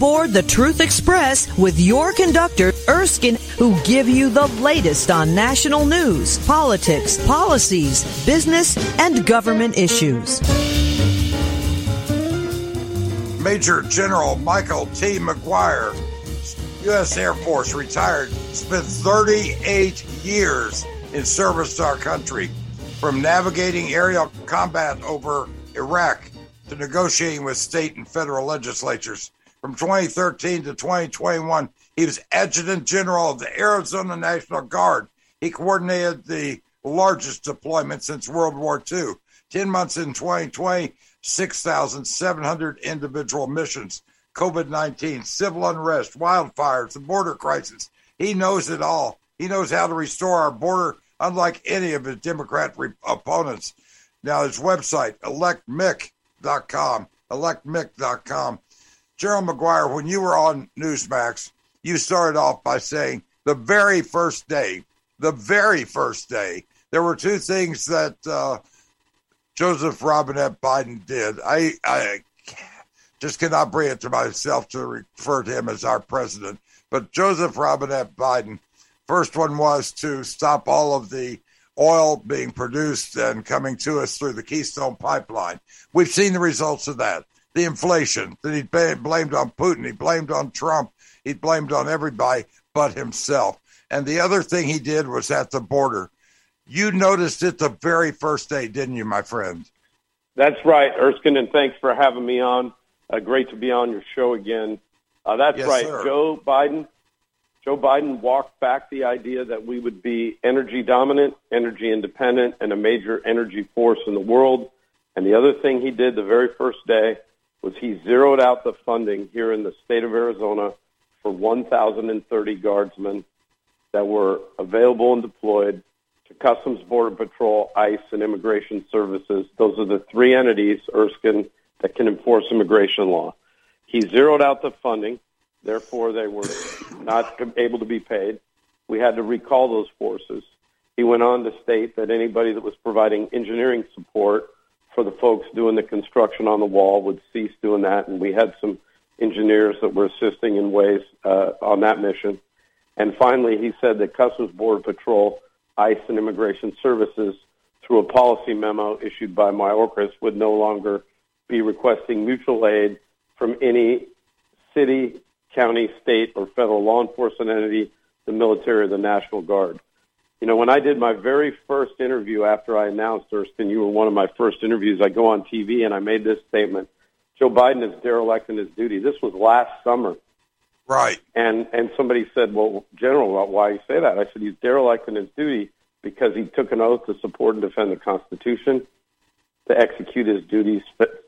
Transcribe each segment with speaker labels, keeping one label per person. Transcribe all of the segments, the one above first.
Speaker 1: aboard the Truth Express with your conductor, Erskine, who give you the latest on national news, politics, policies, business, and government issues.
Speaker 2: Major General Michael T. McGuire, U.S. Air Force, retired, spent 38 years in service to our country, from navigating aerial combat over Iraq to negotiating with state and federal legislatures. From 2013 to 2021, he was Adjutant General of the Arizona National Guard. He coordinated the largest deployment since World War II. 10 months in 2020, 6,700 individual missions. COVID 19, civil unrest, wildfires, the border crisis. He knows it all. He knows how to restore our border, unlike any of his Democrat re- opponents. Now, his website, electmick.com, electmick.com. General McGuire, when you were on Newsmax, you started off by saying the very first day, the very first day, there were two things that uh, Joseph Robinette Biden did. I, I just cannot bring it to myself to refer to him as our president. But Joseph Robinette Biden, first one was to stop all of the oil being produced and coming to us through the Keystone Pipeline. We've seen the results of that. The inflation that he blamed on Putin, he blamed on Trump, he blamed on everybody but himself. And the other thing he did was at the border. You noticed it the very first day, didn't you, my friend?
Speaker 3: That's right, Erskine, and thanks for having me on. Uh, great to be on your show again. Uh, that's
Speaker 2: yes,
Speaker 3: right.
Speaker 2: Sir.
Speaker 3: Joe Biden Joe Biden walked back the idea that we would be energy dominant, energy independent, and a major energy force in the world. And the other thing he did the very first day was he zeroed out the funding here in the state of Arizona for 1,030 guardsmen that were available and deployed to Customs Border Patrol, ICE, and Immigration Services. Those are the three entities, Erskine, that can enforce immigration law. He zeroed out the funding. Therefore, they were not able to be paid. We had to recall those forces. He went on to state that anybody that was providing engineering support for the folks doing the construction on the wall would cease doing that. And we had some engineers that were assisting in ways uh, on that mission. And finally, he said that Customs Border Patrol, ICE, and Immigration Services, through a policy memo issued by Mayorkas, would no longer be requesting mutual aid from any city, county, state, or federal law enforcement entity, the military, or the National Guard. You know, when I did my very first interview after I announced, Erskine, you were one of my first interviews, I go on TV and I made this statement. Joe Biden is derelict in his duty. This was last summer.
Speaker 2: Right.
Speaker 3: And and somebody said, well, General, why you say that? I said, he's derelict in his duty because he took an oath to support and defend the Constitution, to execute his duties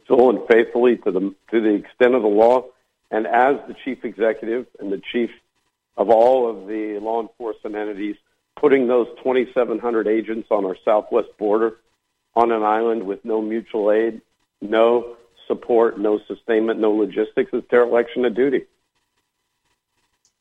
Speaker 3: full and faithfully to the to the extent of the law, and as the chief executive and the chief of all of the law enforcement entities, putting those 2,700 agents on our southwest border on an island with no mutual aid, no support, no sustainment, no logistics is dereliction of duty.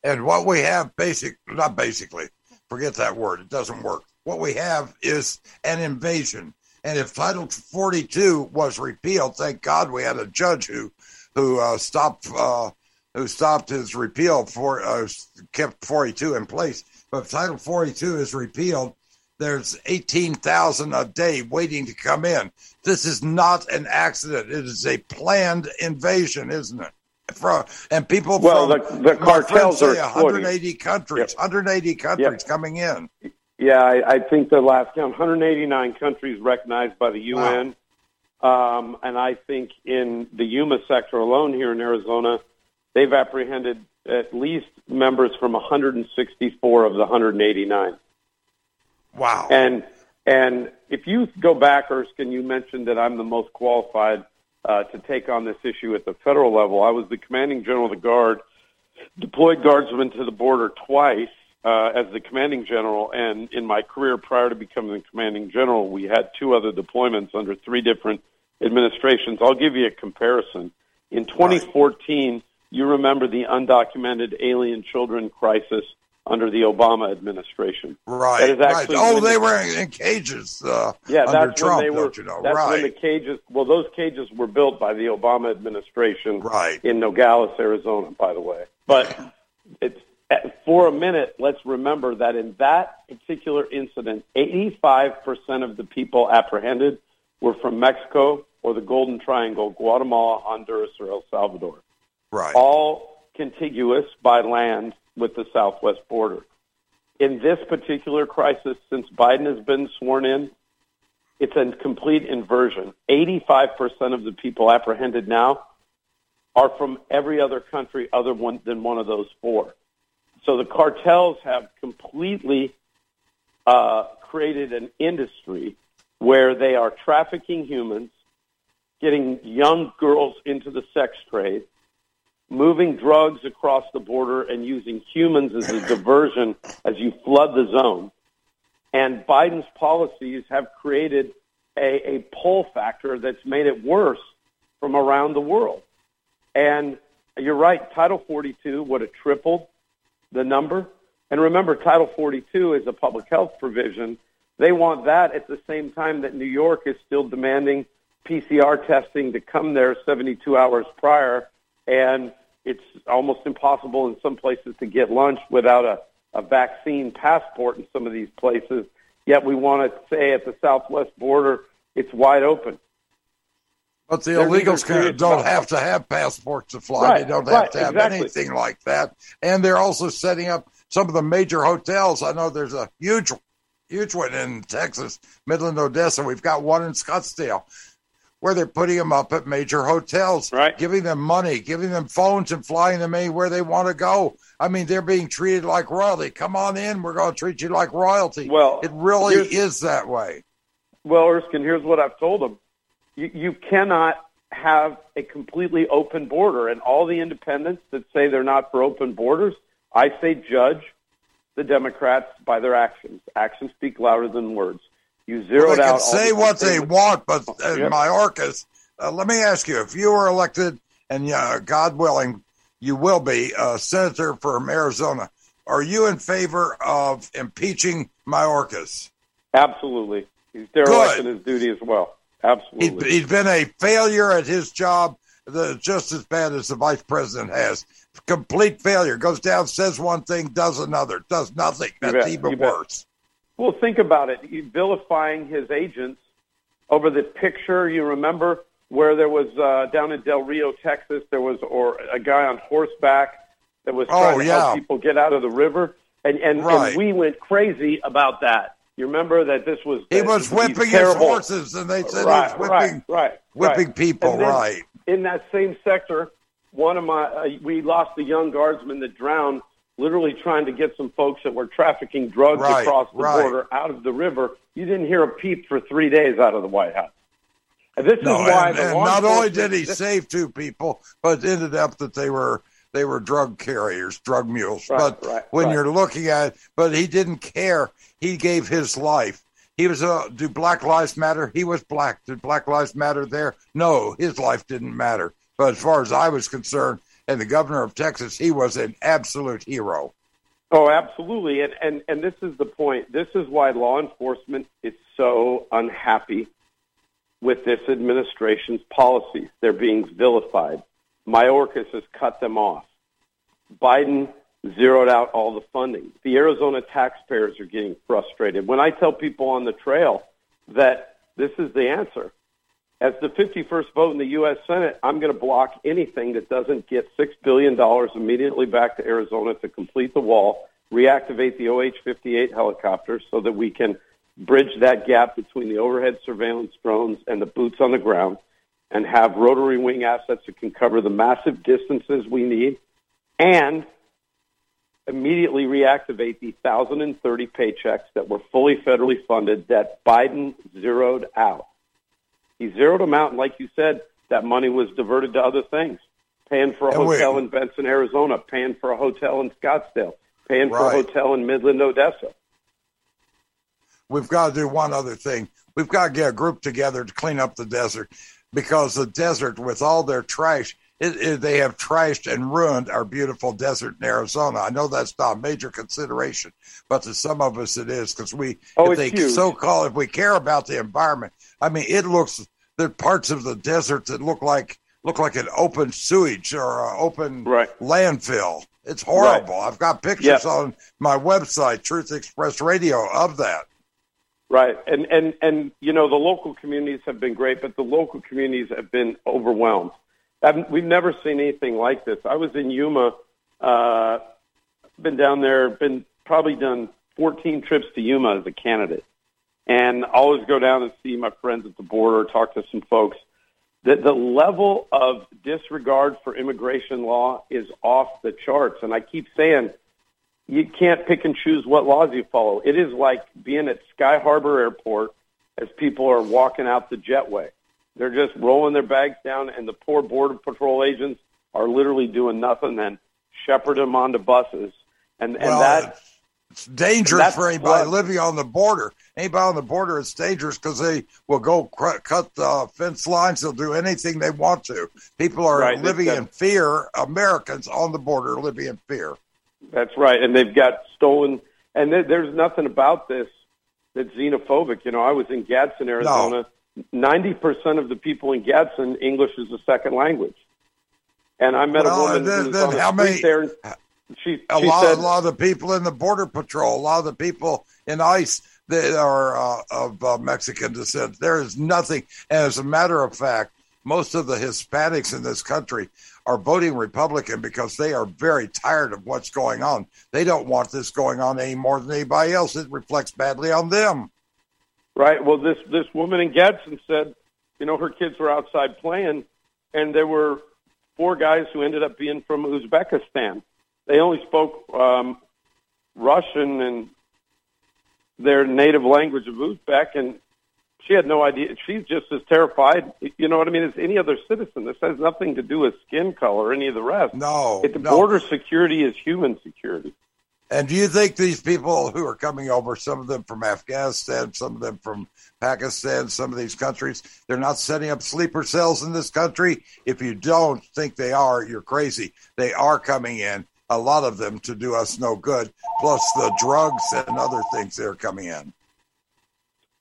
Speaker 2: And what we have, basic, not basically, forget that word, it doesn't work. What we have is an invasion. And if Title 42 was repealed, thank God we had a judge who who uh, stopped uh, who stopped his repeal for uh, kept 42 in place. But if Title 42 is repealed, there's 18,000 a day waiting to come in. This is not an accident. It is a planned invasion, isn't it? For, and people
Speaker 3: well,
Speaker 2: from
Speaker 3: the, the cartels are
Speaker 2: 180 countries, yep. 180 countries yep. coming in.
Speaker 3: Yeah, I, I, think the last count, 189 countries recognized by the UN. Wow. Um, and I think in the Yuma sector alone here in Arizona, they've apprehended at least members from 164 of the 189.
Speaker 2: Wow.
Speaker 3: And and if you go back, Erskine, you mentioned that I'm the most qualified uh, to take on this issue at the federal level. I was the commanding general of the Guard, deployed guardsmen to the border twice uh, as the commanding general. And in my career prior to becoming the commanding general, we had two other deployments under three different administrations. I'll give you a comparison. In 2014, you remember the undocumented alien children crisis under the Obama administration.
Speaker 2: Right. right. Oh, they were in cages. Uh,
Speaker 3: yeah,
Speaker 2: that's
Speaker 3: Trump,
Speaker 2: when they were. You know?
Speaker 3: That's
Speaker 2: right.
Speaker 3: when the cages. Well, those cages were built by the Obama administration.
Speaker 2: Right.
Speaker 3: In Nogales, Arizona, by the way. But it's for a minute. Let's remember that in that particular incident, 85% of the people apprehended were from Mexico or the Golden Triangle, Guatemala, Honduras, or El Salvador.
Speaker 2: Right.
Speaker 3: All contiguous by land with the southwest border. In this particular crisis, since Biden has been sworn in, it's a complete inversion. 85% of the people apprehended now are from every other country other one, than one of those four. So the cartels have completely uh, created an industry where they are trafficking humans, getting young girls into the sex trade, moving drugs across the border and using humans as a diversion as you flood the zone. And Biden's policies have created a, a pull factor that's made it worse from around the world. And you're right, Title 42 would have tripled the number. And remember, Title 42 is a public health provision. They want that at the same time that New York is still demanding PCR testing to come there 72 hours prior. And it's almost impossible in some places to get lunch without a, a vaccine passport in some of these places. Yet we want to say at the southwest border, it's wide open.
Speaker 2: But the They're illegals can, don't have to have passports to fly.
Speaker 3: Right,
Speaker 2: they don't
Speaker 3: right,
Speaker 2: have to have
Speaker 3: exactly.
Speaker 2: anything like that. And they're also setting up some of the major hotels. I know there's a huge, huge one in Texas, Midland, Odessa. We've got one in Scottsdale where they're putting them up at major hotels,
Speaker 3: right.
Speaker 2: giving them money, giving them phones, and flying them anywhere they want to go. I mean, they're being treated like royalty. Come on in, we're going to treat you like royalty.
Speaker 3: Well,
Speaker 2: it really is that way.
Speaker 3: Well, Erskine, here's what I've told them: you, you cannot have a completely open border, and all the independents that say they're not for open borders, I say judge the Democrats by their actions. Actions speak louder than words. You zeroed
Speaker 2: well, they
Speaker 3: can
Speaker 2: out. say
Speaker 3: the
Speaker 2: what they want, but in
Speaker 3: yep.
Speaker 2: Mayorkas, uh, let me ask you: if you were elected, and uh, God willing, you will be a senator from Arizona, are you in favor of impeaching Mayorkas?
Speaker 3: Absolutely. He's derelict in his duty as well. Absolutely.
Speaker 2: He, he's been a failure at his job, the, just as bad as the vice president has. Complete failure. Goes down, says one thing, does another, does nothing. That's even worse.
Speaker 3: Well, think about it. He's vilifying his agents over the picture. You remember where there was uh, down in Del Rio, Texas, there was or a guy on horseback that was trying
Speaker 2: oh,
Speaker 3: to
Speaker 2: yeah.
Speaker 3: help people get out of the river, and and,
Speaker 2: right.
Speaker 3: and we went crazy about that. You remember that this was
Speaker 2: he was whipping his horses, and they said
Speaker 3: right,
Speaker 2: he was whipping,
Speaker 3: right, right,
Speaker 2: whipping people.
Speaker 3: Then,
Speaker 2: right
Speaker 3: in that same sector, one of my uh, we lost a young guardsman that drowned, literally trying to get some folks that were trafficking drugs
Speaker 2: right,
Speaker 3: across the
Speaker 2: right.
Speaker 3: border out of the river. You didn't hear a peep for three days out of the White House. And this
Speaker 2: no,
Speaker 3: is why
Speaker 2: and,
Speaker 3: the
Speaker 2: and not only did he save two people, but it ended up that they were they were drug carriers, drug mules.
Speaker 3: Right,
Speaker 2: but when you're looking at it, but he didn't care. He gave his life. He was a. Do Black Lives Matter? He was black. Did Black Lives Matter there? No, his life didn't matter. But as far as I was concerned, and the governor of Texas, he was an absolute hero.
Speaker 3: Oh, absolutely. And, and, and this is the point. This is why law enforcement is so unhappy with this administration's policies. They're being vilified. Mayorkas has cut them off. Biden zeroed out all the funding. The Arizona taxpayers are getting frustrated. When I tell people on the trail that this is the answer, as the 51st vote in the U.S. Senate, I'm going to block anything that doesn't get $6 billion immediately back to Arizona to complete the wall, reactivate the OH-58 helicopters so that we can bridge that gap between the overhead surveillance drones and the boots on the ground and have rotary wing assets that can cover the massive distances we need and immediately reactivate the 1,030 paychecks that were fully federally funded that Biden zeroed out. He zeroed them out, and like you said, that money was diverted to other things. Paying for a
Speaker 2: And
Speaker 3: hotel in Benson, Arizona, paying for a hotel in Scottsdale, paying for a hotel in Midland, Odessa.
Speaker 2: We've got to do one other thing. We've got to get a group together to clean up the desert because the desert, with all their trash, it, it, they have trashed and ruined our beautiful desert in Arizona. I know that's not a major consideration, but to some of us it is because we,
Speaker 3: oh,
Speaker 2: if they
Speaker 3: huge.
Speaker 2: so call, if we care about the environment, I mean, it looks there are parts of the desert that look like look like an open sewage or an open
Speaker 3: right.
Speaker 2: landfill. It's horrible.
Speaker 3: Right.
Speaker 2: I've got pictures on my website, Truth Express Radio, of that.
Speaker 3: Right, and and and you know the local communities have been great, but the local communities have been overwhelmed. I've, we've never seen anything like this. I was in Yuma, uh, been down there, been probably done 14 trips to Yuma as a candidate, and always go down and see my friends at the border, talk to some folks. The, the level of disregard for immigration law is off the charts, and I keep saying you can't pick and choose what laws you follow. It is like being at Sky Harbor Airport as people are walking out the jetway. They're just rolling their bags down, and the poor Border Patrol agents are literally doing nothing than shepherd them onto buses. And, and
Speaker 2: well,
Speaker 3: that.
Speaker 2: Uh, It's dangerous for anybody what, living on the border. Anybody on the border, it's dangerous because they will go cr- cut the fence lines. They'll do anything they want to. People are
Speaker 3: right,
Speaker 2: living in fear. Americans on the border are living in fear.
Speaker 3: That's right, and they've got stolen. And there's nothing about this that's xenophobic. You know, I was in Gadsden, Arizona. Ninety percent of the people in Gadsden, English is a second language. And I met
Speaker 2: well,
Speaker 3: a woman
Speaker 2: then,
Speaker 3: who was on the
Speaker 2: how many,
Speaker 3: there. She,
Speaker 2: a
Speaker 3: she
Speaker 2: lot,
Speaker 3: said,
Speaker 2: a lot of the people in the border patrol, a lot of the people in ICE that are uh, of uh, Mexican descent. There is nothing. And as a matter of fact, most of the Hispanics in this country are voting Republican because they are very tired of what's going on. They don't want this going on any more than anybody else. It reflects badly on them.
Speaker 3: Right. Well, this this woman in Gadsden said, you know, her kids were outside playing, and there were four guys who ended up being from Uzbekistan. They only spoke um, Russian and their native language of Uzbek, and she had no idea. She's just as terrified, you know what I mean, as any other citizen. This has nothing to do with skin color or any of the rest.
Speaker 2: No,
Speaker 3: it, the
Speaker 2: no.
Speaker 3: border security is human security.
Speaker 2: And do you think these people who are coming over, some of them from Afghanistan, some of them from Pakistan, some of these countries, they're not setting up sleeper cells in this country? If you don't think they are, you're crazy. They are coming in, a lot of them to do us no good, plus the drugs and other things that are coming in.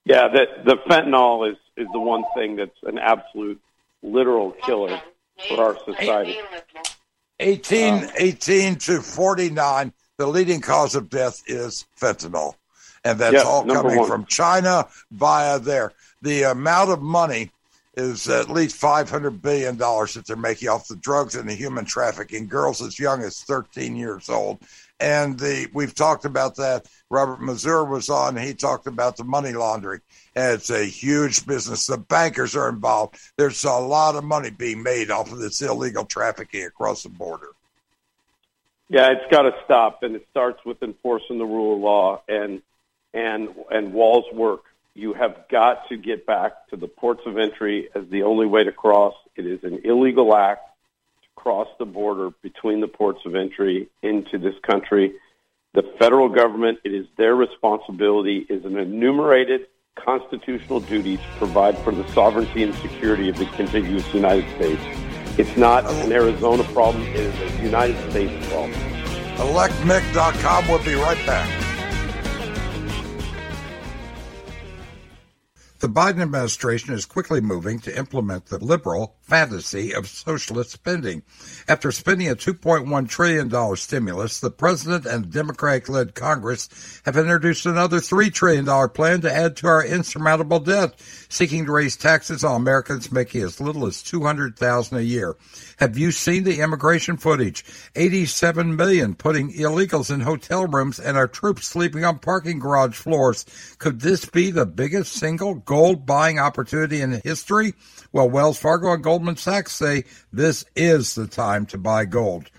Speaker 3: Yeah, the, the fentanyl is, is the one thing that's an absolute literal killer for our society.
Speaker 2: 18,
Speaker 3: Um,
Speaker 2: 18 to 49, the leading cause of death is fentanyl. And that's
Speaker 3: Yeah,
Speaker 2: all coming
Speaker 3: one.
Speaker 2: from China via there. The amount of money is at least $500 billion that they're making off the drugs and the human trafficking. Girls as young as 13 years old. And the we've talked about that. Robert Mazur was on. He talked about the money laundering. And it's a huge business. The bankers are involved. There's a lot of money being made off of this illegal trafficking across the border.
Speaker 3: Yeah, it's got to stop, and it starts with enforcing the rule of law and and and walls work. You have got to get back to the ports of entry as the only way to cross. It is an illegal act to cross the border between the ports of entry into this country. The federal government, it is their responsibility, is an enumerated constitutional duty to provide for the sovereignty and security of the contiguous United States. It's not an Arizona problem, it is a United States problem.
Speaker 2: ElectMick.com. We'll be right back. The Biden administration is quickly moving to implement the liberal fantasy of socialist spending. After spending a $2.1 trillion stimulus, the president and Democratic led Congress have introduced another $3 trillion plan to add to our insurmountable debt, seeking to raise taxes on Americans making as little as 200,000 a year. Have you seen the immigration footage? 87 million putting illegals in hotel rooms and our troops sleeping on parking garage floors. Could this be the biggest single gold buying opportunity in history? Well, Wells Fargo and Goldman Sachs say this is the time to buy gold.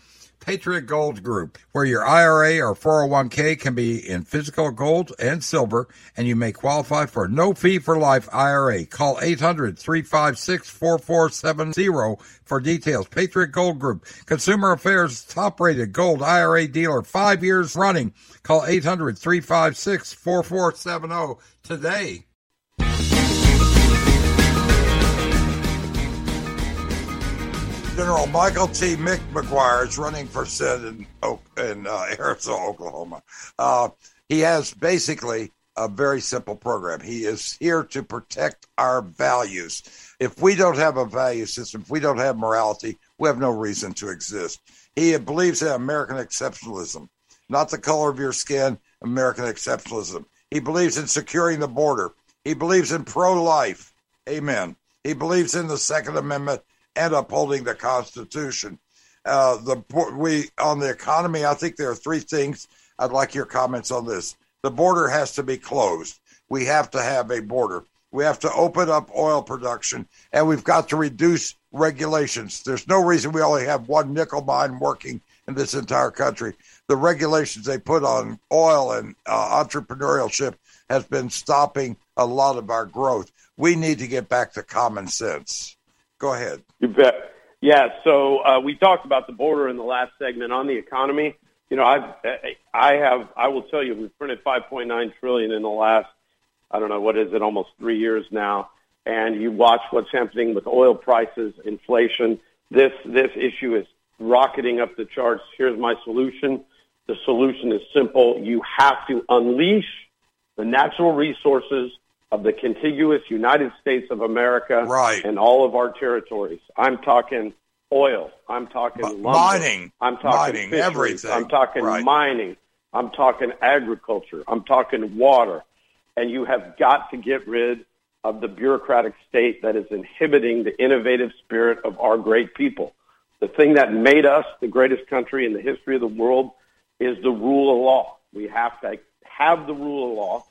Speaker 2: Patriot Gold Group, where your IRA or 401k can be in physical gold and silver, and you may qualify for no fee for life IRA. Call 800 356 4470 for details. Patriot Gold Group, Consumer Affairs top rated gold IRA dealer, five years running. Call 800 356 4470 today. General Michael T. Mick McGuire is running for Senate in, in uh, Arizona, Oklahoma. Uh, he has basically a very simple program. He is here to protect our values. If we don't have a value system, if we don't have morality, we have no reason to exist. He believes in American exceptionalism, not the color of your skin, American exceptionalism. He believes in securing the border. He believes in pro life. Amen. He believes in the Second Amendment and upholding the Constitution. Uh, the we on the economy, I think there are three things. I'd like your comments on this. The border has to be closed. We have to have a border. We have to open up oil production, and we've got to reduce regulations. There's no reason we only have one nickel mine working in this entire country. The regulations they put on oil and uh, entrepreneurship has been stopping a lot of our growth. We need to get back to common sense. Go ahead.
Speaker 3: You bet. Yeah. So uh, we talked about the border in the last segment on the economy. You know, I've I have I will tell you we've printed 5.9 trillion in the last I don't know what is it almost three years now. And you watch what's happening with oil prices, inflation. This this issue is rocketing up the charts. Here's my solution. The solution is simple. You have to unleash the natural resources of the contiguous United States of America
Speaker 2: right.
Speaker 3: and all of our territories. I'm talking oil. I'm talking lumber.
Speaker 2: mining.
Speaker 3: I'm talking
Speaker 2: mining,
Speaker 3: fisheries.
Speaker 2: everything.
Speaker 3: I'm talking
Speaker 2: right.
Speaker 3: mining. I'm talking agriculture. I'm talking water. And you have got to get rid of the bureaucratic state that is inhibiting the innovative spirit of our great people. The thing that made us the greatest country in the history of the world is the rule of law. We have to have the rule of law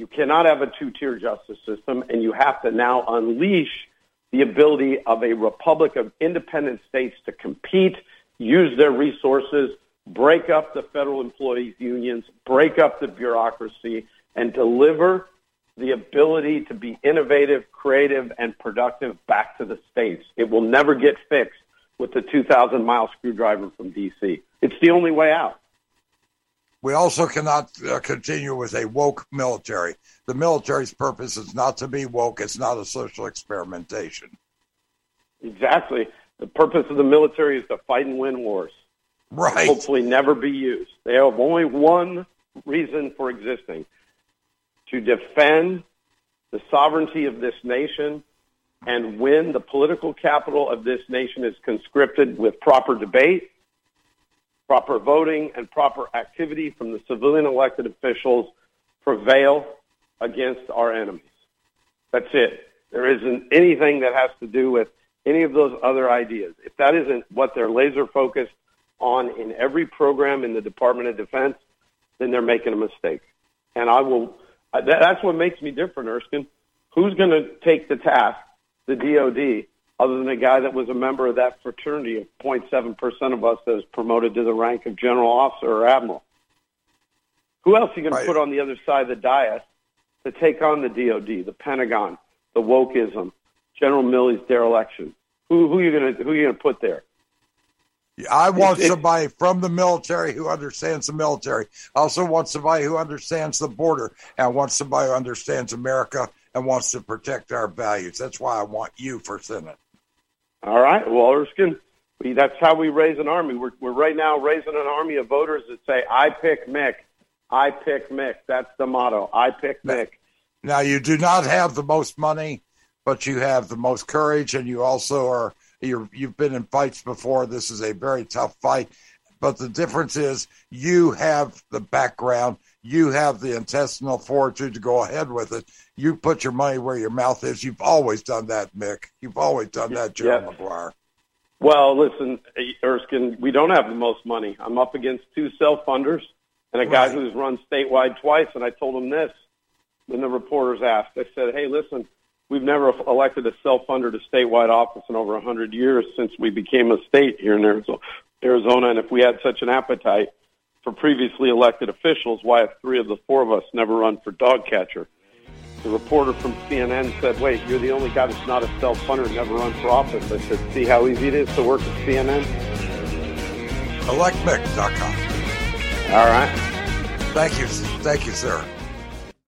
Speaker 3: you cannot have a two-tier justice system, and you have to now unleash the ability of a republic of independent states to compete, use their resources, break up the federal employees unions, break up the bureaucracy, and deliver the ability to be innovative, creative, and productive back to the states. It will never get fixed with the 2,000 mile screwdriver from D.C. It's the only way out.
Speaker 2: We also cannot uh, continue with a woke military. The military's purpose is not to be woke, it's not a social experimentation.
Speaker 3: Exactly. The purpose of the military is to fight and win wars.
Speaker 2: Right.
Speaker 3: Hopefully, never be used. They have only one reason for existing to defend the sovereignty of this nation and when the political capital of this nation is conscripted with proper debate proper voting and proper activity from the civilian elected officials prevail against our enemies. That's it. There isn't anything that has to do with any of those other ideas. If that isn't what they're laser focused on in every program in the Department of Defense, then they're making a mistake. And I will, that's what makes me different, Erskine. Who's going to take the task, the DOD, other than a guy that was a member of that fraternity of 0.7% of us that was promoted to the rank of general officer or admiral. Who else are you going right. to put on the other side of the dais to take on the DOD, the Pentagon, the wokeism, General Milley's dereliction? Who, who are you going to who are you going to put there?
Speaker 2: I want somebody from the military who understands the military. I also want somebody who understands the border. And I want somebody who understands America and wants to protect our values. That's why I want you for Senate.
Speaker 3: All right. Well, Erskine, we, that's how we raise an army. We're, we're right now raising an army of voters that say, I pick Mick. I pick Mick. That's the motto. I pick Mick.
Speaker 2: Now, you do not have the most money, but you have the most courage, and you also are you you've been in fights before. This is a very tough fight, but the difference is you have the background, you have the intestinal fortitude to go ahead with it, you put your money where your mouth is. You've always done that, Mick. You've always done that, General McGuire.
Speaker 3: Well, listen, Erskine, we don't have the most money. I'm up against two self funders and a right. guy who's run statewide twice, and I told him this when the reporters asked. I said, hey, listen, we've never elected a self funder to statewide office in over 100 years since we became a state here in Arizona. And if we had such an appetite for previously elected officials, why have three of the four of us never run for dog catcher? the reporter from CNN said, wait, you're the only guy that's not a self-funder, never run for office. I said, see how easy it is to work at CNN?
Speaker 2: ElectMick.com.
Speaker 3: All right.
Speaker 2: Thank you. Thank you, sir.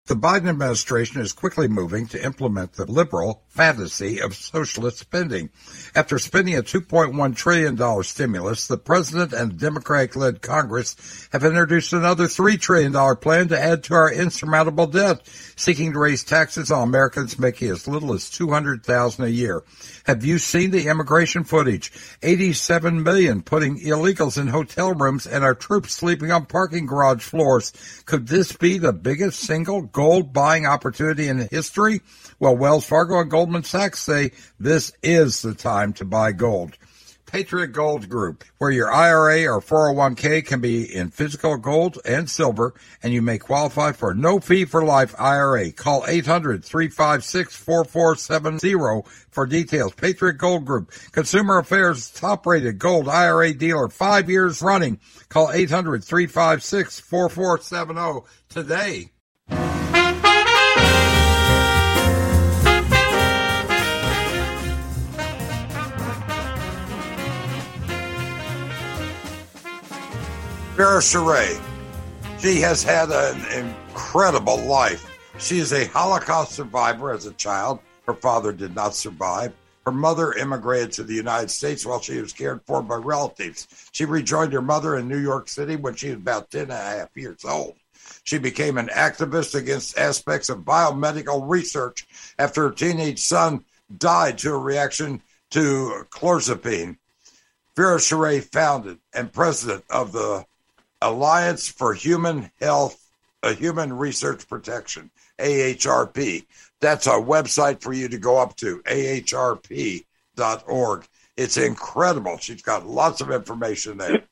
Speaker 2: The Biden administration is quickly moving to implement the liberal fantasy of socialist spending. After spending a $2.1 trillion stimulus, the president and Democratic-led Congress have introduced another $3 trillion plan to add to our insurmountable debt, seeking to raise taxes on Americans making as little as 200000 a year. Have you seen the immigration footage? 87 million putting illegals in hotel rooms and our troops sleeping on parking garage floors. Could this be the biggest single gold buying opportunity in history? Well, Wells Fargo and Goldman Sachs say this is the time to buy gold. Patriot Gold Group, where your IRA or 401k can be in physical gold and silver, and you may qualify for no fee for life IRA. Call 800-356-4470 for details. Patriot Gold Group, Consumer Affairs top rated gold IRA dealer, five years running. Call 800-356-4470 today. Vera Sharav. She has had an incredible life. She is a Holocaust survivor as a child. Her father did not survive. Her mother immigrated to the United States while she was cared for by relatives. She rejoined her mother in New York City when she was about 10 and a half years old. She became an activist against aspects of biomedical research after her teenage son died to a reaction to clozapine. Vera Sharav founded and president of the Alliance for Human Health, uh, Human Research Protection, AHRP. That's a website for you to go up to, ahrp.org. It's incredible. She's got lots of information there.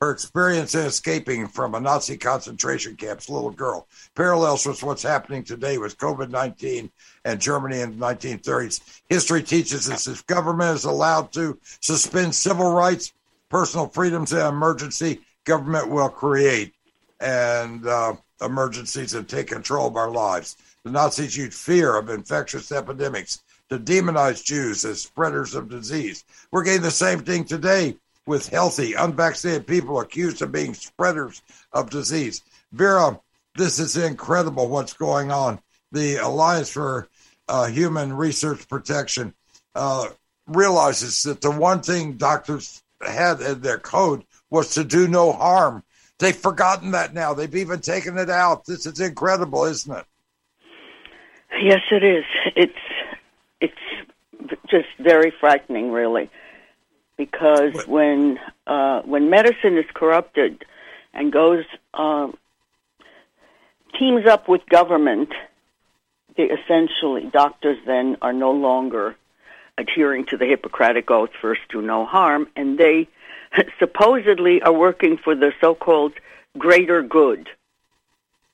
Speaker 2: Her experience in escaping from a Nazi concentration camp's little girl parallels with what's happening today with COVID 19 and Germany in the 1930s. History teaches us if government is allowed to suspend civil rights, personal freedoms in emergency, government will create and uh, emergencies and take control of our lives. The Nazis used fear of infectious epidemics to demonize Jews as spreaders of disease. We're getting the same thing today with healthy, unvaccinated people accused of being spreaders of disease. Vera, this is incredible what's going on. The Alliance for uh, Human Research Protection uh, realizes that the one thing doctors had in their code was to do no harm. They've forgotten that now. They've even taken it out. This is incredible, isn't it?
Speaker 4: Yes, it is. It's it's just very frightening, really, because what? when uh, when medicine is corrupted and goes uh, teams up with government, they essentially doctors then are no longer adhering to the Hippocratic oath, first do no harm, and they supposedly are working for the so-called greater good.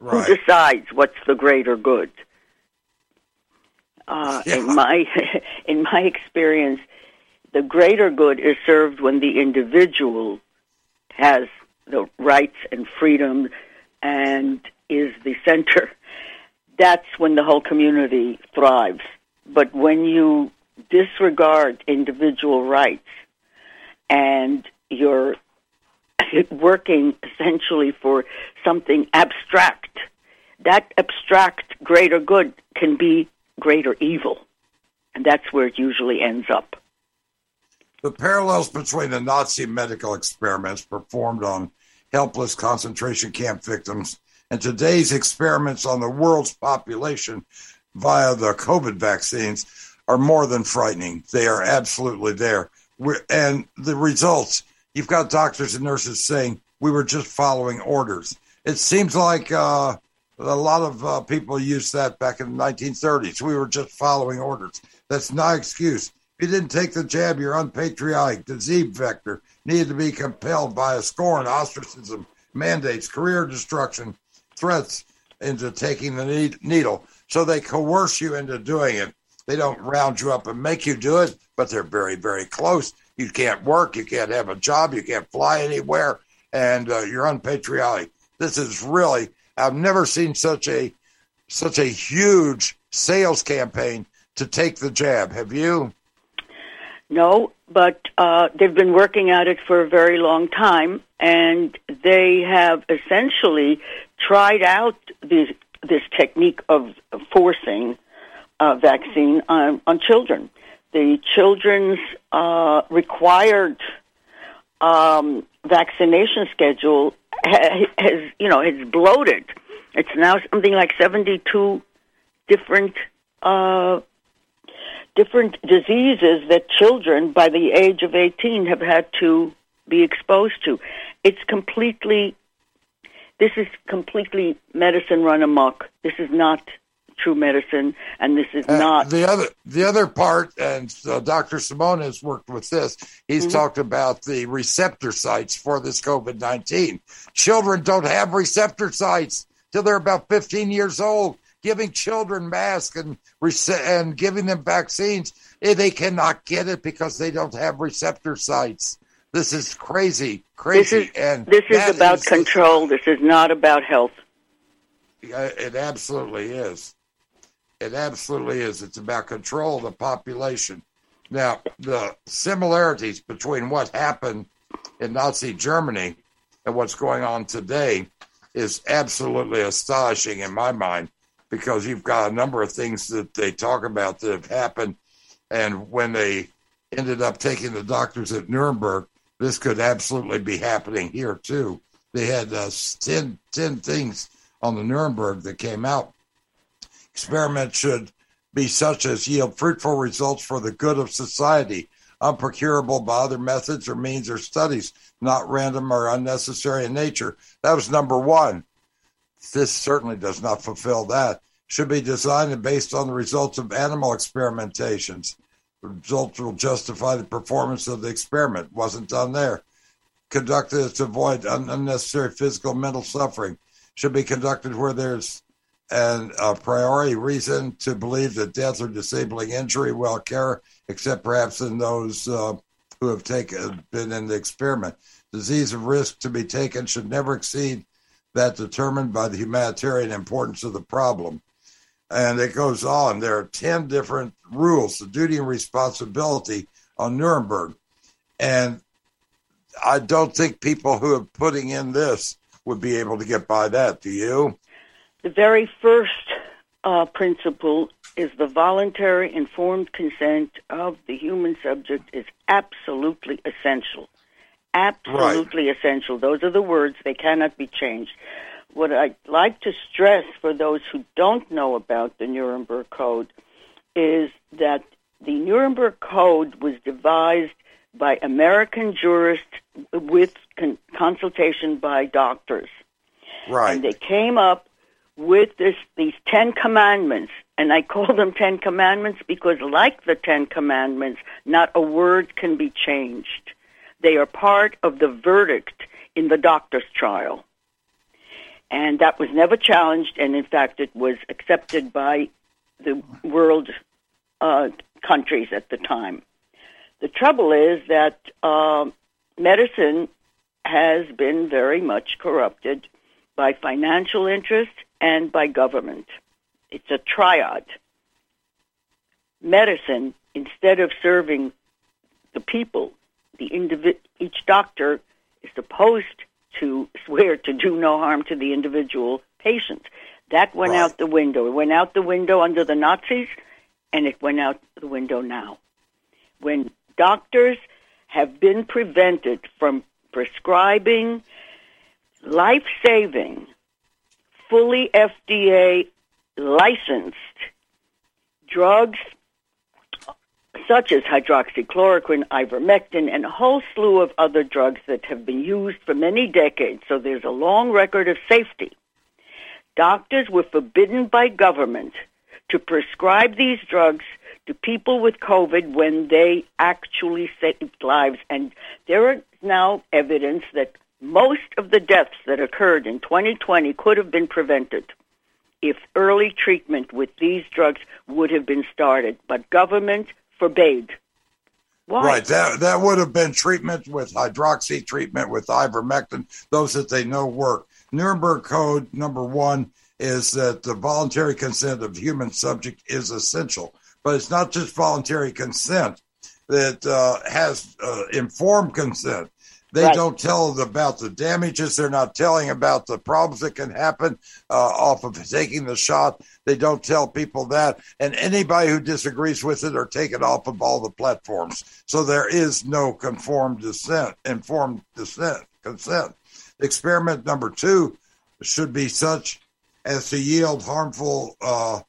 Speaker 4: Right. Who decides what's the greater good? Uh, yeah. In my in my experience, the greater good is served when the individual has the rights and freedom and is the center. That's when the whole community thrives. But when you disregard individual rights and you're working essentially for something abstract. That abstract greater good can be greater evil. And that's where it usually ends up.
Speaker 2: The parallels between the Nazi medical experiments performed on helpless concentration camp victims and today's experiments on the world's population via the COVID vaccines are more than frightening. They are absolutely there. We're, and the results you've got doctors and nurses saying we were just following orders. It seems like uh, a lot of uh, people used that back in the 1930s. We were just following orders. That's no excuse. If you didn't take the jab, you're unpatriotic. The Z vector needed to be compelled by a scorn, ostracism, mandates, career destruction, threats into taking the needle. So they coerce you into doing it. They don't round you up and make you do it, but they're very, very close. You can't work, you can't have a job, you can't fly anywhere, and uh, you're unpatriotic. This is really I've never seen such a such a huge sales campaign to take the jab. Have you?
Speaker 4: No, but uh, they've been working at it for a very long time, and they have essentially tried out this this technique of forcing a vaccine on, on children. The children's uh, required um, vaccination schedule has, you know, it's bloated. It's now something like 72 different uh, different diseases that children by the age of 18 have had to be exposed to. It's completely, this is completely medicine run amok. This is not true medicine, and this is uh, not
Speaker 2: the other. The other part, and uh, Dr. Simone has worked with this. He's mm-hmm. talked about the receptor sites for this COVID nineteen. Children don't have receptor sites till they're about fifteen years old giving children masks and and giving them vaccines, eh, they cannot get it because they don't have receptor sites. This is crazy, crazy,
Speaker 4: this is,
Speaker 2: and
Speaker 4: this is about is, control. This is not about health.
Speaker 2: It absolutely is. It absolutely is. It's about control of the population. Now, the similarities between what happened in Nazi Germany and what's going on today is absolutely astonishing in my mind because you've got a number of things that they talk about that have happened. And when they ended up taking the doctors at Nuremberg, this could absolutely be happening here too. They had uh, 10, 10 things on the Nuremberg that came out. Experiments should be such as yield fruitful results for the good of society, unprocurable by other methods or means or studies, not random or unnecessary in nature. That was number one. This certainly does not fulfill that should be designed and based on the results of animal experimentations. The results will justify the performance of the experiment. Wasn't done there. Conducted to avoid unnecessary physical mental suffering. Should be conducted where there's an a priori reason to believe that death or disabling injury will occur, except perhaps in those uh, who have taken been in the experiment. Disease of risk to be taken should never exceed that determined by the humanitarian importance of the problem and it goes on. There are 10 different rules, the duty and responsibility on Nuremberg. And I don't think people who are putting in this would be able to get by that. Do you?
Speaker 4: The very first uh, principle is the voluntary informed consent of the human subject is absolutely essential. Absolutely right. essential. Those are the words. They cannot be changed what I'd like to stress for those who don't know about the Nuremberg Code is that the Nuremberg Code was devised by American jurists with con- consultation by doctors.
Speaker 2: Right.
Speaker 4: And they came up with this these Ten Commandments, and I call them Ten Commandments because, like the Ten Commandments, not a word can be changed. They are part of the verdict in the doctor's trial and that was never challenged, and in fact, it was accepted by the world uh, countries at the time. The trouble is that uh, medicine has been very much corrupted by financial interest and by government. It's a triad. Medicine, instead of serving the people, the individ- each doctor is supposed to swear to do no harm to the individual patient. That went right. out the window. It went out the window under the Nazis, and it went out the window now. When doctors have been prevented from prescribing life saving, fully FDA licensed drugs such as hydroxychloroquine, ivermectin, and a whole slew of other drugs that have been used for many decades. So there's a long record of safety. Doctors were forbidden by government to prescribe these drugs to people with COVID when they actually saved lives. And there is now evidence that most of the deaths that occurred in 2020 could have been prevented if early treatment with these drugs would have been started. But government forbade. Why?
Speaker 2: Right. That that would have been treatment with hydroxy treatment with ivermectin, those that they know work. Nuremberg Code number one is that the voluntary consent of human subject is essential, but it's not just voluntary consent that uh, has uh, informed consent. They
Speaker 4: Right.
Speaker 2: don't tell about the damages. They're not telling about the problems that can happen uh, off of taking the shot. They don't tell people that. And anybody who disagrees with it are taken off of all the platforms. So there is no conformed dissent, informed dissent, consent. Experiment number two should be such as to yield harmful, uh,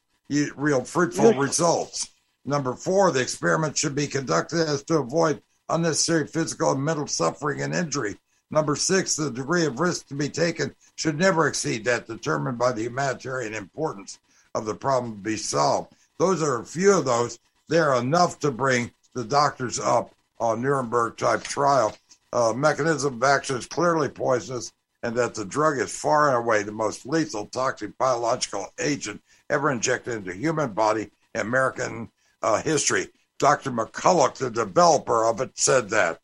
Speaker 2: real fruitful results. Number four, the experiment should be conducted as to avoid unnecessary physical and mental suffering and injury. Number six, the degree of risk to be taken should never exceed that determined by the humanitarian importance of the problem to be solved. Those are a few of those. They're enough to bring the doctors up on Nuremberg type trial. Uh, mechanism of action is clearly poisonous, and that the drug is far and away the most lethal toxic biological agent ever injected into human body in American uh, history. Dr. McCulloch, the developer of it, said that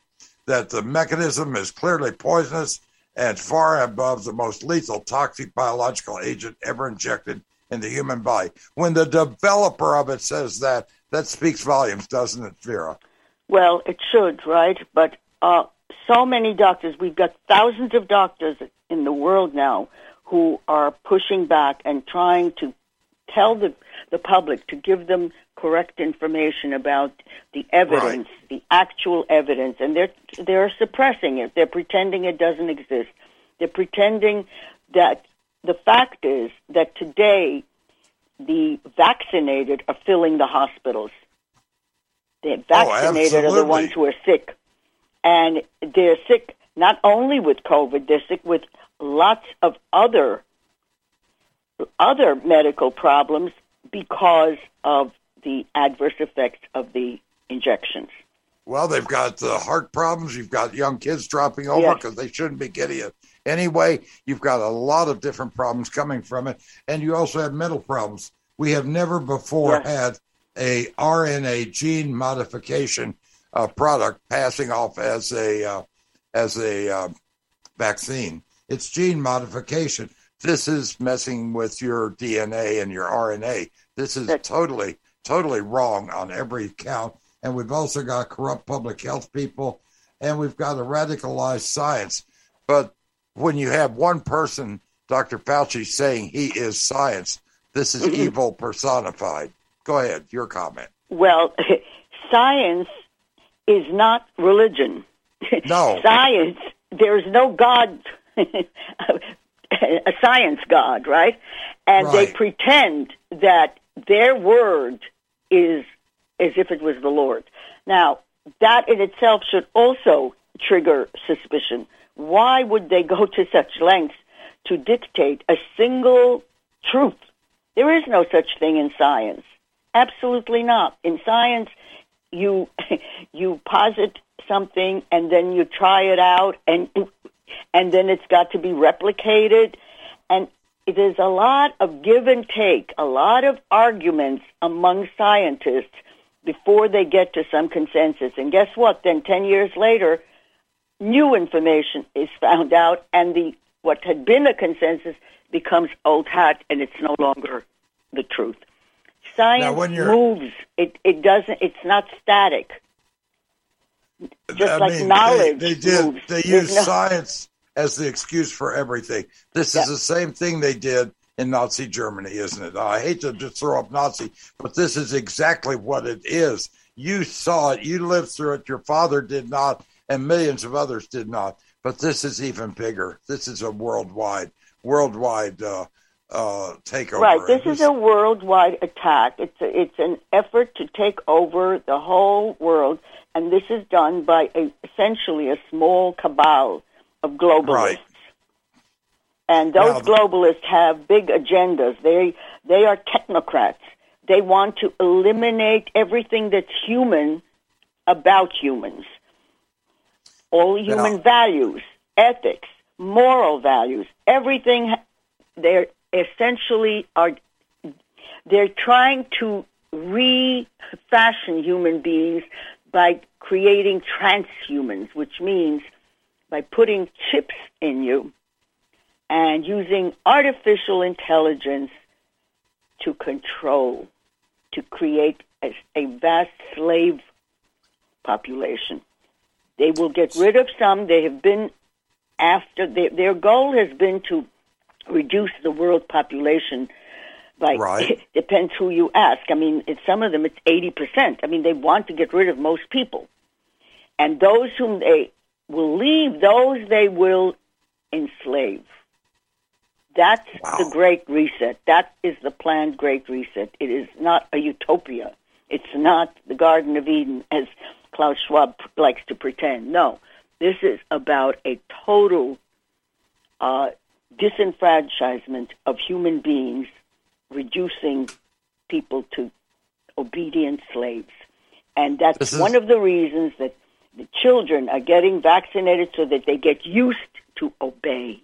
Speaker 2: that the mechanism is clearly poisonous and far above the most lethal toxic biological agent ever injected in the human body. When the developer of it says that, that speaks volumes, doesn't it, Vera?
Speaker 4: Well, it should, right? But uh, so many doctors, we've got thousands of doctors in the world now who are pushing back and trying to tell the, the public to give them correct information about the evidence, the actual evidence, and they're they're suppressing it. They're pretending it doesn't exist. They're pretending that the fact is that today the vaccinated are filling the hospitals. The oh, vaccinated are the ones who are sick. And they're sick not only with COVID, they're sick with lots of other other medical problems because of the adverse effects of the injections.
Speaker 2: Well, they've got the heart problems. You've got young kids dropping over
Speaker 4: Yes.
Speaker 2: because they shouldn't be getting it anyway. You've got a lot of different problems coming from it, and you also have mental problems. We have never before
Speaker 4: Yes.
Speaker 2: had a RNA gene modification uh, product passing off as a uh, as a uh, vaccine. It's gene modification. This is messing with your DNA and your RNA. This is totally totally wrong on every count. And we've also got corrupt public health people, and we've got a radicalized science. But when you have one person, Dr. Fauci, saying he is science, this is mm-hmm. evil personified. Go ahead, your comment.
Speaker 4: Well, science is not religion.
Speaker 2: No.
Speaker 4: science, there's no God, a science God, right? And they pretend that their word is as if it was the Lord. Now, that in itself should also trigger suspicion. Why would they go to such lengths to dictate a single truth? There is no such thing in science. Absolutely not. In science, you you posit something and then you try it out and and then it's got to be replicated and there's a lot of give and take, a lot of arguments among scientists before they get to some consensus. And guess what? Then 10 years later, new information is found out and the what had been a consensus becomes old hat and it's no longer the truth. Science moves. It it doesn't it's not static. Just
Speaker 2: I
Speaker 4: like
Speaker 2: mean,
Speaker 4: knowledge
Speaker 2: They, they did.
Speaker 4: moves.
Speaker 2: They used
Speaker 4: no-
Speaker 2: science as the excuse for everything. This
Speaker 4: Yeah.
Speaker 2: is the same thing they did in Nazi Germany, isn't it? I hate to just throw up Nazi, but this is exactly what it is. You saw it. You lived through it. Your father did not, and millions of others did not. But this is even bigger. This is a worldwide, worldwide uh, uh, takeover.
Speaker 4: Right. This is a worldwide attack. It's a, it's an effort to take over the whole world, and this is done by a, essentially a small cabal of globalists.
Speaker 2: Right.
Speaker 4: And those
Speaker 2: Now-
Speaker 4: globalists have big agendas. They they are technocrats. They want to eliminate everything that's human about humans. All human
Speaker 2: Now-
Speaker 4: values, ethics, moral values, everything they're essentially are they're trying to refashion human beings by creating transhumans, which means by putting chips in you and using artificial intelligence to control, to create a, a vast slave population. They will get rid of some. They have been after their, their goal has been to reduce the world population by
Speaker 2: Right.
Speaker 4: depends who you ask. I mean, it's, some of them it's eighty percent. I mean, they want to get rid of most people, and those whom they will leave, those they will enslave. That's
Speaker 2: Wow.
Speaker 4: the Great Reset. That is the planned Great Reset. It is not a utopia. It's not the Garden of Eden, as Klaus Schwab likes to pretend. No, this is about a total uh, disenfranchisement of human beings, reducing people to obedient slaves. And that's
Speaker 2: is-
Speaker 4: one of the reasons that the children are getting vaccinated so that they get used to obey.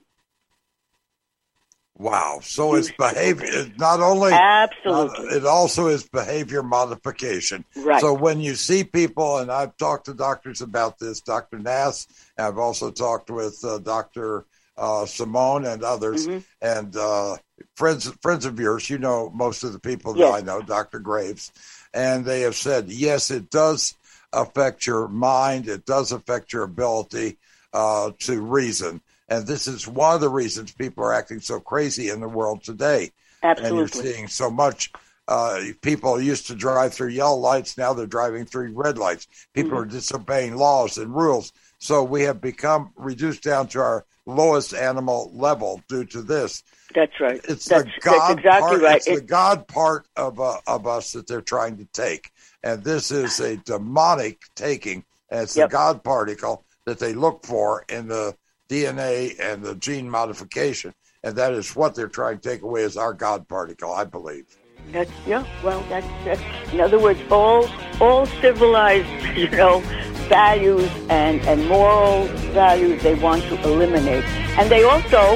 Speaker 2: Wow. So it's behavior. It's not only
Speaker 4: Absolutely.
Speaker 2: not- it also is behavior modification.
Speaker 4: Right.
Speaker 2: So when you see people, and I've talked to doctors about this, Dr. Nass, I've also talked with uh, Dr. Uh, Simone and others,
Speaker 4: Mm-hmm.
Speaker 2: and uh, friends friends of yours. You know most of the people that
Speaker 4: Yes.
Speaker 2: I know, Dr. Graves, and they have said yes, it does affect your mind. It does affect your ability uh, to reason. And this is one of the reasons people are acting so crazy in the world today. Absolutely. And you're seeing so much. Uh, people used to drive through yellow lights. Now they're driving through red lights. People
Speaker 4: Mm-hmm.
Speaker 2: are disobeying laws and rules. So we have become reduced down to our lowest animal level due to this.
Speaker 4: That's right.
Speaker 2: It's
Speaker 4: that's,
Speaker 2: the God
Speaker 4: that's exactly
Speaker 2: part.
Speaker 4: right.
Speaker 2: It's the God part of uh, of us that they're trying to take, and this is a demonic taking. And it's
Speaker 4: Yep.
Speaker 2: the God particle that they look for in the DNA and the gene modification, and that is what they're trying to take away as our God particle, I believe.
Speaker 4: That's yeah. Well, that's, that's in other words, all all civilized, you know, values and and moral values they want to eliminate, and they also,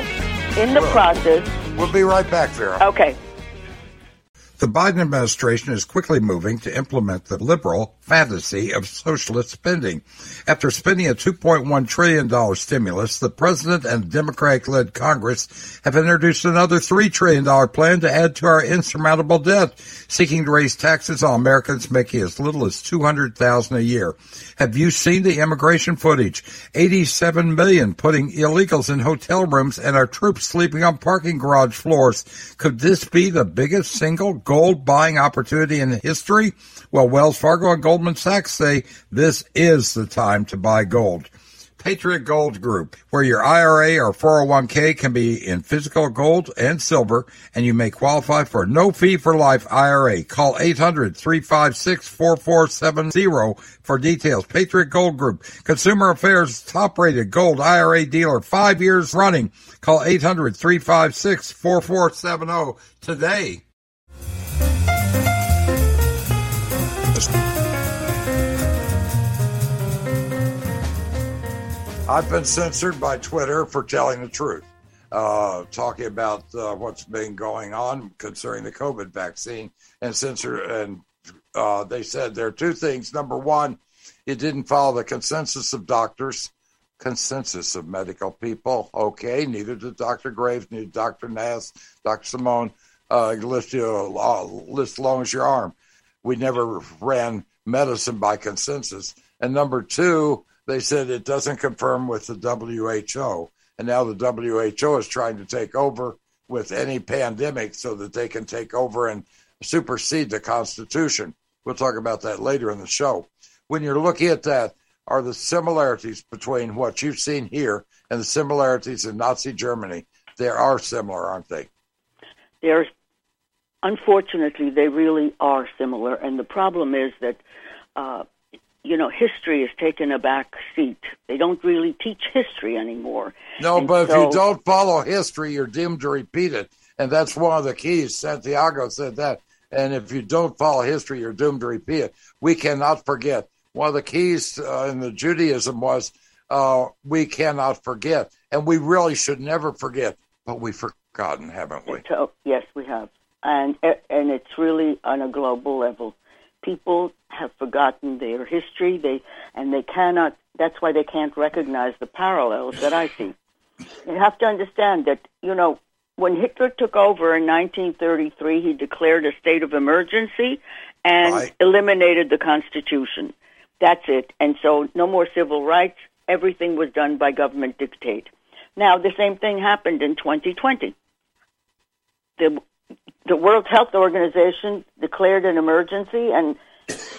Speaker 4: in the
Speaker 2: Well-
Speaker 4: process,
Speaker 2: We'll be right back, Vera.
Speaker 4: okay.
Speaker 2: The Biden administration is quickly moving to implement the liberal fantasy of socialist spending. After spending a $2.1 trillion stimulus, the president and Democratic led Congress have introduced another $3 trillion plan to add to our insurmountable debt, seeking to raise taxes on Americans making as little as 200,000 a year. Have you seen the immigration footage? 87 million putting illegals in hotel rooms and our troops sleeping on parking garage floors. Could this be the biggest single gold buying opportunity in history? Well, Wells Fargo and Goldman Sachs say this is the time to buy gold. Patriot Gold Group, where your IRA or 401k can be in physical gold and silver, and you may qualify for no fee for life IRA. Call 800-356-4470 for details. Patriot Gold Group, Consumer Affairs top rated gold IRA dealer, five years running. Call 800-356-4470 today. I've been censored by Twitter for telling the truth, uh, talking about uh, what's been going on concerning the COVID vaccine, and censor. And uh, they said there are two things. Number one, it didn't follow the consensus of doctors, consensus of medical people. Okay, neither did Dr. Graves, neither Dr. Nass, Dr. Simone. Uh, list you uh, list long as your arm. We never ran medicine by consensus. And number two, they said it doesn't confirm with the WHO. And now the WHO is trying to take over with any pandemic so that they can take over and supersede the Constitution. We'll talk about that later in the show. When you're looking at that, are the similarities between what you've seen here and the similarities in Nazi Germany? They are similar, aren't they?
Speaker 4: There's unfortunately they really are similar, and the problem is that uh, you know history has taken a back seat. They don't really teach history anymore.
Speaker 2: No,
Speaker 4: And
Speaker 2: but if you don't follow history, you're doomed to repeat it. And that's one of the keys. Santayana said that. And if you don't follow history, you're doomed to repeat it. We cannot forget. One of the keys uh, in the Judaism was uh, we cannot forget. And we really should never forget. But we've forgotten, haven't we?
Speaker 4: So, yes, we have, and and it's really on a global level. People have forgotten their history. They and they cannot. That's why they can't recognize the parallels that I see. You have to understand that you know when Hitler took over in 1933, he declared a state of emergency and
Speaker 2: Right.
Speaker 4: eliminated the Constitution. That's it. And so no more civil rights. Everything was done by government dictate. Now, the same thing happened in 2020. The, the World Health Organization declared an emergency, and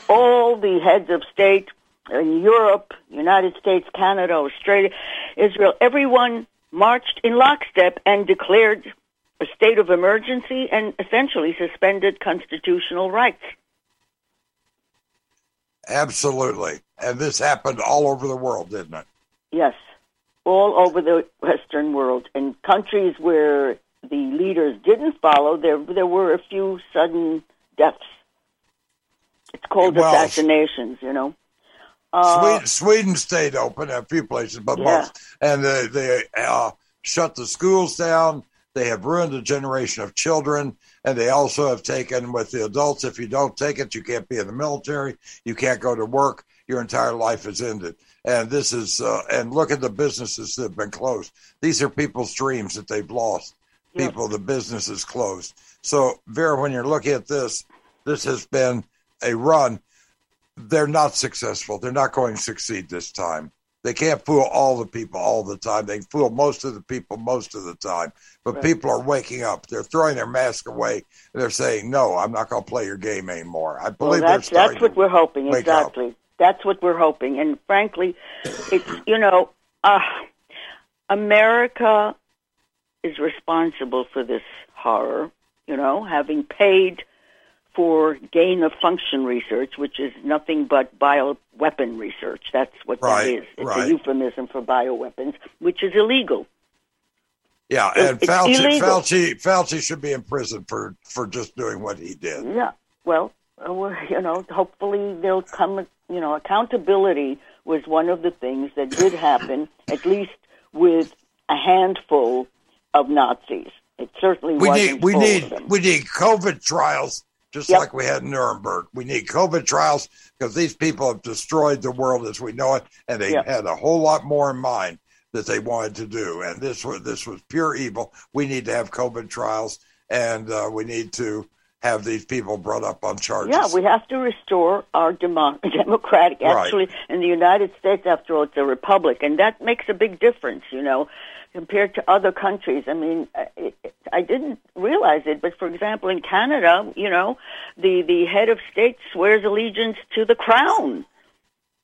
Speaker 4: all the heads of state in Europe, United States, Canada, Australia, Israel, everyone marched in lockstep and declared a state of emergency and essentially suspended constitutional rights.
Speaker 2: Absolutely. And this happened all over the world, didn't it?
Speaker 4: Yes, all over the Western world. In countries where the leaders didn't follow, there there were a few sudden deaths. It's called well, assassinations, you know.
Speaker 2: Uh, Sweden, Sweden, stayed open a few places, but yeah. most, and they, they uh, shut the schools down. They have ruined a generation of children, and they also have taken with the adults. If you don't take it, you can't be in the military. You can't go to work. Your entire life is ended. And this is, uh, and look at the businesses that have been closed. These are people's dreams that they've lost. People, the business is closed. So, Vera, when you're looking at this, this has been a run. They're not successful. They're not going to succeed this time. They can't fool all the people all the time. They fool most of the people most of the time. But right. people are waking up. They're throwing their mask away. they're saying, "No, I'm not going to play your game anymore." I believe
Speaker 4: well, that's
Speaker 2: that's
Speaker 4: what we're hoping. Exactly.
Speaker 2: Up.
Speaker 4: That's what we're hoping. And frankly, it's you know, uh, America is responsible for this horror. You know, having paid for gain of function research, which is nothing but bioweapon research. That's what
Speaker 2: right,
Speaker 4: that is. It's
Speaker 2: right.
Speaker 4: a euphemism for bioweapons, which is illegal.
Speaker 2: Yeah, and it's Fauci, illegal. Fauci, Fauci should be in prison for for just doing what he did.
Speaker 4: Yeah, well, uh, you know, hopefully there'll come. You know, accountability was one of the things that did happen, at least with a handful of Nazis. It certainly
Speaker 2: we. Need, we need we need COVID trials just yep. like we had in Nuremberg. We need COVID trials because these people have destroyed the world as we know it, and they yep. had a whole lot more in mind that they wanted to do. And this was this was pure evil. We need to have COVID trials, and uh, we need to have these people brought up on charges.
Speaker 4: Yeah, we have to restore our demo- democratic. Actually,
Speaker 2: right.
Speaker 4: in the United States, after all, it's a republic, and that makes a big difference. You know, compared to other countries. I mean, it, I didn't realize it, but for example, in Canada, you know, the the head of state swears allegiance to the crown.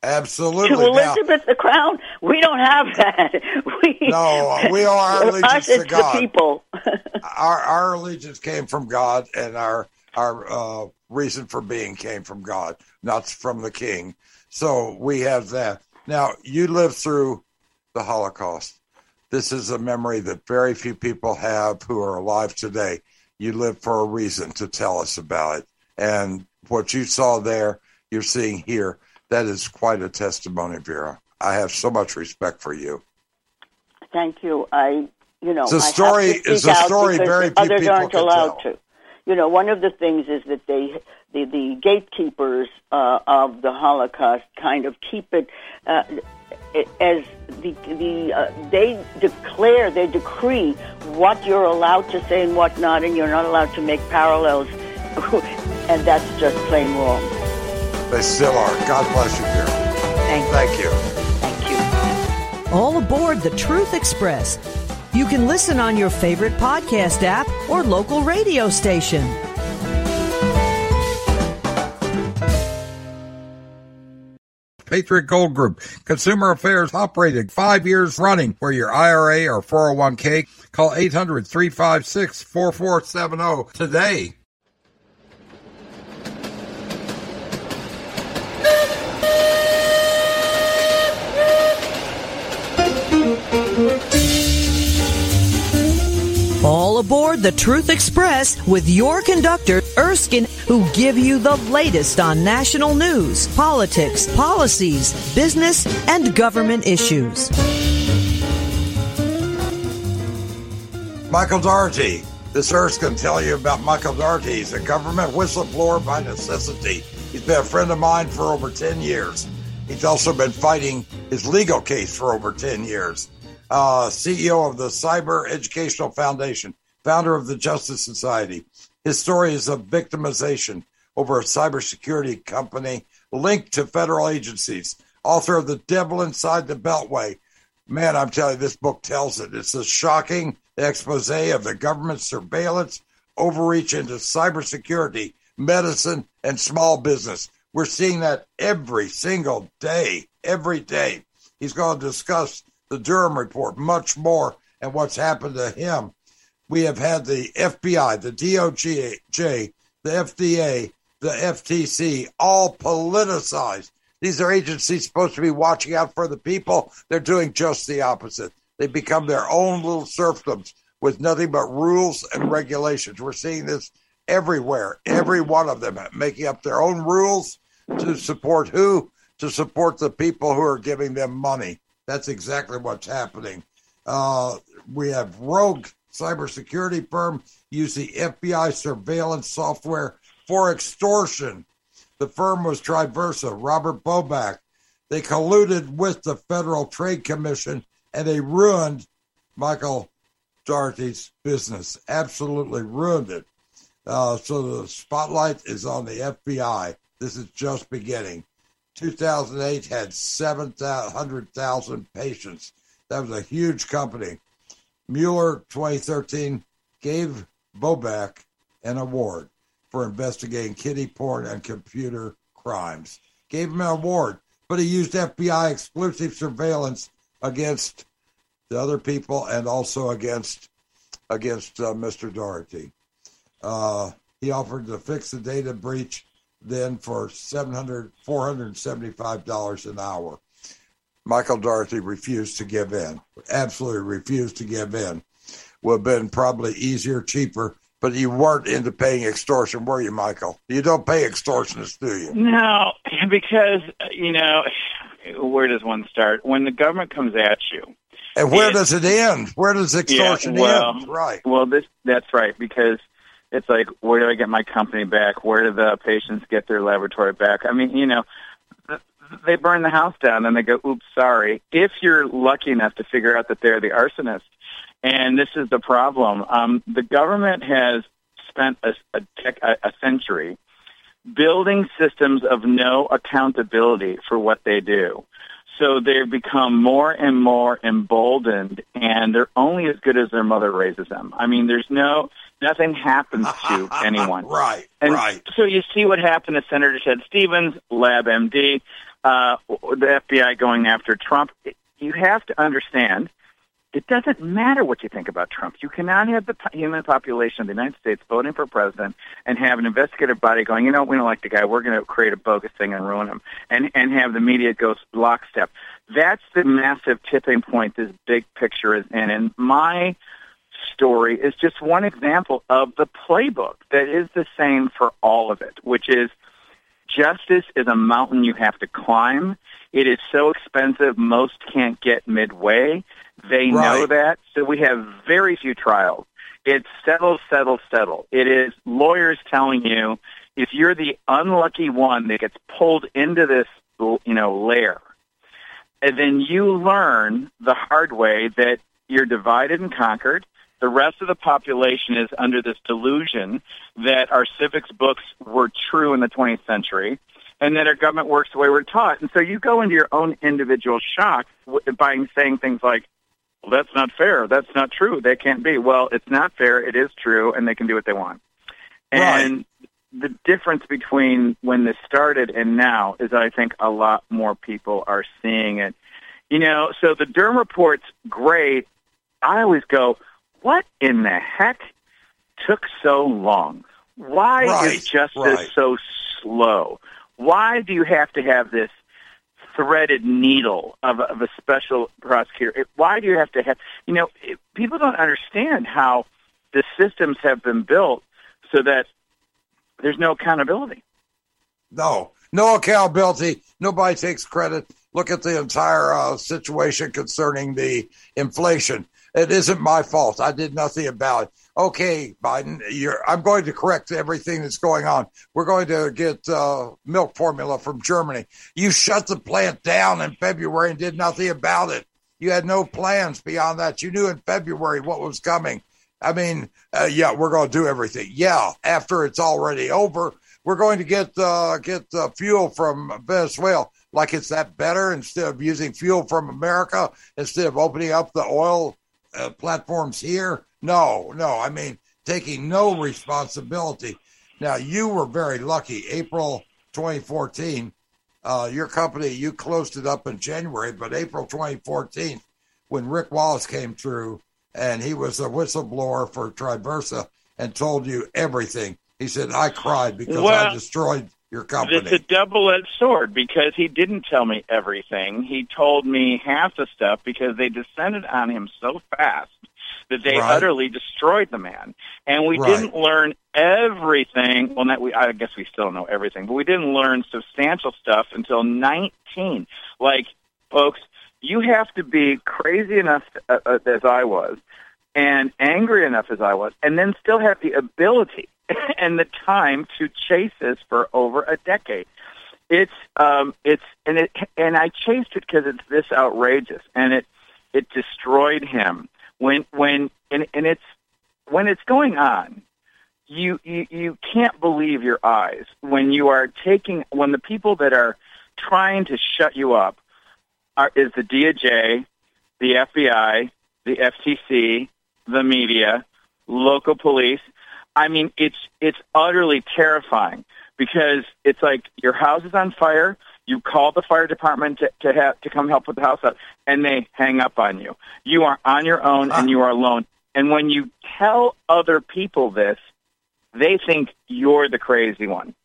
Speaker 2: Absolutely.
Speaker 4: To Elizabeth now, the Crown. We don't have that. We,
Speaker 2: no, we are our allegiance to God.
Speaker 4: The people.
Speaker 2: our our allegiance came from God, and our our uh, reason for being came from God, not from the King. So we have that. Now you lived through the Holocaust. This is a memory that very few people have who are alive today. You live for a reason to tell us about it. And what you saw there, you're seeing here, that is quite a testimony, Vera. I have so much respect for you.
Speaker 4: Thank you. I, you know,
Speaker 2: it's a story. It's a story very few
Speaker 4: others
Speaker 2: people
Speaker 4: aren't allowed
Speaker 2: tell.
Speaker 4: to. You know, one of the things is that they, the, the gatekeepers uh, of the Holocaust, kind of keep it. Uh, as the, the uh, they declare, they decree what you're allowed to say and what not, and you're not allowed to make parallels, and that's just plain wrong.
Speaker 2: They still are. God bless you, dear.
Speaker 4: Thank you.
Speaker 2: Thank you.
Speaker 4: Thank
Speaker 1: you. All aboard the Truth Express. You can listen on your favorite podcast app or local radio station.
Speaker 2: Patriot Gold Group, Consumer Affairs operated five years running for your IRA or 401k. Call 800 356 4470 today.
Speaker 1: All aboard the Truth Express with your conductor, Erskine, who give you the latest on national news, politics, policies, business, and government issues.
Speaker 2: Michael Daugherty. This Erskine tell you about Michael Daugherty. He's a government whistleblower by necessity. He's been a friend of mine for over 10 years. He's also been fighting his legal case for over 10 years uh, CEO of the Cyber Educational Foundation, founder of the Justice Society. His story is of victimization over a cybersecurity company linked to federal agencies. Author of The Devil Inside the Beltway. Man, I'm telling you, this book tells it. It's a shocking expose of the government surveillance, overreach into cybersecurity, medicine, and small business. We're seeing that every single day, every day. He's going to discuss the Durham report much more and what's happened to him. We have had the FBI, the DOJ, the FDA, the FTC all politicized. These are agencies supposed to be watching out for the people. They're doing just the opposite. They become their own little serfdoms with nothing but rules and regulations. We're seeing this everywhere, every one of them making up their own rules to support who? To support the people who are giving them money. That's exactly what's happening. Uh, we have rogue cybersecurity firm the FBI surveillance software for extortion. The firm was Tiversa, Robert Boback. They colluded with the Federal Trade Commission and they ruined Michael Daugherty's business. Absolutely ruined it. Uh, so the spotlight is on the FBI. This is just beginning. 2008 had 700,000 patients. That was a huge company. Mueller 2013 gave Boback an award for investigating kitty porn and computer crimes. Gave him an award, but he used FBI exclusive surveillance against the other people and also against against uh, Mr. Daugherty. Uh, he offered to fix the data breach then for 700 $475 an hour. Michael Daugherty refused to give in, absolutely refused to give in. Would have been probably easier, cheaper, but you weren't into paying extortion, were you, Michael? You don't pay extortionists, do you?
Speaker 5: No, because, you know, where does one start? When the government comes at you,
Speaker 2: and where it, does it end? Where does extortion
Speaker 5: yeah, well,
Speaker 2: end? Right.
Speaker 5: Well, this that's right because it's like where do I get my company back? Where do the patients get their laboratory back? I mean, you know, they burn the house down and they go, "Oops, sorry." If you're lucky enough to figure out that they're the arsonist, and this is the problem, um, the government has spent a, a, tech, a, a century building systems of no accountability for what they do. So they've become more and more emboldened, and they're only as good as their mother raises them. I mean, there's no nothing happens to anyone.
Speaker 2: right,
Speaker 5: and
Speaker 2: right.
Speaker 5: So you see what happened to Senator Ted Stevens, LabMD, uh, the FBI going after Trump. You have to understand it doesn't matter what you think about Trump. You cannot have the human population of the United States voting for president and have an investigative body going, you know, we don't like the guy. We're going to create a bogus thing and ruin him, and and have the media go lockstep. That's the massive tipping point this big picture is in. And my story is just one example of the playbook that is the same for all of it, which is justice is a mountain you have to climb. It is so expensive, most can't get midway. They right. know that. So we have very few trials. It's settle, settle, settle. It is lawyers telling you if you're the unlucky one that gets pulled into this, you know, lair, and then you learn the hard way that you're divided and conquered. The rest of the population is under this delusion that our civics books were true in the 20th century and that our government works the way we're taught. And so you go into your own individual shock by saying things like, well, that's not fair. That's not true. That can't be. Well, it's not fair. It is true, and they can do what they want. And right. the difference between when this started and now is that I think a lot more people are seeing it. You know, so the Durham report's great. I always go, what in the heck took so long? Why
Speaker 2: right.
Speaker 5: is justice
Speaker 2: right.
Speaker 5: so slow? Why do you have to have this threaded needle of, of a special prosecutor. Why do you have to have, you know, people don't understand how the systems have been built so that there's no accountability.
Speaker 2: No, no accountability. Nobody takes credit. Look at the entire uh, situation concerning the inflation. It isn't my fault. I did nothing about it okay, Biden, I'm going to correct everything that's going on. We're going to get uh, milk formula from Germany. You shut the plant down in February and did nothing about it. You had no plans beyond that. You knew in February what was coming. I mean, uh, yeah, we're going to do everything. Yeah, after it's already over, we're going to get uh, get uh, fuel from Venezuela. Like it's that better instead of using fuel from America instead of opening up the oil uh, platforms here? No, no. I mean, taking no responsibility. Now, you were very lucky. April 2014, uh, your company, you closed it up in January, but April 2014, when Rick Wallace came through and he was a whistleblower for Tiversa and told you everything. He said, I cried because well, I destroyed your company.
Speaker 5: It's a double edged sword because he didn't tell me everything. He told me half the stuff because they descended on him so fast that they right. utterly destroyed the man. And we right. didn't learn everything. Well, not we. I guess we still know everything, but we didn't learn substantial stuff until 19. Like, folks, you have to be crazy enough uh, uh, as I was, and angry enough as I was, and then still have the ability and the time to chase this for over a decade. It's um, it's and it and I chased it because it's this outrageous, and it it destroyed him when when and, and it's when it's going on you, you you can't believe your eyes when you are taking when the people that are trying to shut you up are is the DOJ, the FBI, the FTC, the media, local police. I mean, it's it's utterly terrifying because it's like your house is on fire. You call the fire department to to, have, to come help put the house out, and they hang up on you. You are on your own and you are alone. And when you tell other people this, they think you're the crazy one.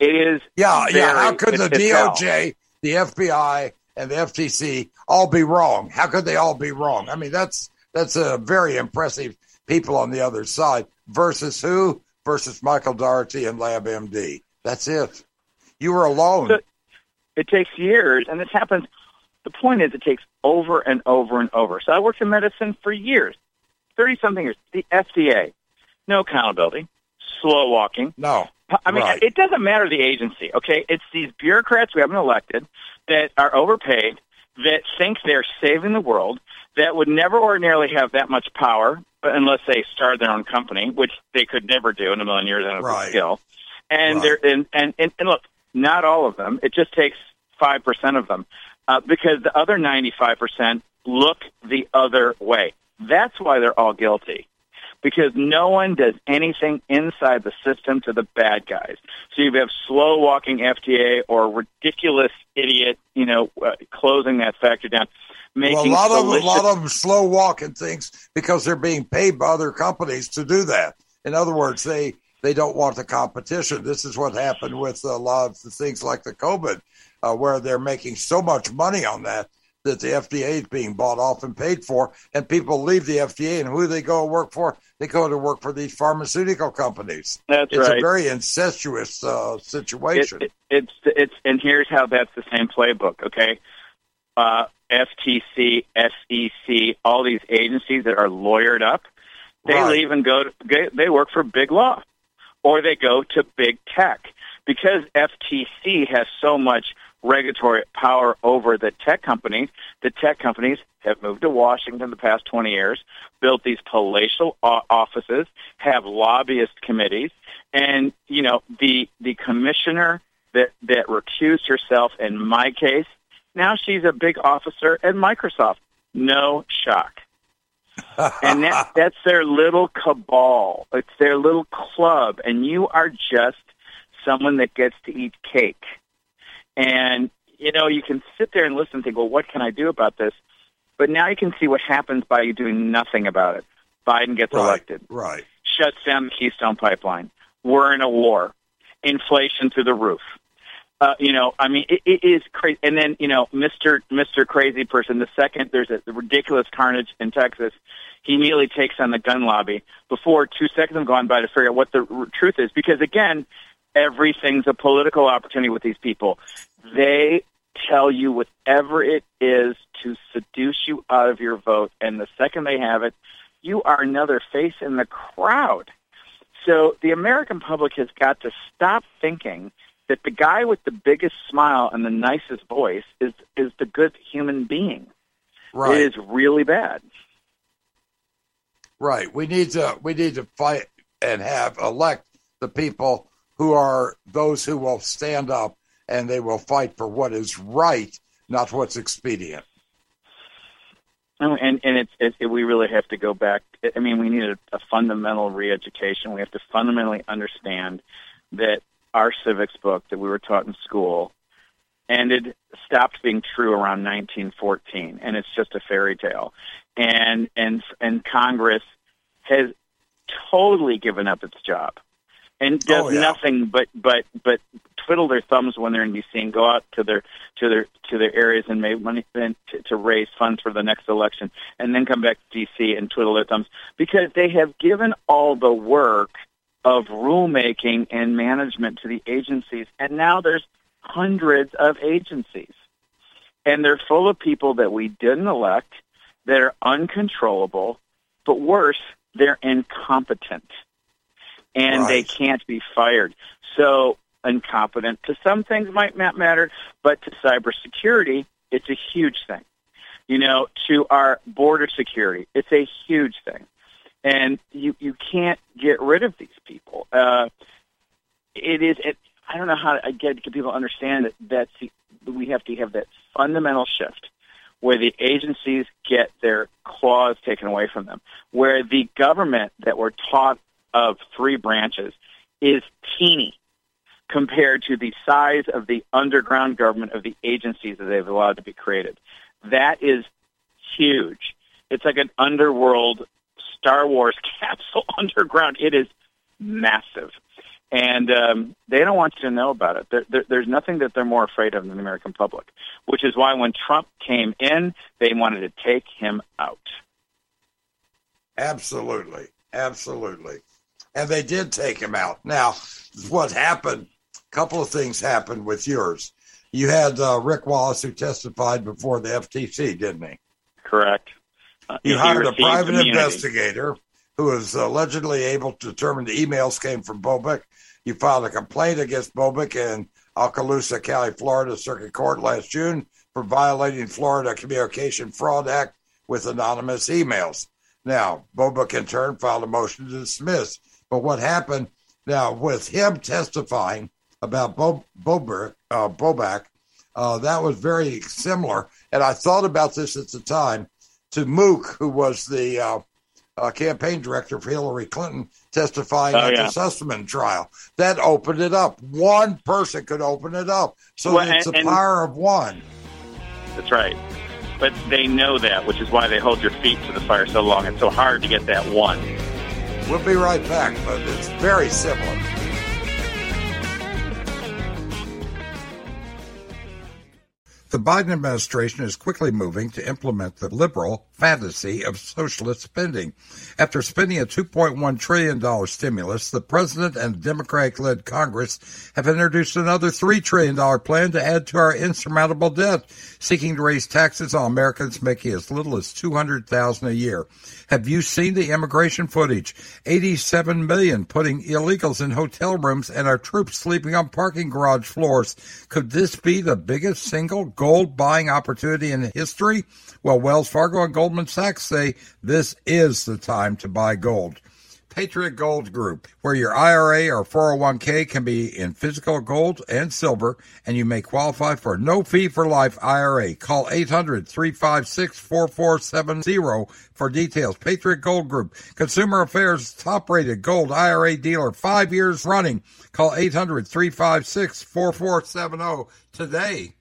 Speaker 5: It is.
Speaker 2: Yeah, very, yeah. How could the DOJ, the FBI, and the FTC all be wrong? How could they all be wrong? I mean, that's that's a very impressive people on the other side versus who? Versus Michael Daugherty and LabMD. That's it. You were alone. So,
Speaker 5: it takes years, and this happens. The point is, it takes over and over and over. So I worked in medicine for years, thirty something years. The FDA, no accountability, slow walking.
Speaker 2: No,
Speaker 5: I mean right. it doesn't matter the agency. Okay, it's these bureaucrats we haven't elected that are overpaid, that think they're saving the world, that would never ordinarily have that much power unless they started their own company, which they could never do in a million years a right. skill. And right. they're and, and and and look, not all of them. It just takes 5% of them uh, because the other 95% look the other way. That's why they're all guilty because no one does anything inside the system to the bad guys. So you have slow walking FDA or ridiculous idiot, you know, uh, closing that factory down.
Speaker 2: Making well, a lot delicious- of a lot of them slow walking things because they're being paid by other companies to do that. In other words, they they don't want the competition. This is what happened with a lot of the things like the COVID, uh, where they're making so much money on that that the FDA is being bought off and paid for, and people leave the FDA, and who they go work for? They go to work for these pharmaceutical companies.
Speaker 5: That's
Speaker 2: it's
Speaker 5: right.
Speaker 2: It's a very incestuous uh, situation.
Speaker 5: It, it, it's it's and here's how that's the same playbook. Okay, uh, FTC, SEC, all these agencies that are lawyered up, they right. leave and go. To, they work for big law or they go to big tech. Because FTC has so much regulatory power over the tech companies, the tech companies have moved to Washington the past 20 years, built these palatial offices, have lobbyist committees, and, you know, the, the commissioner that, that recused herself in my case, now she's a big officer at Microsoft. No shock and that, that's their little cabal. It's their little club, and you are just someone that gets to eat cake. And you know, you can sit there and listen and think, well, what can I do about this? But now you can see what happens by you doing nothing about it. Biden gets
Speaker 2: right,
Speaker 5: elected.
Speaker 2: Right.
Speaker 5: Shuts down the Keystone Pipeline. We're in a war. Inflation through the roof. Uh, you know, I mean, it, it is crazy. And then, you know, Mr. Mr. Crazy Person, the second there's a ridiculous carnage in Texas, he immediately takes on the gun lobby before two seconds have gone by to figure out what the r- truth is. Because again, everything's a political opportunity with these people. They tell you whatever it is to seduce you out of your vote. And the second they have it, you are another face in the crowd. So the American public has got to stop thinking that the guy with the biggest smile and the nicest voice is is the good human being.
Speaker 2: Right.
Speaker 5: It is really bad.
Speaker 2: Right. We need to we need to fight and have elect the people who are those who will stand up and they will fight for what is right, not what's expedient.
Speaker 5: Oh, and and it's it, we really have to go back. I mean, we need a, a fundamental re-education. We have to fundamentally understand that our civics book that we were taught in school ended stopped being true around 1914, and it's just a fairy tale. And and and Congress has totally given up its job and oh, does oh, yeah. nothing but but but twiddle their thumbs when they're in DC and go out to their to their to their areas and make money to, to raise funds for the next election, and then come back to DC and twiddle their thumbs because they have given all the work of rulemaking and management to the agencies, and now there's hundreds of agencies, and they're full of people that we didn't elect that are uncontrollable, but worse, they're incompetent and right. they can't be fired. So incompetent to some things might not matter, but to cybersecurity, it's a huge thing. You know, to our border security, it's a huge thing. And you, you can't get rid of these people. Uh, it is, it, I don't know how to get, people to understand that that's the, we have to have that fundamental shift where the agencies get their claws taken away from them, where the government that we're taught of three branches is teeny compared to the size of the underground government of the agencies that they've allowed to be created. That is huge. It's like an underworld Star Wars capsule underground. It is massive. And um, they don't want you to know about it. There, there, there's nothing that they're more afraid of than the American public, which is why when Trump came in, they wanted to take him out.
Speaker 2: Absolutely. Absolutely and they did take him out. Now, what happened? A couple of things happened with yours. You had uh, Rick Wallace who testified before the FTC, didn't he?
Speaker 5: Correct.
Speaker 2: Uh, you hired a private immunity. investigator who was allegedly able to determine the emails came from Boebert. You filed a complaint against Boebert in Okaloosa County, Florida Circuit Court last June for violating Florida Communication Fraud Act with anonymous emails. Now, Boebert in turn filed a motion to dismiss but what happened now with him testifying about Bo, uh, Boback, uh, that was very similar. And I thought about this at the time to Mook, who was the uh, uh, campaign director for Hillary Clinton, testifying oh, at yeah. the Sussmann trial. That opened it up. One person could open it up. So well, it's and, the power of one.
Speaker 5: That's right. But they know that, which is why they hold your feet to the fire so long. It's so hard to get that one.
Speaker 2: We'll be right back, but it's very similar. The Biden administration is quickly moving to implement the liberal fantasy of socialist spending. After spending a $2.1 trillion stimulus, the president and Democratic led Congress have introduced another $3 trillion plan to add to our insurmountable debt, seeking to raise taxes on Americans making as little as 200,000 a year. Have you seen the immigration footage? 87 million putting illegals in hotel rooms and our troops sleeping on parking garage floors. Could this be the biggest single gold buying opportunity in history? Well, Wells Fargo and Goldman Sachs say this is the time to buy gold. Patriot Gold Group, where your IRA or 401k can be in physical gold and silver, and you may qualify for no fee for life IRA. Call 800 356 4470 for details. Patriot Gold Group, Consumer Affairs top rated gold IRA dealer, five years running. Call 800 356 4470 today.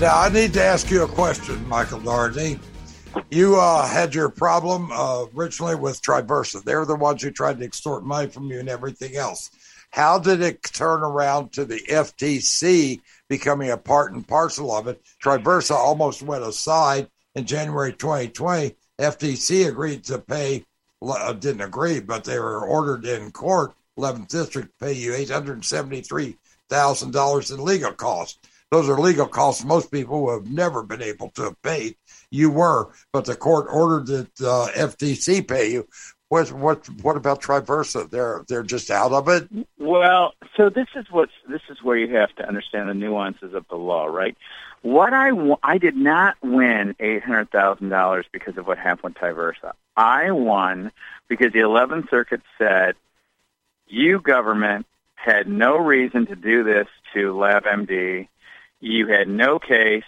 Speaker 2: Now, I need to ask you a question, Michael Daugherty. You uh, had your problem uh, originally with Tiversa. They're the ones who tried to extort money from you and everything else. How did it turn around to the FTC becoming a part and parcel of it? Tiversa almost went aside in January 2020. FTC agreed to pay, uh, didn't agree, but they were ordered in court, 11th District, pay you $873,000 in legal costs. Those are legal costs most people have never been able to pay. You were, but the court ordered that uh, FTC pay you. what what what about Tiversa? They're they're just out of it.
Speaker 5: Well, so this is what this is where you have to understand the nuances of the law, right? What I I did not win eight hundred thousand dollars because of what happened with Tiversa. I won because the Eleventh Circuit said you government had no reason to do this to LabMD. You had no case.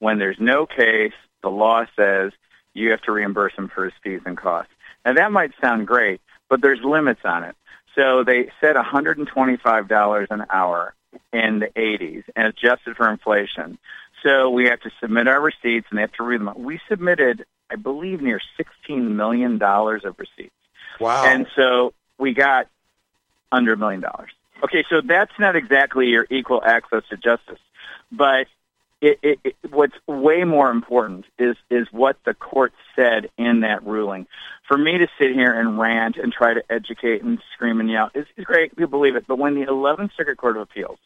Speaker 5: When there's no case, the law says you have to reimburse him for his fees and costs. Now that might sound great, but there's limits on it. So they said $125 an hour in the 80s and adjusted for inflation. So we have to submit our receipts and they have to read them. We submitted, I believe, near $16 million of receipts.
Speaker 2: Wow.
Speaker 5: And so we got under a million dollars. Okay, so that's not exactly your equal access to justice, but it, it, it, what's way more important is is what the court said in that ruling. For me to sit here and rant and try to educate and scream and yell is, is great. We believe it, but when the 11th Circuit Court of Appeals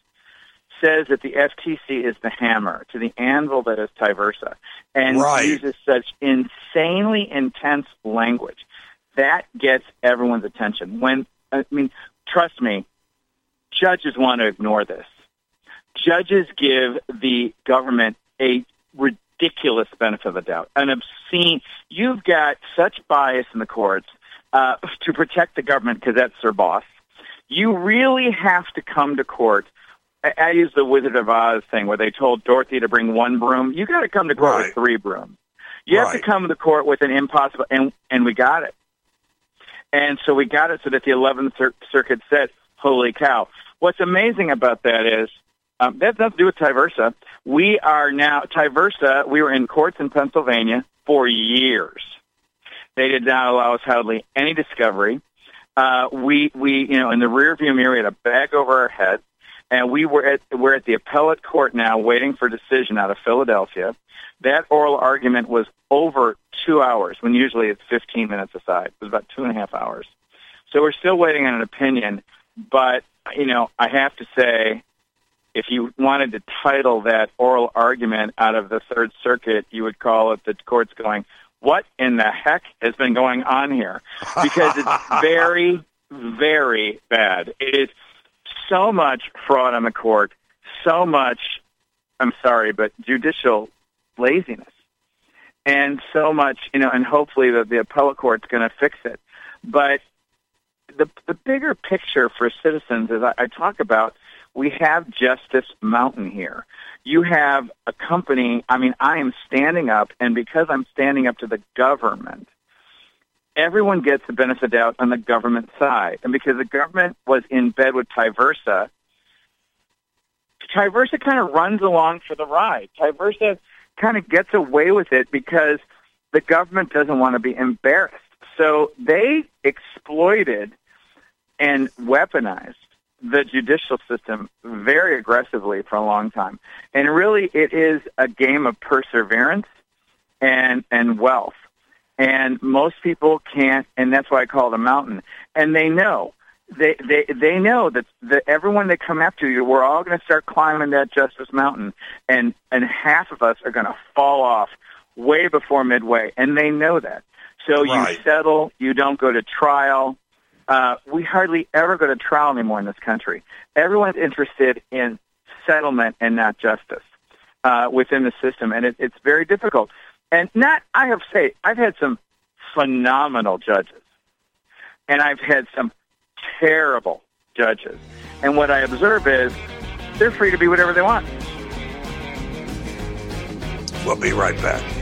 Speaker 5: says that the FTC is the hammer to the anvil that is Tiversa and
Speaker 2: right.
Speaker 5: uses such insanely intense language, that gets everyone's attention. When I mean, trust me, judges want to ignore this judges give the government a ridiculous benefit of the doubt, an obscene. You've got such bias in the courts uh, to protect the government because that's their boss. You really have to come to court. I, I use the Wizard of Oz thing where they told Dorothy to bring one broom. You got to come to court
Speaker 2: right.
Speaker 5: with three brooms. You
Speaker 2: right.
Speaker 5: have to come to court with an impossible, and and we got it. And so we got it so that the 11th Circuit said, "Holy cow!" What's amazing about that is um, that has nothing to do with Tiversa. We are now Tiversa. We were in courts in Pennsylvania for years. They did not allow us hardly any discovery. Uh, we we you know in the rearview mirror we had a bag over our head, and we were at we're at the appellate court now waiting for decision out of Philadelphia. That oral argument was over two hours when usually it's 15 minutes aside. It was about two and a half hours. So we're still waiting on an opinion, but you know I have to say if you wanted to title that oral argument out of the Third Circuit, you would call it the court's going, what in the heck has been going on here? Because it's very, very bad. It is so much fraud on the court, so much, I'm sorry, but judicial laziness. And so much, you know, and hopefully the, the appellate court's going to fix it. But the, the bigger picture for citizens, as I, I talk about, we have Justice Mountain here. You have a company, I mean, I am standing up, and because I'm standing up to the government, everyone gets the benefit of the doubt on the government side. And because the government was in bed with Tiversa, Tiversa kind of runs along for the ride. Tiversa kind of gets away with it because the government doesn't want to be embarrassed. So they exploited and weaponized the judicial system very aggressively for a long time. And really, it is a game of perseverance and, and wealth. And most people can't, and that's why I call it a mountain. And they know, they, they, they know that, that everyone that come after you, we're all going to start climbing that justice mountain. And, and half of us are going to fall off way before midway. And they know that. So
Speaker 2: Right.
Speaker 5: you settle, you don't go to trial, uh, we hardly ever go to trial anymore in this country. Everyone's interested in settlement and not justice uh, within the system, and it, it's very difficult. And not, I have to say, I've had some phenomenal judges, and I've had some terrible judges. And what I observe is they're free to be whatever they want.
Speaker 2: We'll be right back.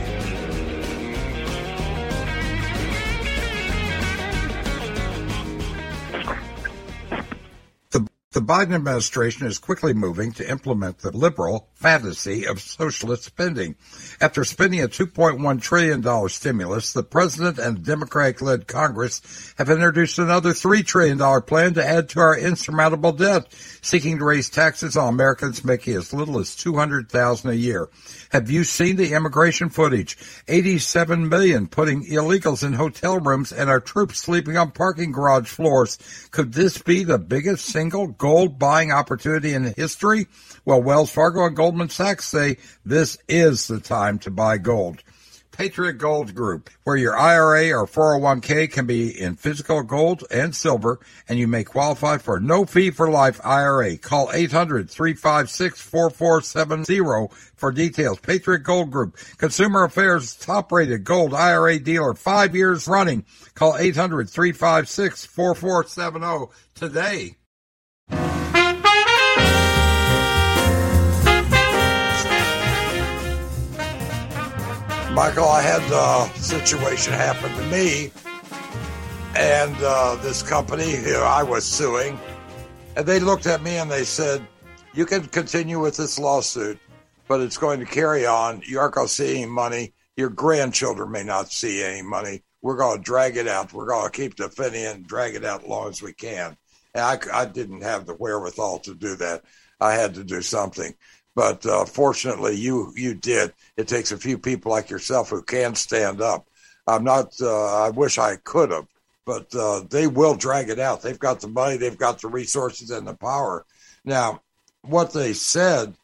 Speaker 6: The, Biden administration is quickly moving to implement the liberal fantasy of socialist spending. After spending a $2.1 trillion stimulus, the president and Democratic-led Congress have introduced another $3 trillion plan to add to our insurmountable debt, seeking to raise taxes on Americans making as little as 200000 a year. Have you seen the immigration footage? 87 million putting illegals in hotel rooms and our troops sleeping on parking garage floors. Could this be the biggest single gold buying opportunity in history? Well, Wells Fargo and Goldman Sachs say this is the time to buy gold. Patriot Gold Group, where your IRA or 401k can be in physical gold and silver, and you may qualify for no fee for life IRA. Call 800-356-4470 for details. Patriot Gold Group, Consumer Affairs top rated gold IRA dealer, five years running. Call 800-356-4470 today.
Speaker 2: Michael, I had a situation happen to me, and uh, this company who I was suing, and they looked at me and they said, "You can continue with this lawsuit, but it's going to carry on. You aren't going to see any money. Your grandchildren may not see any money. We're going to drag it out. We're going to keep defending and drag it out as long as we can." And I, I didn't have the wherewithal to do that. I had to do something but uh, fortunately you you did. It takes a few people like yourself who can stand up. I'm not uh, i wish i could have but uh, they will drag it out. They've got the money they've got the resources and the power. Now what they said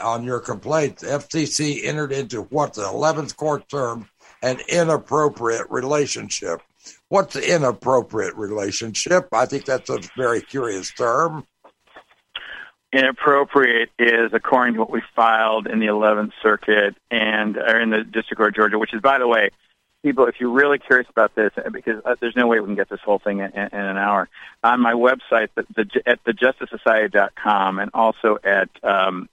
Speaker 2: on your complaint the ftc entered into what the 11th court term an inappropriate relationship. What's inappropriate relationship? I think that's a very curious term
Speaker 5: inappropriate is according to what we filed in the 11th Circuit and or in the District Court of Georgia, which is, by the way, people, if you're really curious about this, because uh, there's no way we can get this whole thing in, in, in an hour, on my website, the, the, at thejusticesociety.com and also at um,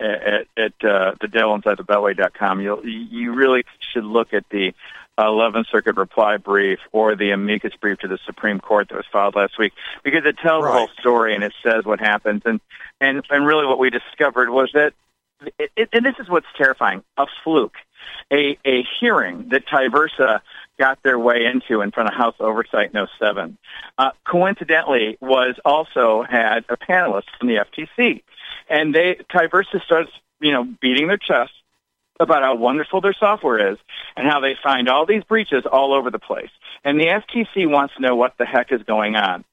Speaker 5: at, at uh, the devil inside the beltway.com, you'll you really should look at the 11th Circuit reply brief or the amicus brief to the Supreme Court that was filed last week because it tells right. the whole story and it says what happens and and and really what we discovered was that it, it, and this is what's terrifying a fluke a a hearing that Tiversa got their way into in front of House Oversight in 07 uh, coincidentally was also had a panelist from the FTC and they Tiversa starts you know beating their chest about how wonderful their software is and how they find all these breaches all over the place. And the FTC wants to know what the heck is going on.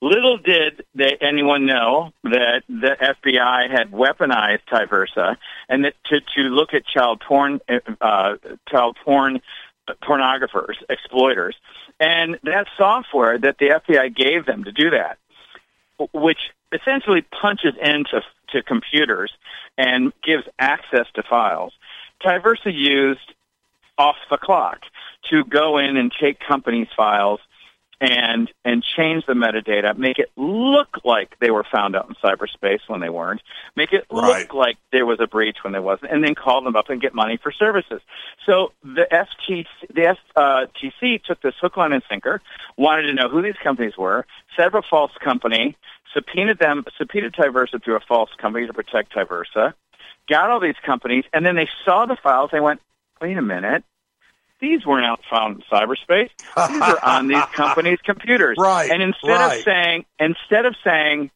Speaker 5: Little did they, anyone know that the FBI had weaponized Tiversa and that to, to look at child porn, uh, child porn pornographers, exploiters, and that software that the FBI gave them to do that, which essentially punches into to computers and gives access to files, Tiversa used off the clock to go in and take companies' files and and change the metadata, make it look like they were found out in cyberspace when they weren't, make it look right. like there was a breach when there wasn't, and then call them up and get money for services. So the FTC, the FTC uh, took this hook, line, and sinker, wanted to know who these companies were, set up a false company, subpoenaed them, subpoenaed Tiversa through a false company to protect Tiversa, got all these companies, and then they saw the files. They went, wait a minute. These weren't out found in cyberspace. These are on these companies' computers.
Speaker 2: Right.
Speaker 5: And instead
Speaker 2: right.
Speaker 5: of saying, instead of saying,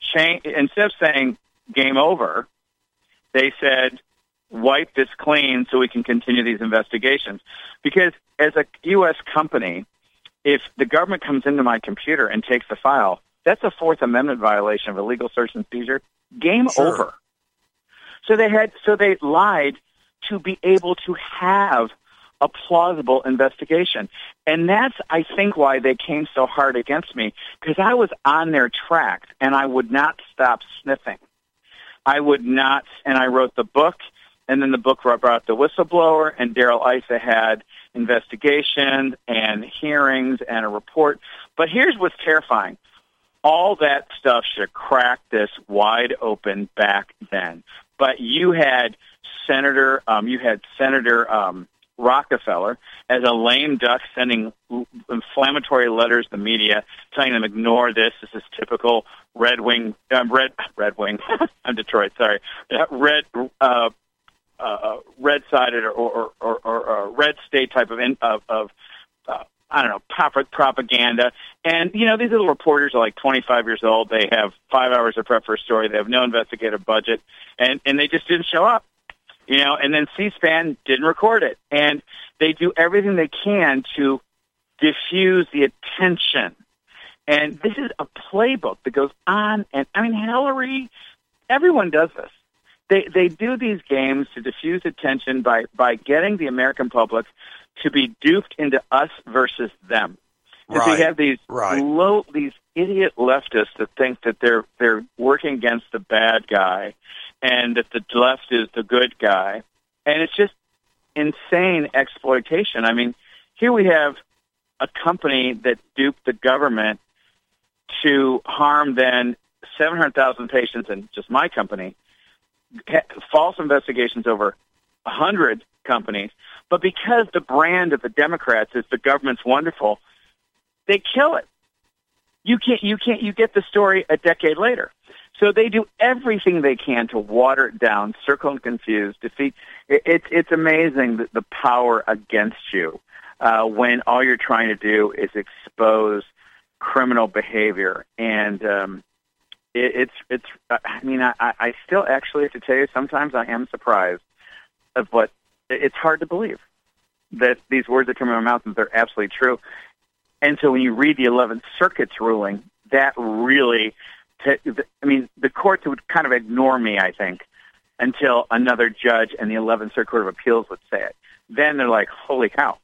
Speaker 5: change, instead of saying game over, they said, wipe this clean so we can continue these investigations. Because as a U.S. company, if the government comes into my computer and takes the file, that's a Fourth Amendment violation of illegal search and seizure. Game
Speaker 2: sure.
Speaker 5: over. So they had, so they lied to be able to have a plausible investigation. And that's, I think, why they came so hard against me, because I was on their track and I would not stop sniffing. I would not, and I wrote the book, and then the book brought the whistleblower, and Darrell Issa had investigations and hearings and a report. But here's what's terrifying all that stuff should cracked this wide open back then. But you had Senator, um, you had Senator um, Rockefeller as a lame duck sending inflammatory letters to the media, telling them ignore this. This is typical Red Wing, uh, Red Red Wing. I'm Detroit. Sorry, uh, Red. Uh, uh, red sided or, or, or, or, or red state type of in, of, of uh, I don't know, propaganda. And, you know, these little reporters are like 25 years old. They have five hours of prep for a story. They have no investigative budget. And, and they just didn't show up, you know, and then C-SPAN didn't record it. And they do everything they can to diffuse the attention. And this is a playbook that goes on. And I mean, Hillary, everyone does this. they they do these games to diffuse attention by by getting the American public to be duped into us versus them. Right. we have these right. low, these idiot leftists that think that they're they're working against the bad guy, and that the left is the good guy, and it's just insane exploitation. I mean, here we have a company that duped the government to harm then 700,000 patients in just my company, false investigations over 100 companies. But because the brand of the Democrats is the government's wonderful, they kill it. You can't, you can't, you get the story a decade later. So they do everything they can to water it down, circle and confuse, defeat. It, it's it's amazing the, the power against you uh, when all you're trying to do is expose criminal behavior. And um, it, it's it's. I mean, I, I still actually have to tell you, sometimes I am surprised of what. It's hard to believe that these words that come out of my mouth that they're absolutely true. And so when you read the 11th Circuit's ruling, that really, I mean, the courts would kind of ignore me, I think, until another judge and the 11th Circuit Court of Appeals would say it. Then they're like, holy cow.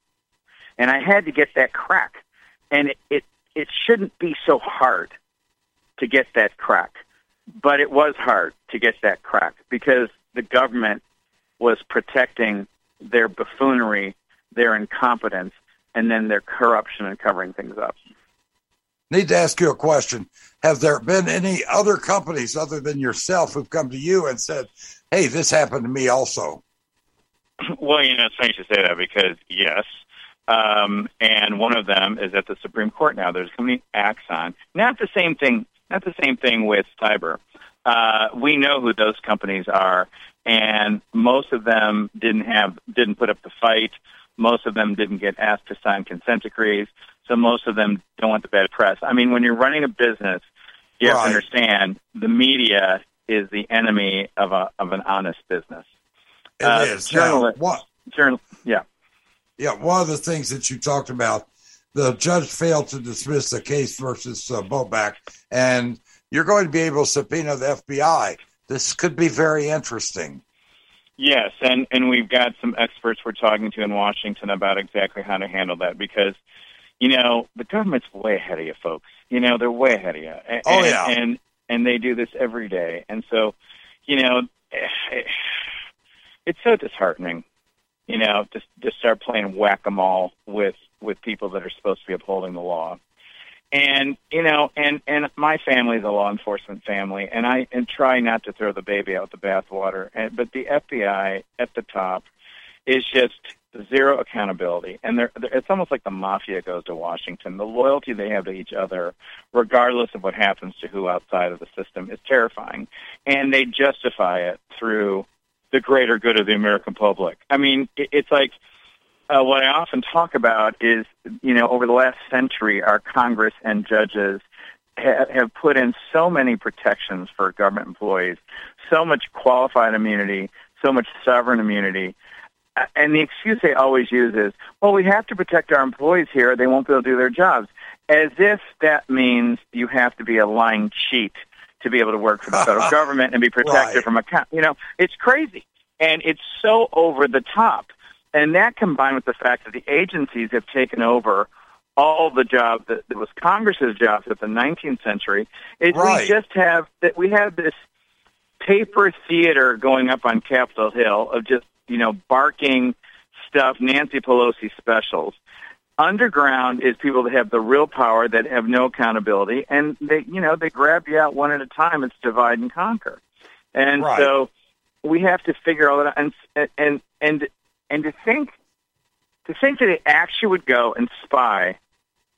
Speaker 5: And I had to get that crack. And it, it, it shouldn't be so hard to get that crack. But it was hard to get that crack because the government was protecting their buffoonery, their incompetence, and then their corruption and covering things up.
Speaker 2: Need to ask you a question. Have there been any other companies other than yourself who've come to you and said, hey, this happened to me also?
Speaker 5: Well, you know, it's funny to say that because, yes. Um, and one of them is at the Supreme Court now. There's a company, Axon. Not the same thing. Not the same thing with cyber. Uh, we know who those companies are, and most of them didn't have didn't put up the fight most of them didn't get asked to sign consent decrees, so most of them don't want the bad press. I mean, when you're running a business, you have right. to understand the media is the enemy of a of an honest business.
Speaker 2: It uh, is. Journalist,
Speaker 5: what? Journal, yeah.
Speaker 2: Yeah, one of the things that you talked about, the judge failed to dismiss the case versus uh, Boback, and you're going to be able to subpoena the FBI. This could be very interesting.
Speaker 5: Yes, and, and we've got some experts we're talking to in Washington about exactly how to handle that because, you know, the government's way ahead of you, folks. You know, they're way ahead of you. Oh, and,
Speaker 2: oh, yeah.
Speaker 5: And, and they do this every day. And so, you know, it, it's so disheartening, you know, to, to start playing whack-a-mole with, with people that are supposed to be upholding the law and you know and and my family is a law enforcement family and i and try not to throw the baby out the bathwater. And but the fbi at the top is just zero accountability. And they're, they're it's almost like the mafia goes to washington. The loyalty they have to each other regardless of what happens to who outside of the system is terrifying. And they justify it through the greater good of the american public. I mean it, it's like uh, what I often talk about is, you know, over the last century, our Congress and judges ha- have put in so many protections for government employees, so much qualified immunity, so much sovereign immunity. And the excuse they always use is, well, we have to protect our employees here. They won't be able to do their jobs. As if that means you have to be a lying cheat to be able to work for the federal government and be protected
Speaker 2: right.
Speaker 5: from a, you know, it's crazy. And it's so over the top and that combined with the fact that the agencies have taken over all the jobs that, that was Congress's jobs at the 19th century, is
Speaker 2: right.
Speaker 5: we just have that we have this paper theater going up on Capitol Hill of just you know barking stuff, Nancy Pelosi specials. Underground is people that have the real power that have no accountability, and they you know they grab you out one at a time. It's divide and conquer, and
Speaker 2: right.
Speaker 5: so we have to figure all that out. And and and and to think, to think that they actually would go and spy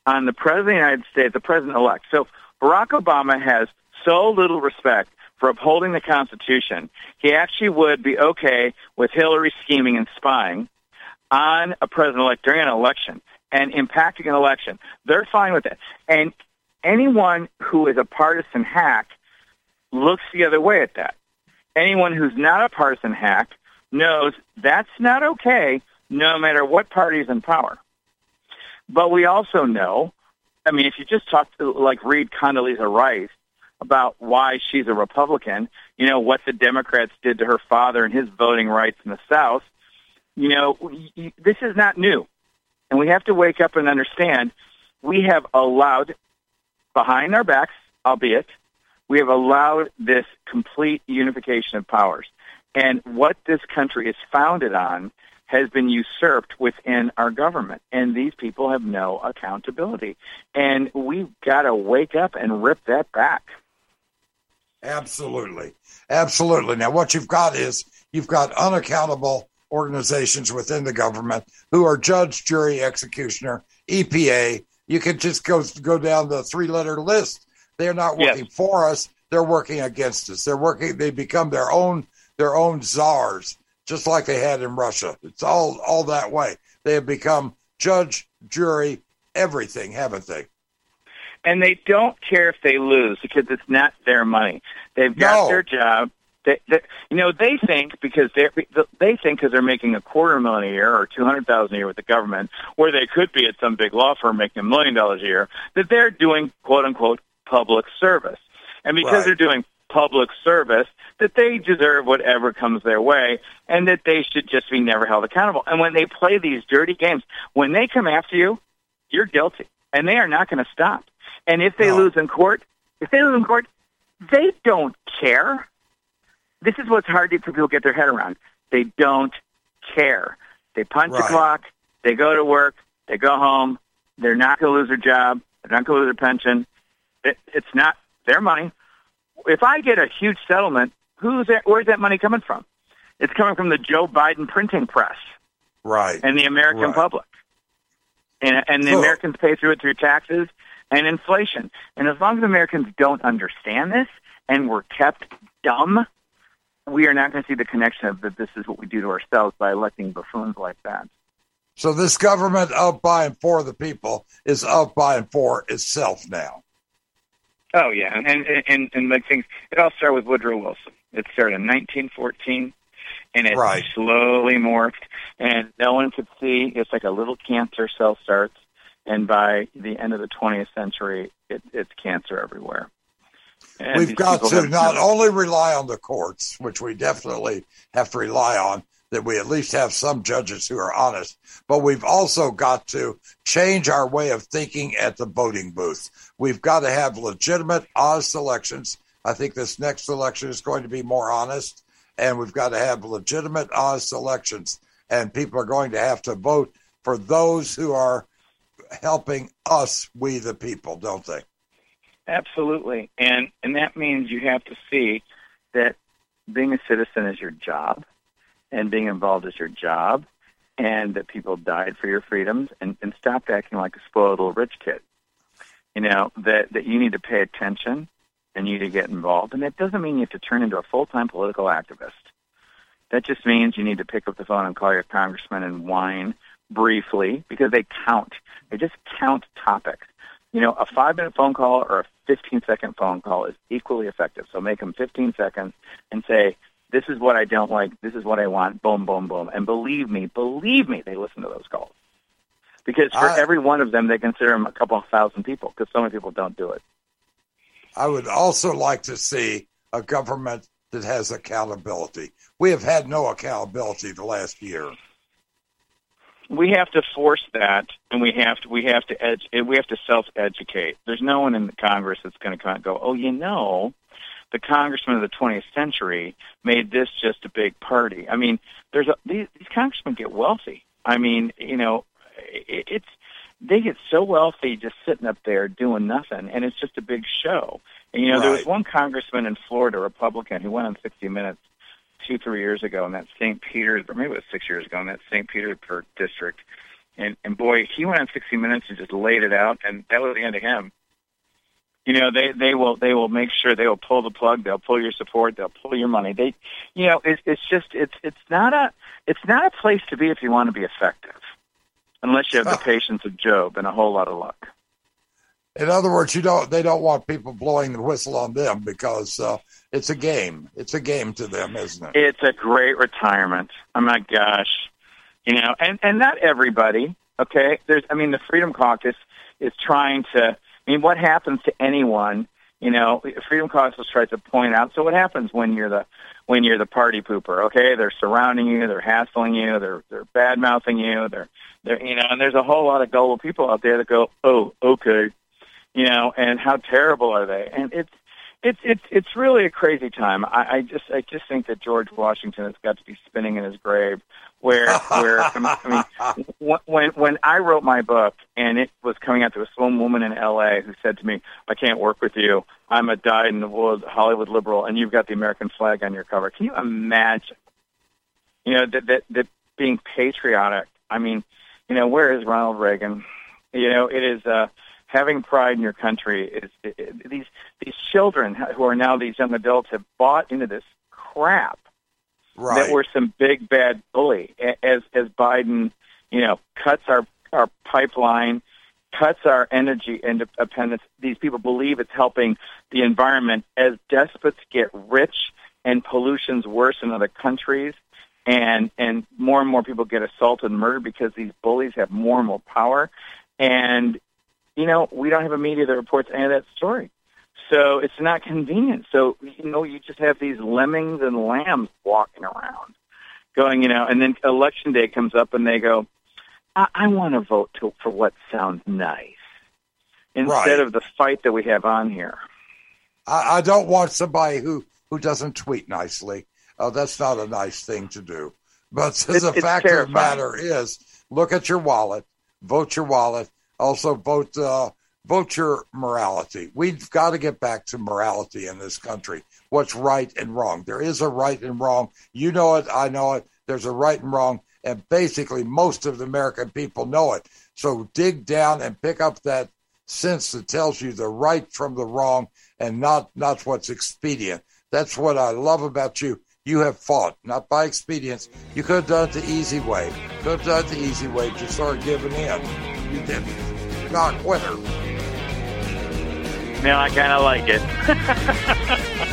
Speaker 5: on the president of the United States, the president-elect. So Barack Obama has so little respect for upholding the Constitution, he actually would be okay with Hillary scheming and spying on a president-elect during an election and impacting an election. They're fine with it. And anyone who is a partisan hack looks the other way at that. Anyone who's not a partisan hack knows that's not okay no matter what party is in power. But we also know, I mean, if you just talk to, like, read Condoleezza Rice about why she's a Republican, you know, what the Democrats did to her father and his voting rights in the South. You know, this is not new. And we have to wake up and understand we have allowed, behind our backs, albeit, we have allowed this complete unification of powers. And what this country is founded on has been usurped within our government. And these people have no accountability. And we've got to wake up and rip that back.
Speaker 2: Absolutely. Absolutely. Now, what you've got is you've got unaccountable organizations within the government who are judge, jury, executioner, EPA. You can just go go down the three letter list. They're not working yes. for us. They're working against us. They're working. They become their own their own czars just like they had in Russia. It's all all that way. They have become judge, jury, everything, haven't they?
Speaker 5: And they don't care if they lose because it's not their money. They've got
Speaker 2: no.
Speaker 5: their job. They, they, you know, they think because they they think because they're making a quarter million a year or two hundred thousand a year with the government, where they could be at some big law firm making a million dollars a year, that they're doing quote unquote public service. And because
Speaker 2: right.
Speaker 5: they're doing public service, that they deserve whatever comes their way and that they should just be never held accountable. And when they play these dirty games, when they come after you, you're guilty. And they are not going to stop. And if they
Speaker 2: no.
Speaker 5: lose in court, if they lose in court, they don't care. This is what's hard for people to get their head around. They don't care. They punch
Speaker 2: right.
Speaker 5: the clock, they go to work, they go home, they're not going to lose their job, they're not going to lose their pension. It, it's not their money. If I get a huge settlement who's that, where's that money coming from? It's coming from the Joe Biden printing press,
Speaker 2: right,
Speaker 5: and the American
Speaker 2: right.
Speaker 5: public, and and the Americans pay through it through taxes and inflation. And as long as Americans don't understand this and we're kept dumb, we are not going to see the connection of that. This is what we do to ourselves by electing buffoons like that.
Speaker 2: So this government of by and for the people is of by and for itself now.
Speaker 5: Oh yeah, and and and, and like things. It all started with Woodrow Wilson. It started in 1914, and it
Speaker 2: right.
Speaker 5: slowly morphed, and no one could see. It's like a little cancer cell starts, and by the end of the 20th century, it, it's cancer everywhere.
Speaker 2: And We've got to not only rely on the courts, which we definitely have to rely on, that we at least have some judges who are honest, but we've also got to change our way of thinking at the voting booth. We've got to have legitimate, honest elections I think this next election is going to be more honest, and we've got to have legitimate, honest elections. And people are going to have to vote for those who are helping us, we the people, don't they?
Speaker 5: Absolutely, and and that means you have to see that being a citizen is your job, and being involved is your job, and that people died for your freedoms, and, and stop acting like a spoiled little rich kid. You know that that you need to pay attention and you need to get involved. And that doesn't mean you have to turn into a full-time political activist. That just means you need to pick up the phone and call your congressman and whine briefly because they count. They just count topics. You know, a five-minute phone call or a 15-second phone call is equally effective. So make them 15 seconds and say, this is what I don't like. This is what I want. Boom, boom, boom. And believe me, believe me, they listen to those calls. Because for I, every one of them, they consider them a couple of thousand people because so many people don't do it.
Speaker 2: I would also like to see a government that has accountability. We have had no accountability the last year.
Speaker 5: We have to force that, and we have to we have to edge we have to self educate. There's no one in the Congress that's going to come out and go, oh, you know, the congressman of the 20th century made this just a big party. I mean, there's a, these, these congressmen get wealthy. I mean, you know, it, it's they get so wealthy just sitting up there doing nothing, and it's just a big show. And you know,
Speaker 2: right.
Speaker 5: there was one congressman in Florida, Republican, who went on 60 Minutes two, three years ago in that St. Peter's, or maybe it was six years ago in that St. Petersburg district. And and boy, he went on 60 Minutes and just laid it out, and that was the end of him. You know, they they will they will make sure they will pull the plug, they'll pull your support, they'll pull your money. They, you know, it's it's just it's it's not a it's not a place to be if you want to be effective unless you have the patience of Job and a whole lot of luck.
Speaker 2: In other words, you don't they don't want people blowing the whistle on them because uh, it's a game. It's a game to them, isn't it?
Speaker 5: It's a great retirement. Oh my gosh, you know, and and not everybody. Okay, there's I mean the Freedom Caucus is trying to. I mean, what happens to anyone You know, Freedom Caucus tries to point out. So what happens when you're the when you're the party pooper? Okay, they're surrounding you, they're hassling you, they're they're bad mouthing you, they're they're you know, and there's a whole lot of gullible people out there that go, oh, okay, you know, and how terrible are they? And it's it's it's it's really a crazy time. I, I just I just think that George Washington has got to be spinning in his grave where where I mean when when I wrote my book and it was coming out, there was some woman in L.A. who said to me, "I can't work with you. I'm a dyed in the wool Hollywood liberal, and you've got the American flag on your cover." Can you imagine? You know that that that being patriotic. I mean, you know, where is Ronald Reagan? You know, it is uh, having pride in your country. Is it, it, these these children who are now these young adults have bought into this crap
Speaker 2: Right.
Speaker 5: that we're some big bad bully as as Biden, you know, cuts our our pipeline, cuts our energy independence. These people believe it's helping the environment as despots get rich and pollution's worse in other countries. And and more and more people get assaulted and murdered because these bullies have more and more power. And you know, we don't have a media that reports any of that story. So it's not convenient. So, you know, you just have these lemmings and lambs walking around going, you know, and then election day comes up and they go, I, I want to vote to, for what sounds nice instead
Speaker 2: Right.
Speaker 5: of the fight that we have on here.
Speaker 2: I, I don't want somebody who, who doesn't tweet nicely. Oh, that's not a nice thing to do. But the
Speaker 5: It's- it's
Speaker 2: fact of the matter is, look at your wallet, vote your wallet. Also, vote uh, vote your morality. We've got to get back to morality in this country. What's right and wrong? There is a right and wrong. You know it. I know it. There's a right and wrong, and basically most of the American people know it. So dig down and pick up that sense that tells you the right from the wrong and not not what's expedient. That's what I love about you. You have fought, not by expedience. You could have done it the easy way. Could have done it the easy way. Just started giving in. You didn't. Not a quitter.
Speaker 5: I kind of like it.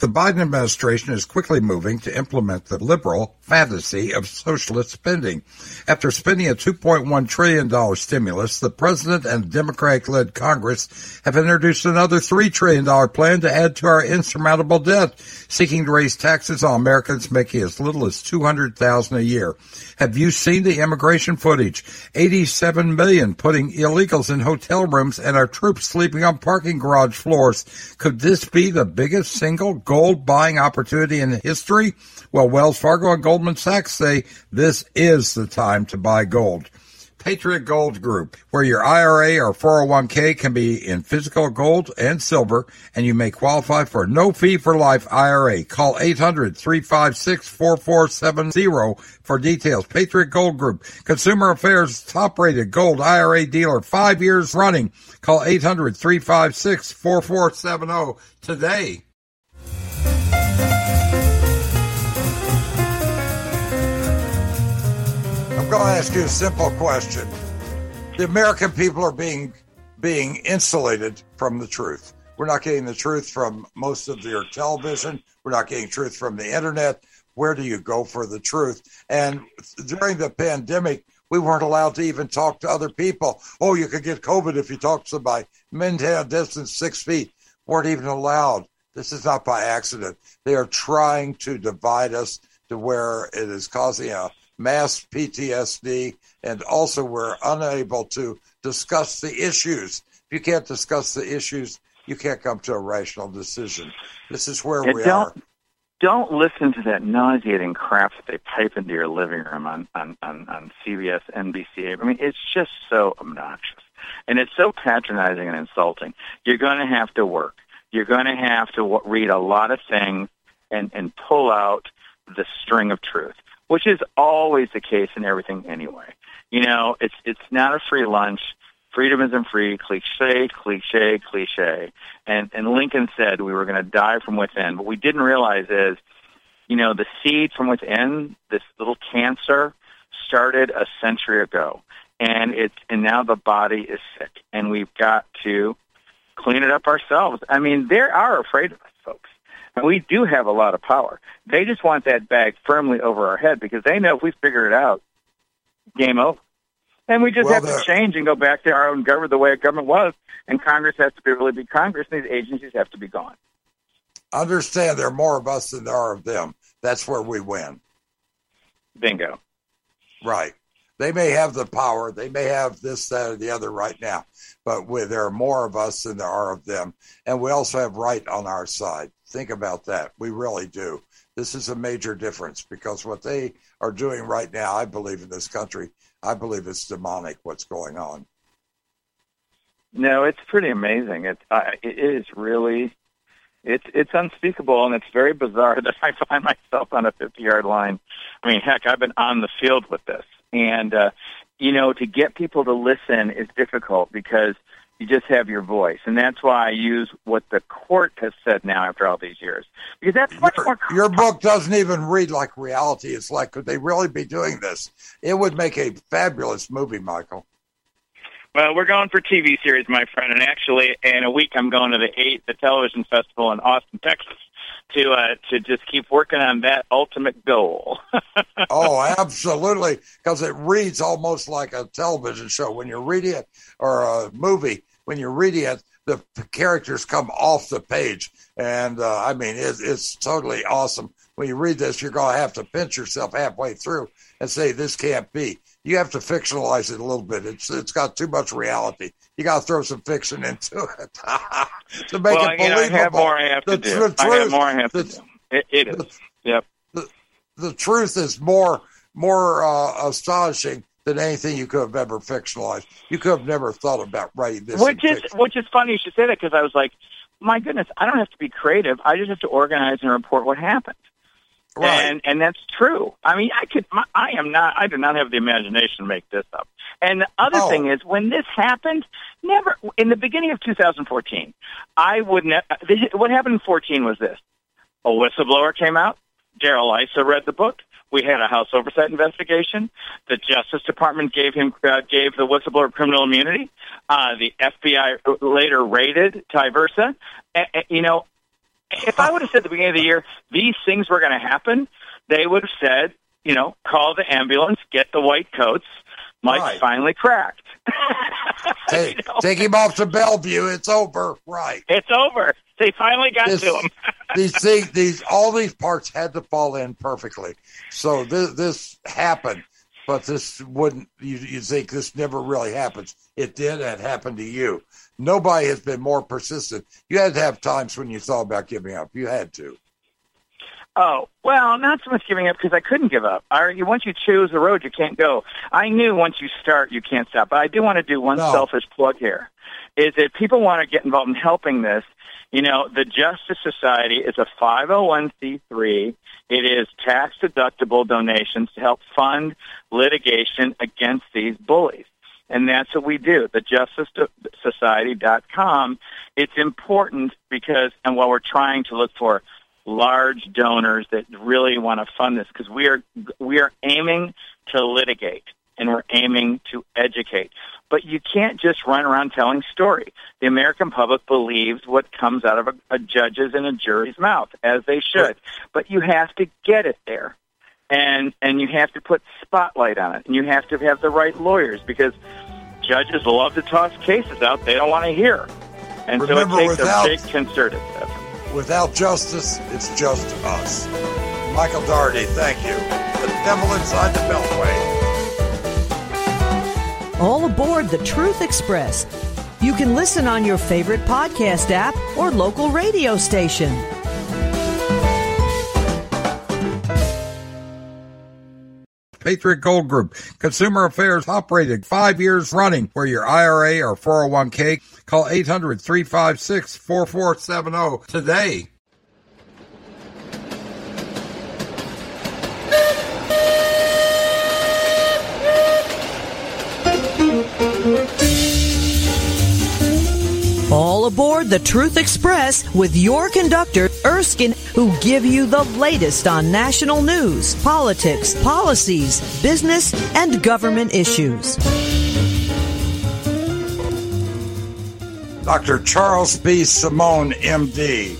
Speaker 6: The Biden administration is quickly moving to implement the liberal fantasy of socialist spending. After spending a $2.1 trillion stimulus, the president and Democratic-led Congress have introduced another $3 trillion plan to add to our insurmountable debt, seeking to raise taxes on Americans making as little as 200,000 a year. Have you seen the immigration footage? 87 million putting illegals in hotel rooms and our troops sleeping on parking garage floors. Could this be the biggest single gold buying opportunity in history? Well, Wells Fargo and Goldman Sachs say this is the time to buy gold. Patriot Gold Group, where your IRA or 401k can be in physical gold and silver, and you may qualify for no fee for life IRA. Call 800-356-4470 for details. Patriot Gold Group, Consumer Affairs top rated gold IRA dealer, five years running. Call 800-356-4470 today.
Speaker 2: Going to ask you a simple question. The American people are being being insulated from the truth. We're not getting the truth from most of your television. We're not getting truth from the internet. Where do you go for the truth? And during the pandemic, we weren't allowed to even talk to other people. Oh, you could get COVID if you talk to somebody. Maintain a distance six feet. Weren't even allowed. This is not by accident. They are trying to divide us to where it is causing a mass PTSD, and also we're unable to discuss the issues. If you can't discuss the issues, you can't come to a rational decision. This is where
Speaker 5: Yeah,
Speaker 2: we
Speaker 5: don't-
Speaker 2: are.
Speaker 5: Don't listen to that nauseating crap that they pipe into your living room on, on, on, on CBS, NBC. I mean, it's just so obnoxious. And it's so patronizing and insulting. You're going to have to work. You're going to have to w- read a lot of things and, and pull out the string of truth, which is always the case in everything anyway. You know, it's, it's not a free lunch. Freedom isn't free. Cliche, cliche, cliche. And, and Lincoln said we were going to die from within. What we didn't realize is, you know, the seed from within, this little cancer, started a century ago. And it's, and now the body is sick. And we've got to clean it up ourselves. I mean, they are afraid of us, we do have a lot of power. They just want that bag firmly over our head because they know if we figure it out, game over. And we just
Speaker 2: Well,
Speaker 5: have to change and go back to our own government the way our government was. And Congress has to be really be Congress, and these agencies have to be gone.
Speaker 2: Understand there are more of us than there are of them. That's where we win.
Speaker 5: Bingo.
Speaker 2: Right. They may have the power. They may have this, that, or the other right now, but we, there are more of us than there are of them. And we also have right on our side. Think about that. We really do. This is a major difference because what they are doing right now, I believe in this country, I believe it's demonic what's going on.
Speaker 5: No, it's pretty amazing. It uh, it is really it's it's unspeakable and it's very bizarre that I find myself on a 50 yard line. I mean, heck, I've been on the field with this, and uh, you know, to get people to listen is difficult because you just have your voice, and that's why I use what the court has said now after all these years because that's much more.
Speaker 2: Your, your book doesn't even read like reality. It's like, could they really be doing this? It would make a fabulous movie, Michael.
Speaker 5: Well, we're going for TV series, my friend, and actually, in a week, I'm going to the eight the television festival in Austin, Texas, to uh, to just keep working on that ultimate goal.
Speaker 2: oh, absolutely, because it reads almost like a television show. When you're reading it, or a movie, when you're reading it, the characters come off the page, and uh, I mean, it, it's totally awesome. When you read this, you're going to have to pinch yourself halfway through and say, "This can't be." You have to fictionalize it a little bit. It's it's got too much reality. You got to throw some fiction into it to make
Speaker 5: well,
Speaker 2: it
Speaker 5: you know,
Speaker 2: believable.
Speaker 5: I have more I have
Speaker 2: the,
Speaker 5: to do.
Speaker 2: the
Speaker 5: I have more I have
Speaker 2: the-
Speaker 5: to do. It, it is. Yep.
Speaker 2: the truth is more more uh, astonishing than anything you could have ever fictionalized. You could have never thought about writing this.
Speaker 5: Which is
Speaker 2: fiction.
Speaker 5: which is funny you should say that because I was like, my goodness, I don't have to be creative. I just have to organize and report what happened.
Speaker 2: Right.
Speaker 5: And and that's true. I mean, I could. My, I am not. I do not have the imagination to make this up. And the other
Speaker 2: Oh.
Speaker 5: thing is, when this happened, never in the beginning of 2014, I would ne- What happened in 14 was this: a whistleblower came out. Darrell Issa read the book. We had a House oversight investigation. The Justice Department gave him uh, gave the whistleblower criminal immunity. Uh, the FBI later raided Tiversa. You know, if I would have said at the beginning of the year these things were going to happen, they would have said, you know, call the ambulance, get the white coats. Mike
Speaker 2: Right.
Speaker 5: finally cracked.
Speaker 2: take,
Speaker 5: You know,
Speaker 2: take him off to Bellevue. It's over. Right.
Speaker 5: it's over. They finally got
Speaker 2: This-
Speaker 5: to him.
Speaker 2: these things, these all these parts had to fall in perfectly. So this this happened, but this wouldn't. You, you think this never really happens? It did, and it happened to you. Nobody has been more persistent. You had to have times when you thought about giving up. You had to.
Speaker 5: Oh, well, not so much giving up because I couldn't give up. I, once you choose the road, you can't go. I knew once you start, you can't stop. But I do want to do one
Speaker 2: No.
Speaker 5: selfish plug here. Is if people want to get involved in helping this, you know, the Justice Society is a 501c3. It is tax deductible donations to help fund litigation against these bullies. And that's what we do. The justicesociety.com. It's important because, and while we're trying to look for large donors that really want to fund this, because we are we are aiming to litigate and we're aiming to educate. But you can't just run around telling story. The American public believes what comes out of a, a judge's and a jury's mouth, as they should. But you have to get it there and and you have to put spotlight on it, and you have to have the right lawyers because judges love to toss cases out they don't want to hear, and
Speaker 2: Remember,
Speaker 5: so it takes
Speaker 2: without-
Speaker 5: a big concerted effort.
Speaker 2: Without justice, it's just us. Michael Daugherty, thank you. The devil inside the Beltway.
Speaker 1: All aboard the Truth Express. You can listen on your favorite podcast app or local radio station.
Speaker 6: Patriot Gold Group, Consumer Affairs operated five years running for your IRA or 401k. Call 800 356 4470 today.
Speaker 1: All aboard the Truth Express with your conductor, Erskine, who give you the latest on national news, politics, policies, business, and government issues.
Speaker 2: Dr. Charles B. Simone, MD.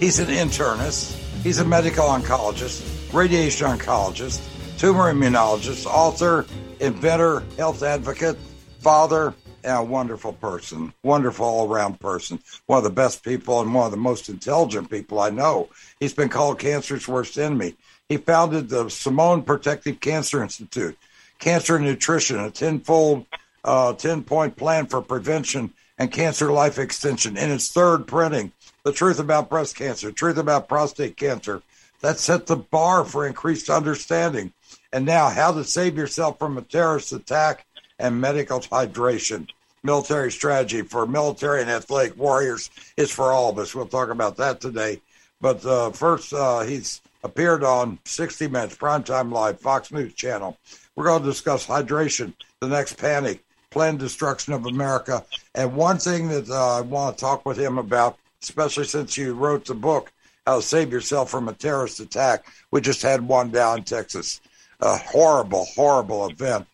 Speaker 2: He's an internist. He's a medical oncologist, radiation oncologist, tumor immunologist, author, inventor, health advocate, father, a wonderful person, wonderful all around person, one of the best people and one of the most intelligent people I know. He's been called cancer's worst enemy. He founded the Simone Protective Cancer Institute, cancer nutrition, a tenfold, uh, 10 point plan for prevention and cancer life extension in its third printing. The truth about breast cancer, truth about prostate cancer. That set the bar for increased understanding. And now, how to save yourself from a terrorist attack and medical hydration. Military strategy for military and athletic warriors is for all of us. We'll talk about that today. But uh, first, uh, he's appeared on 60 Minutes, Primetime Live, Fox News Channel. We're going to discuss hydration, the next panic, planned destruction of America. And one thing that uh, I want to talk with him about, especially since you wrote the book, How to Save Yourself from a Terrorist Attack. We just had one down in Texas. A horrible, horrible event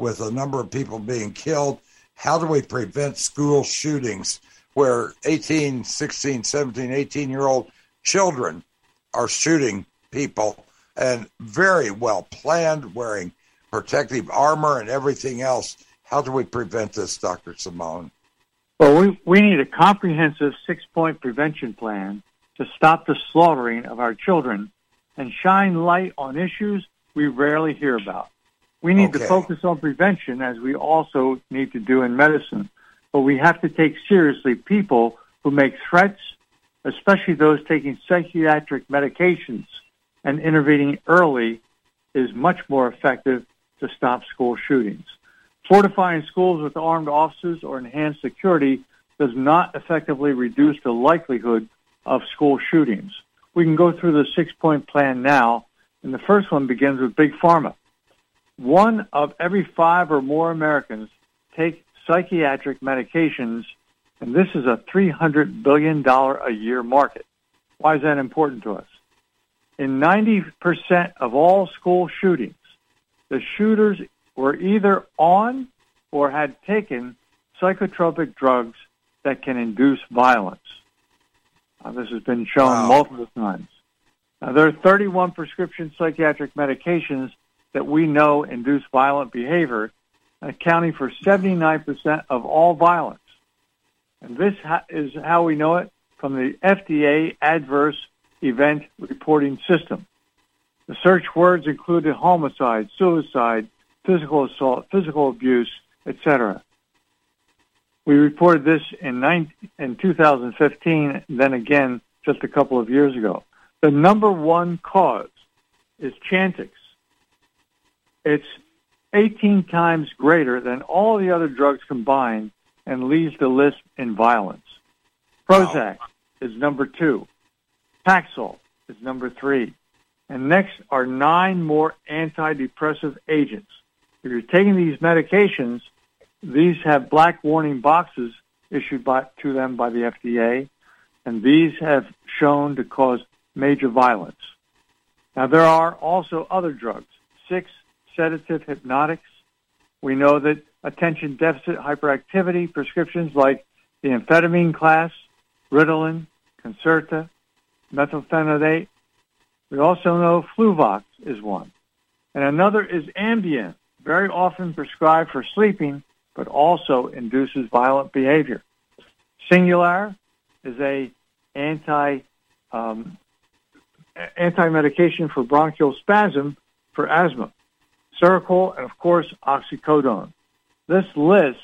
Speaker 2: with a number of people being killed. How do we prevent school shootings where 18, 16, 17, 18 year old children are shooting people and very well planned, wearing protective armor and everything else? How do we prevent this, Dr. Simone?
Speaker 7: Well, we, we need a comprehensive six point prevention plan to stop the slaughtering of our children and shine light on issues we rarely hear about. We need okay. to focus on prevention as we also need to do in medicine. But we have to take seriously people who make threats, especially those taking psychiatric medications, and intervening early is much more effective to stop school shootings. Fortifying schools with armed officers or enhanced security does not effectively reduce the likelihood of school shootings. We can go through the six point plan now, and the first one begins with Big Pharma. One of every five or more Americans take psychiatric medications, and this is a $300 billion a year market. Why is that important to us? In 90% of all school shootings, the shooters were either on or had taken psychotropic drugs that can induce violence. Uh, this has been shown wow. multiple times. Now, there are 31 prescription psychiatric medications that we know induce violent behavior, accounting for 79% of all violence. And this is how we know it from the FDA Adverse Event Reporting System. The search words included homicide, suicide, physical assault, physical abuse, etc. We reported this in, 19, in 2015, then again just a couple of years ago. The number one cause is Chantix, it's 18 times greater than all the other drugs combined and leads the list in violence. Prozac wow. is number two. Paxil is number three. And next are nine more antidepressive agents. If you're taking these medications, these have black warning boxes issued by, to them by the FDA, and these have shown to cause major violence. Now, there are also other drugs, six sedative hypnotics. We know that attention deficit hyperactivity prescriptions like the amphetamine class, Ritalin, Concerta, methylphenidate. We also know Fluvox is one. And another is Ambien, very often prescribed for sleeping, but also induces violent behavior. Singulair is a anti um, anti medication for bronchial spasm for asthma. Seroquel, and of course, oxycodone. This list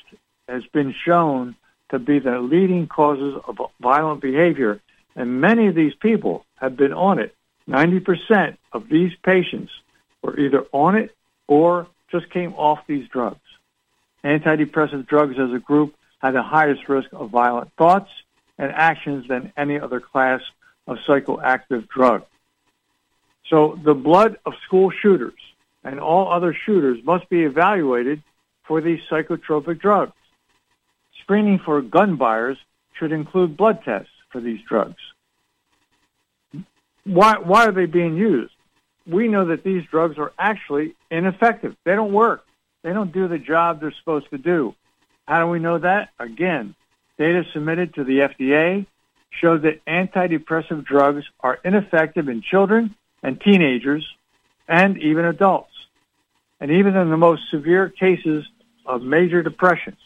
Speaker 7: has been shown to be the leading causes of violent behavior, and many of these people have been on it. 90% of these patients were either on it or just came off these drugs. Antidepressant drugs as a group had the highest risk of violent thoughts and actions than any other class of psychoactive drug. So the blood of school shooters and all other shooters must be evaluated for these psychotropic drugs. Screening for gun buyers should include blood tests for these drugs. Why, why are they being used? We know that these drugs are actually ineffective. They don't work. They don't do the job they're supposed to do. How do we know that? Again, data submitted to the FDA showed that antidepressive drugs are ineffective in children and teenagers and even adults. And even in the most severe cases of major depressions,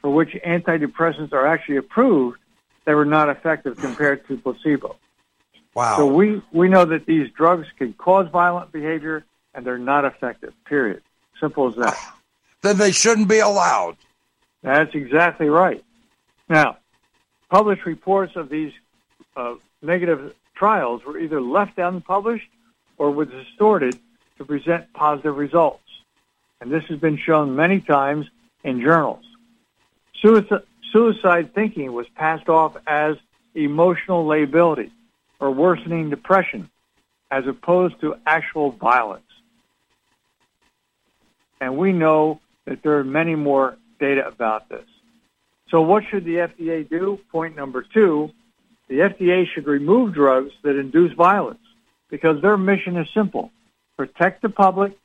Speaker 7: for which antidepressants are actually approved, they were not effective compared to placebo.
Speaker 6: Wow.
Speaker 7: So we, we know that these drugs can cause violent behavior and they're not effective, period. Simple as that.
Speaker 6: then they shouldn't be allowed.
Speaker 7: That's exactly right. Now, published reports of these uh, negative trials were either left unpublished or were distorted to present positive results. And this has been shown many times in journals. Suicide, thinking was passed off as emotional lability or worsening depression as opposed to actual violence. And we know that there are many more data about this. So what should the FDA do? Point number two, the FDA should remove drugs that induce violence because their mission is simple. Protect the public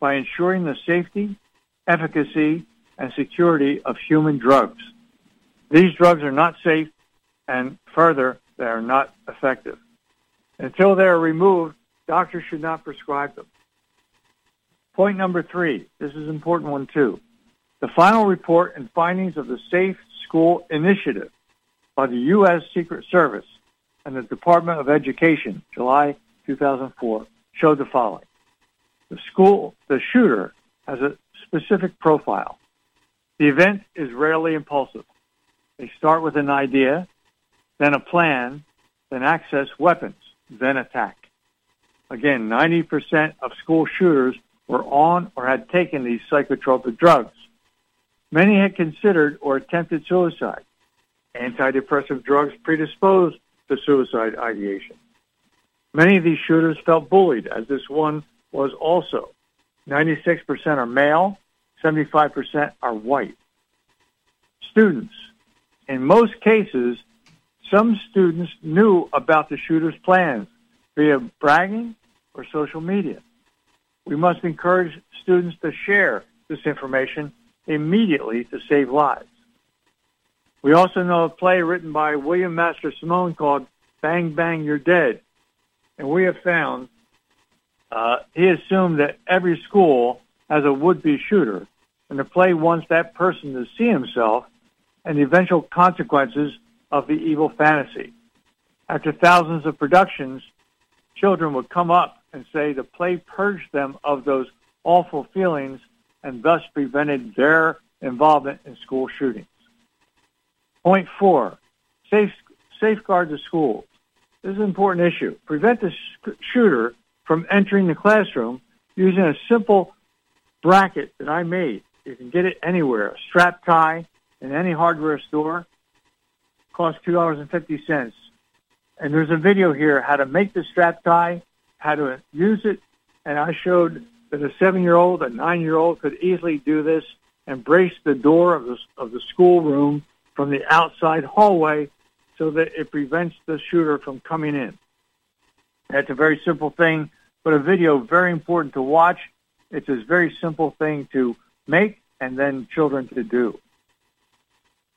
Speaker 7: by ensuring the safety, efficacy, and security of human drugs. These drugs are not safe and further, they are not effective. Until they are removed, doctors should not prescribe them. Point number three, this is an important one too. The final report and findings of the Safe School Initiative by the U.S. Secret Service and the Department of Education, July 2004, showed the following. The school, the shooter has a specific profile. The event is rarely impulsive. They start with an idea, then a plan, then access weapons, then attack. Again, 90% of school shooters were on or had taken these psychotropic drugs. Many had considered or attempted suicide. Antidepressive drugs predisposed to suicide ideation. Many of these shooters felt bullied, as this one was also. 96% are male, 75% are white. Students. In most cases, some students knew about the shooter's plans via bragging or social media. We must encourage students to share this information immediately to save lives. We also know a play written by William Mastrosimone called Bang Bang You're Dead. And we have found uh, he assumed that every school has a would-be shooter, and the play wants that person to see himself and the eventual consequences of the evil fantasy. After thousands of productions, children would come up and say the play purged them of those awful feelings and thus prevented their involvement in school shootings. Point four, safe, safeguard the schools. This is an important issue. Prevent the sh- shooter from entering the classroom using a simple bracket that I made. You can get it anywhere. A strap tie in any hardware store costs $2.50. And there's a video here how to make the strap tie, how to use it, and I showed that a seven-year-old, a nine-year-old could easily do this and brace the door of the, of the schoolroom from the outside hallway so that it prevents the shooter from coming in. That's a very simple thing, but a video very important to watch. It's a very simple thing to make and then children to do.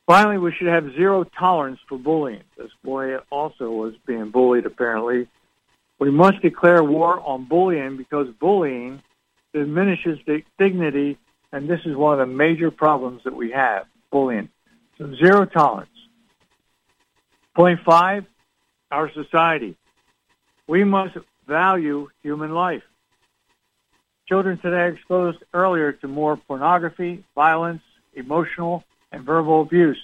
Speaker 7: Finally, we should have zero tolerance for bullying. This boy also was being bullied, apparently. We must declare war on bullying because bullying diminishes the dignity, and this is one of the major problems that we have, bullying. So zero tolerance. Point five, our society. We must value human life. Children today are exposed earlier to more pornography, violence, emotional, and verbal abuse.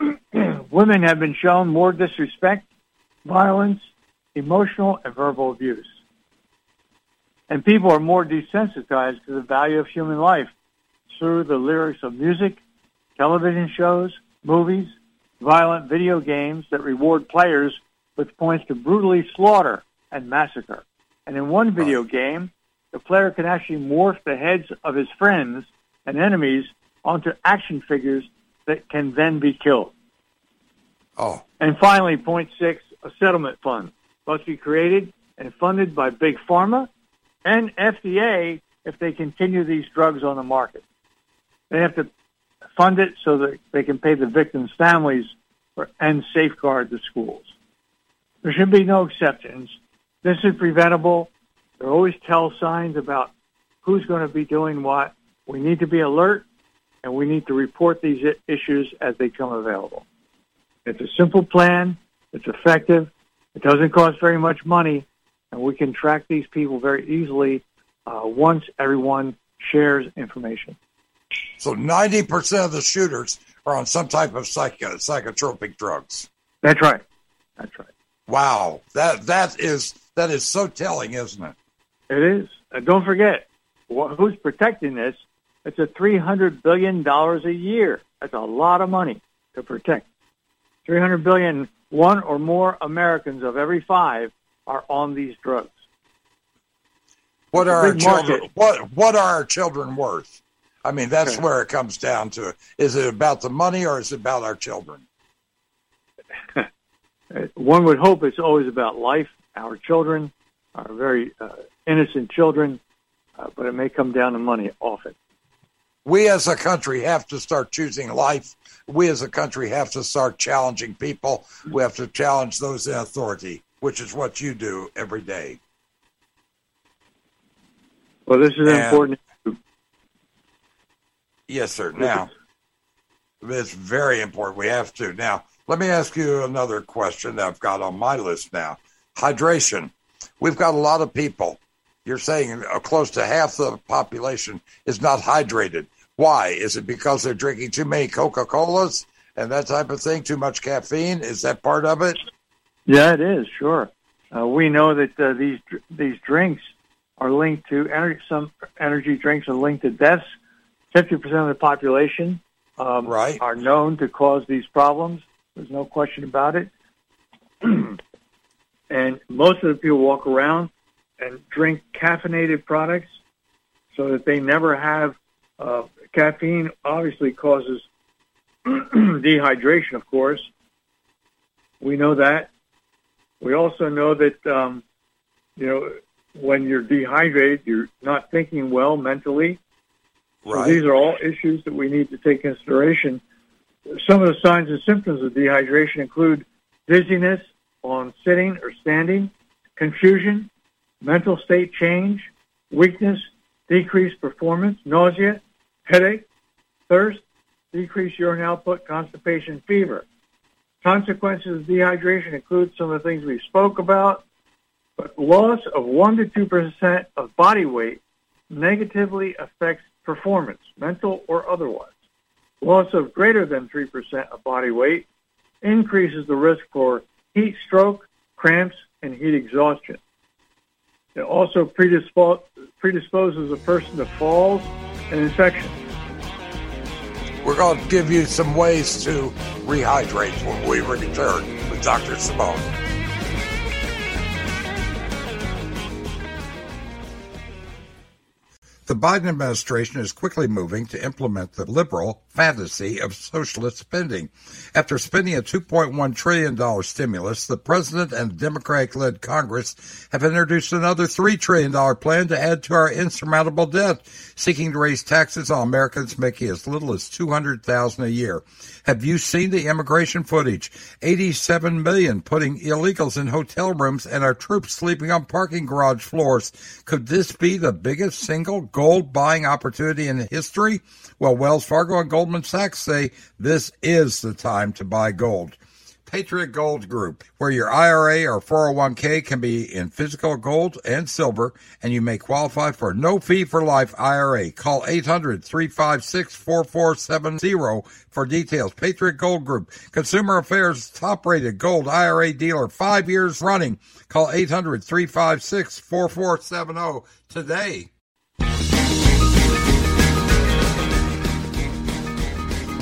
Speaker 7: Women have been shown more disrespect, violence, emotional, and verbal abuse. And people are more desensitized to the value of human life through the lyrics of music, television shows, movies, violent video games that reward players with points to brutally slaughter and massacre. And in one video game, the player can actually morph the heads of his friends and enemies onto action figures that can then be killed.
Speaker 6: Oh.
Speaker 7: And finally, point six, a settlement fund must be created and funded by Big Pharma and FDA if they continue these drugs on the market. They have to fund it so that they can pay the victims' families and safeguard the schools. There should be no exceptions. This is preventable. There are always tell signs about who's going to be doing what. We need to be alert, and we need to report these issues as they come available. It's a simple plan. It's effective. It doesn't cost very much money, and we can track these people very easily uh, once everyone shares information.
Speaker 2: So 90% of the shooters are on some type of psych- psychotropic drugs.
Speaker 7: That's right. That's right.
Speaker 2: Wow, that that is that is so telling, isn't it?
Speaker 7: It is. Uh, don't forget, who's protecting this? It's a three hundred billion dollars a year. That's a lot of money to protect. Three hundred billion. One or more Americans of every five are on these drugs.
Speaker 2: What are our children? What What are our children worth? I mean, that's where it comes down to. Is it about the money or is it about our children?
Speaker 7: One would hope it's always about life. Our children are very uh, innocent children, uh, but it may come down to money often.
Speaker 2: We as a country have to start choosing life. We as a country have to start challenging people. We have to challenge those in authority, which is what you do every day.
Speaker 7: Well, this is and, important.
Speaker 2: Yes, sir. Now, it's very important. We have to. Now, let me ask you another question that I've got on my list now. Hydration. We've got a lot of people. You're saying uh, close to half the population is not hydrated. Why? Is it because they're drinking too many Coca Colas and that type of thing? Too much caffeine? Is that part of it?
Speaker 7: Yeah, it is. Sure. Uh, we know that uh, these these drinks are linked to energy. Some energy drinks are linked to deaths. Fifty percent of the population um,
Speaker 2: right.
Speaker 7: are known to cause these problems. There's no question about it. and most of the people walk around and drink caffeinated products so that they never have uh, caffeine. Obviously, causes dehydration. Of course, we know that. We also know that um, you know when you're dehydrated, you're not thinking well mentally.
Speaker 2: Right.
Speaker 7: So these are all issues that we need to take consideration. Some of the signs and symptoms of dehydration include dizziness on sitting or standing, confusion, mental state change, weakness, decreased performance, nausea, headache, thirst, decreased urine output, constipation, fever. Consequences of dehydration include some of the things we spoke about, but loss of 1 to 2% of body weight negatively affects performance, mental or otherwise. Loss of greater than 3% of body weight increases the risk for heat stroke, cramps, and heat exhaustion. It also predisposes a person to falls and infections.
Speaker 2: We're going to give you some ways to rehydrate when we return with Dr. Simone. The Biden administration is quickly moving to implement the liberal fantasy of socialist spending. After spending a $2.1 trillion stimulus, the president and Democratic led Congress have introduced another $3 trillion plan to add to our insurmountable debt, seeking to raise taxes on Americans making as little as 200,000 a year. Have you seen the immigration footage? 87 million putting illegals in hotel rooms and our troops sleeping on parking garage floors. Could this be the biggest single gold buying opportunity in history? Well, Wells Fargo and Goldman Sachs say this is the time to buy gold. Patriot Gold Group, where your IRA or 401k can be in physical gold and silver, and you may qualify for no fee for life IRA. Call 800 356 4470 for details. Patriot Gold Group, Consumer Affairs top rated gold IRA dealer, five years running. Call 800 356 4470 today.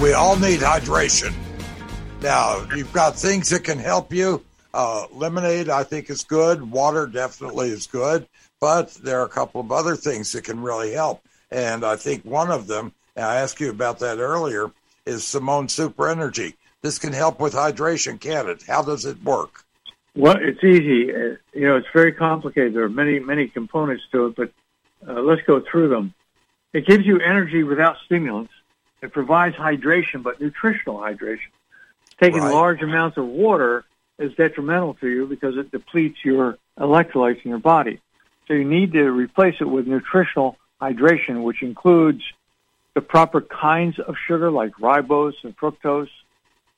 Speaker 2: We all need hydration. Now, you've got things that can help you. Uh, lemonade, I think, is good. Water definitely is good. But there are a couple of other things that can really help. And I think one of them, and I asked you about that earlier, is Simone Super Energy. This can help with hydration, can it? How does it work?
Speaker 7: Well, it's easy. You know, it's very complicated. There are many, many components to it, but uh, let's go through them. It gives you energy without stimulants. It provides hydration, but nutritional hydration. Taking right. large amounts of water is detrimental to you because it depletes your electrolytes in your body. So you need to replace it with nutritional hydration, which includes the proper kinds of sugar like ribose and fructose.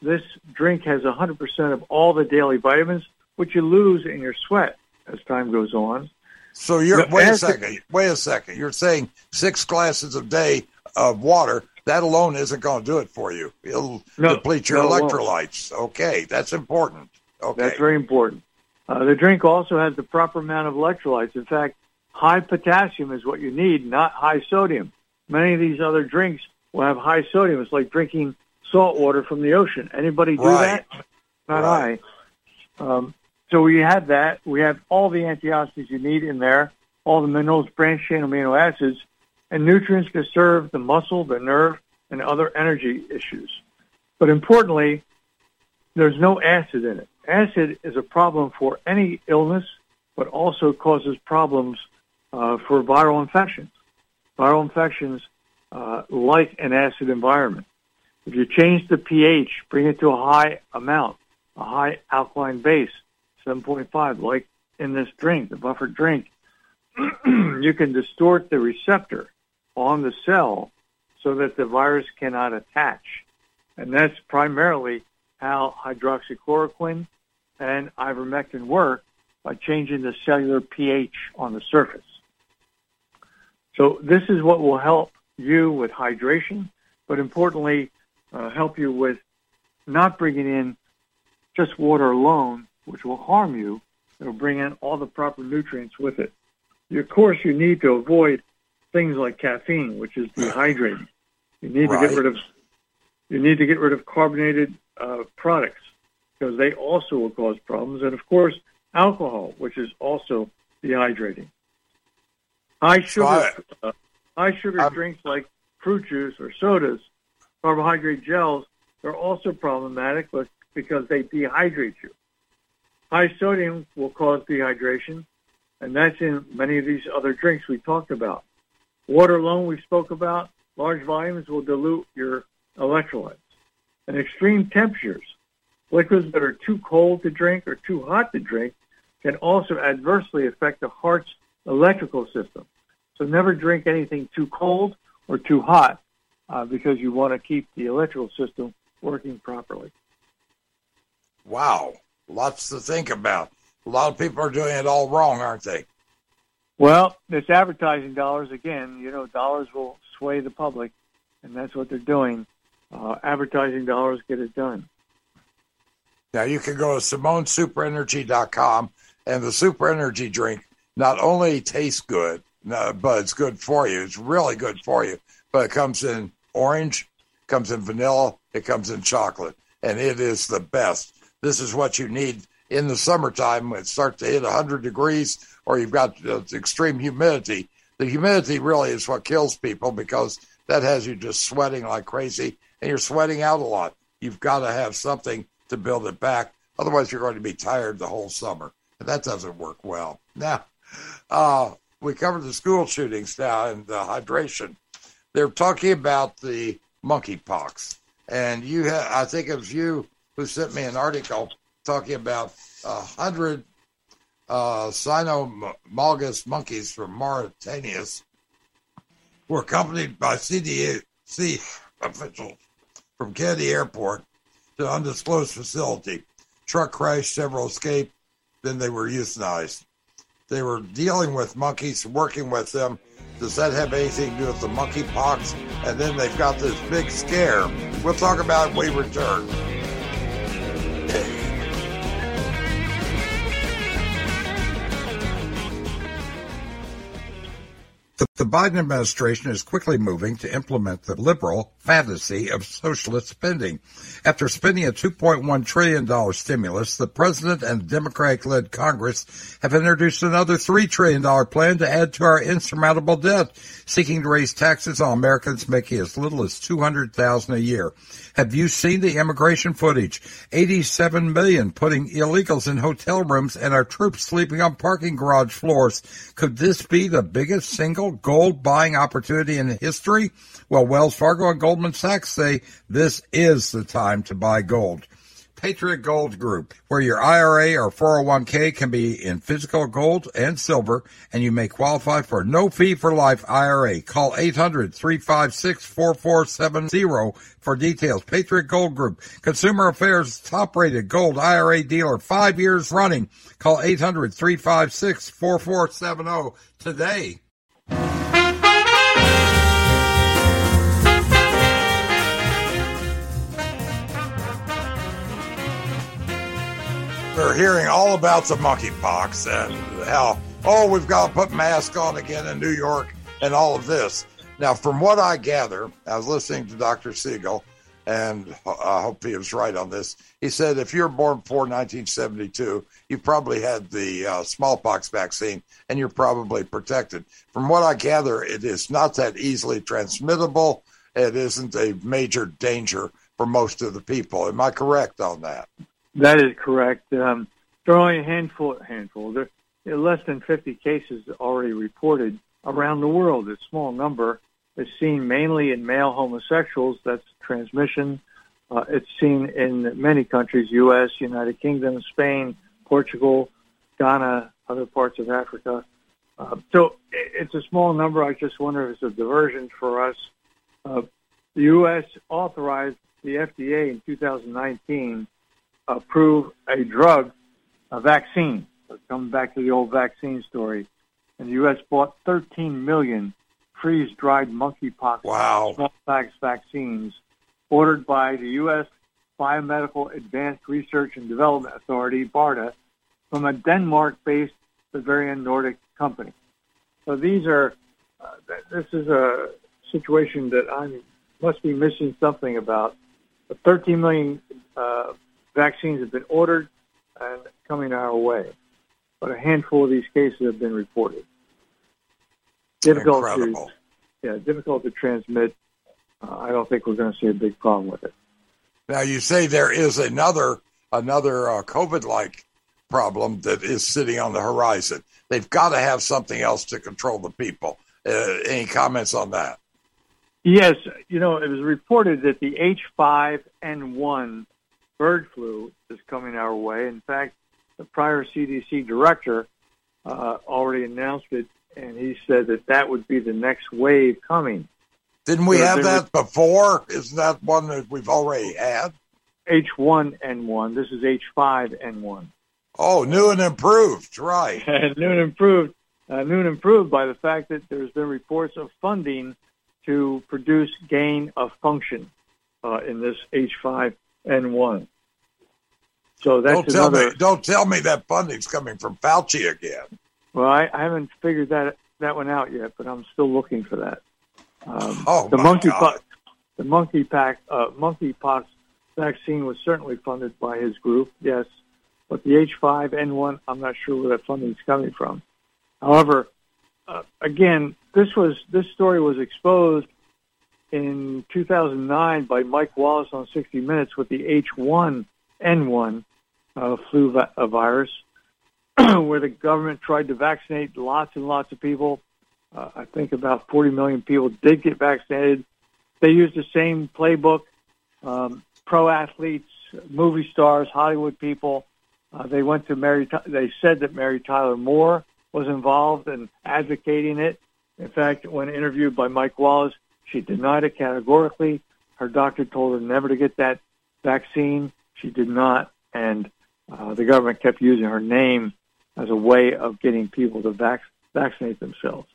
Speaker 7: This drink has 100% of all the daily vitamins, which you lose in your sweat as time goes on.
Speaker 2: So you're wait a second. Wait a second. You're saying six glasses a day of water. That alone isn't going to do it for you. It'll no, deplete your no, electrolytes. Okay, that's important. Okay,
Speaker 7: that's very important. Uh, the drink also has the proper amount of electrolytes. In fact, high potassium is what you need, not high sodium. Many of these other drinks will have high sodium. It's like drinking salt water from the ocean. Anybody do right. that? Not right. I. Um, so we have that. We have all the antioxidants you need in there, all the minerals, branched chain amino acids, and nutrients to serve the muscle, the nerve, and other energy issues. But importantly, there's no acid in it. Acid is a problem for any illness, but also causes problems uh, for viral infections. Viral infections uh, like an acid environment. If you change the pH, bring it to a high amount, a high alkaline base, 7.5, like in this drink, the buffered drink, you can distort the receptor on the cell so that the virus cannot attach. And that's primarily how hydroxychloroquine and ivermectin work by changing the cellular pH on the surface. So this is what will help you with hydration, but importantly, uh, help you with not bringing in just water alone, which will harm you. It'll bring in all the proper nutrients with it. Of course, you need to avoid things like caffeine, which is dehydrating. You need right. to get rid of you need to get rid of carbonated uh, products because they also will cause problems, and of course, alcohol, which is also dehydrating. High sugar, uh, high sugar I'm, drinks like fruit juice or sodas, carbohydrate gels, they're also problematic because they dehydrate you. High sodium will cause dehydration, and that's in many of these other drinks we talked about. Water alone we spoke about, large volumes will dilute your electrolytes. And extreme temperatures, liquids that are too cold to drink or too hot to drink, can also adversely affect the heart's electrical system. So never drink anything too cold or too hot uh, because you want to keep the electrical system working properly.
Speaker 2: Wow, lots to think about. A lot of people are doing it all wrong, aren't they?
Speaker 7: Well, it's advertising dollars again. You know, dollars will sway the public, and that's what they're doing. Uh, advertising dollars get it done.
Speaker 2: Now you can go to SimoneSuperEnergy.com, and the Super Energy drink not only tastes good, but it's good for you. It's really good for you. But it comes in orange, comes in vanilla, it comes in chocolate, and it is the best. This is what you need in the summertime when it starts to hit 100 degrees or you've got uh, extreme humidity. The humidity really is what kills people because that has you just sweating like crazy and you're sweating out a lot. You've got to have something to build it back. Otherwise, you're going to be tired the whole summer. And that doesn't work well. Now, uh, we covered the school shootings now and the hydration. They're talking about the monkeypox. And you, ha- I think it was you who sent me an article talking about a hundred uh, cynomolgus monkeys from Mauritania were accompanied by CDC officials from Kennedy Airport to undisclosed facility. Truck crashed, several escaped, then they were euthanized. They were dealing with monkeys, working with them. Does that have anything to do with the monkeypox? And then they've got this big scare. We'll talk about it when we return.
Speaker 6: The, the, Biden administration is quickly moving to implement the liberal fantasy of socialist spending. After spending a $2.1 trillion stimulus, the president and Democratic-led Congress have introduced another $3 trillion plan to add to our insurmountable debt, seeking to raise taxes on Americans making as little as 200,000 a year. Have you seen the immigration footage? 87 million putting illegals in hotel rooms and our troops sleeping on parking garage floors. Could this be the biggest single gold buying opportunity in history? Well, Wells Fargo and Goldman Sachs say this is the time to buy gold. Patriot Gold Group, where your IRA or 401k can be in physical gold and silver, and you may qualify for no fee for life IRA. Call 800-356-4470 for details. Patriot Gold Group, Consumer Affairs top rated gold IRA dealer, five years running. Call 800-356-4470 today.
Speaker 2: We're hearing all about the monkeypox and how, oh, we've got to put masks on again in New York and all of this. Now, from what I gather, I was listening to Dr. Siegel, and I hope he was right on this. He said if you're born before 1972, you probably had the uh, smallpox vaccine and you're probably protected. From what I gather, it is not that easily transmittable. It isn't a major danger for most of the people. Am I correct on that?
Speaker 7: That is correct. Um, there are only a handful, handful. There are less than 50 cases already reported around the world. A small number is seen mainly in male homosexuals. That's transmission. Uh, it's seen in many countries: U.S., United Kingdom, Spain, Portugal, Ghana, other parts of Africa. Uh, so it's a small number. I just wonder if it's a diversion for us. Uh, the U.S. authorized the FDA in 2019 approve a drug, a vaccine. So coming back to the old vaccine story, and the U.S. bought 13 million freeze-dried monkeypox
Speaker 2: wow.
Speaker 7: smallpox vaccines ordered by the U.S. Biomedical Advanced Research and Development Authority, BARDA, from a Denmark-based Bavarian Nordic company. So these are, uh, this is a situation that I must be missing something about. The 13 million uh, vaccines have been ordered and coming our way, but a handful of these cases have been reported. Difficult
Speaker 2: Incredible.
Speaker 7: to, yeah, difficult to transmit. Uh, I don't think we're going to see a big problem with it.
Speaker 2: Now you say there is another another uh, COVID-like problem that is sitting on the horizon. They've got to have something else to control the people. Uh, any comments on that?
Speaker 7: Yes, you know it was reported that the H5N1 bird flu is coming our way. In fact, the prior CDC director uh, already announced it, and he said that that would be the next wave coming.
Speaker 2: Didn't we
Speaker 7: So
Speaker 2: have that before? Isn't that one that we've already had?
Speaker 7: H1N1. This is H5N1.
Speaker 2: Oh, new and improved, right?
Speaker 7: New and improved, uh, new and improved by the fact that there's been reports of funding to produce gain of function uh, in this H5N1. So that's
Speaker 2: don't tell
Speaker 7: another.
Speaker 2: me, don't tell me that funding's coming from Fauci again.
Speaker 7: Well, I, I haven't figured that that one out yet, but I'm still looking for that. Um,
Speaker 2: Oh,
Speaker 7: the monkey
Speaker 2: God.
Speaker 7: the monkey pack, uh, monkeypox vaccine was certainly funded by his group, yes, but the H5N1, I'm not sure where that funding is coming from. However, uh, again, this was this story was exposed in 2009 by Mike Wallace on 60 Minutes with the H1N1 uh, flu vi- uh, virus, where the government tried to vaccinate lots and lots of people. Uh, I think about 40 million people did get vaccinated. They used the same playbook. Um, pro athletes, movie stars, Hollywood people. Uh, they went to Mary. They said that Mary Tyler Moore was involved in advocating it. In fact, when interviewed by Mike Wallace, she denied it categorically. Her doctor told her never to get that vaccine. She did not, and uh, the government kept using her name as a way of getting people to vac- vaccinate themselves.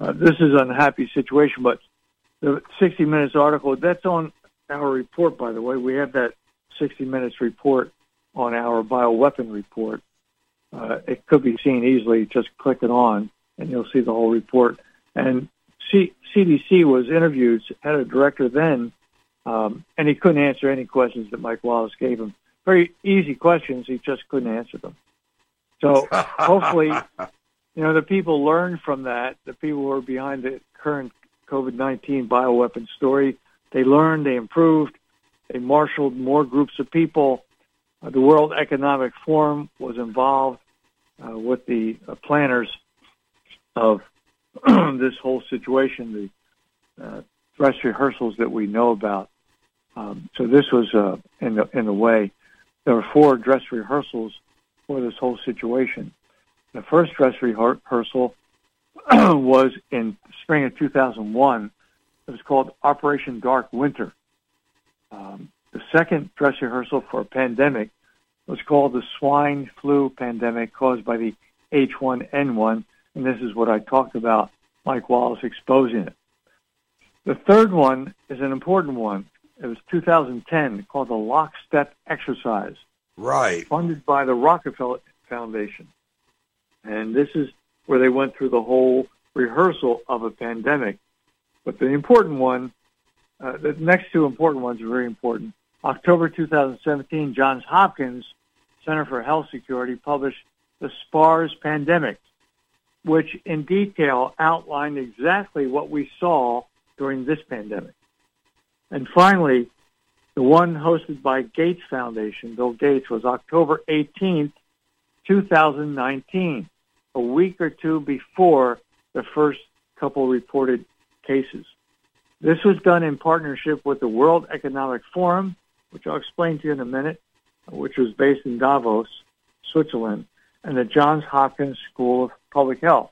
Speaker 7: Uh, this is an unhappy situation, but the 60 Minutes article, that's on our report, by the way. We have that 60 Minutes report on our bioweapon report. Uh, it could be seen easily. Just click it on, and you'll see the whole report. And C- CDC was interviewed, had a director then, um, and he couldn't answer any questions that Mike Wallace gave him. Very easy questions. He just couldn't answer them. So hopefully, you know, the people learned from that. The people who are behind the current COVID-19 bioweapon story, they learned, they improved, they marshaled more groups of people. Uh, the World Economic Forum was involved uh, with the uh, planners of this whole situation, the uh, dress rehearsals that we know about. Um, so this was uh, in the in the way. there were four dress rehearsals for this whole situation. The first dress rehearsal was in spring of 2001. It was called Operation Dark Winter. Um, the second dress rehearsal for a pandemic was called the swine flu pandemic caused by the H1N1, and this is what I talked about, Mike Wallace exposing it. The third one is an important one. It was 2010 called the Lockstep Exercise.
Speaker 2: Right.
Speaker 7: Funded by the Rockefeller Foundation. And this is where they went through the whole rehearsal of a pandemic. But the important one, uh, the next two important ones are very important. October 2017, Johns Hopkins Center for Health Security published the SPARS pandemic, which in detail outlined exactly what we saw during this pandemic. And finally, the one hosted by Gates Foundation, Bill Gates, was October 18th, 2019, a week or two before the first couple reported cases. This was done in partnership with the World Economic Forum, which I'll explain to you in a minute, which was based in Davos, Switzerland, and the Johns Hopkins School of Public Health.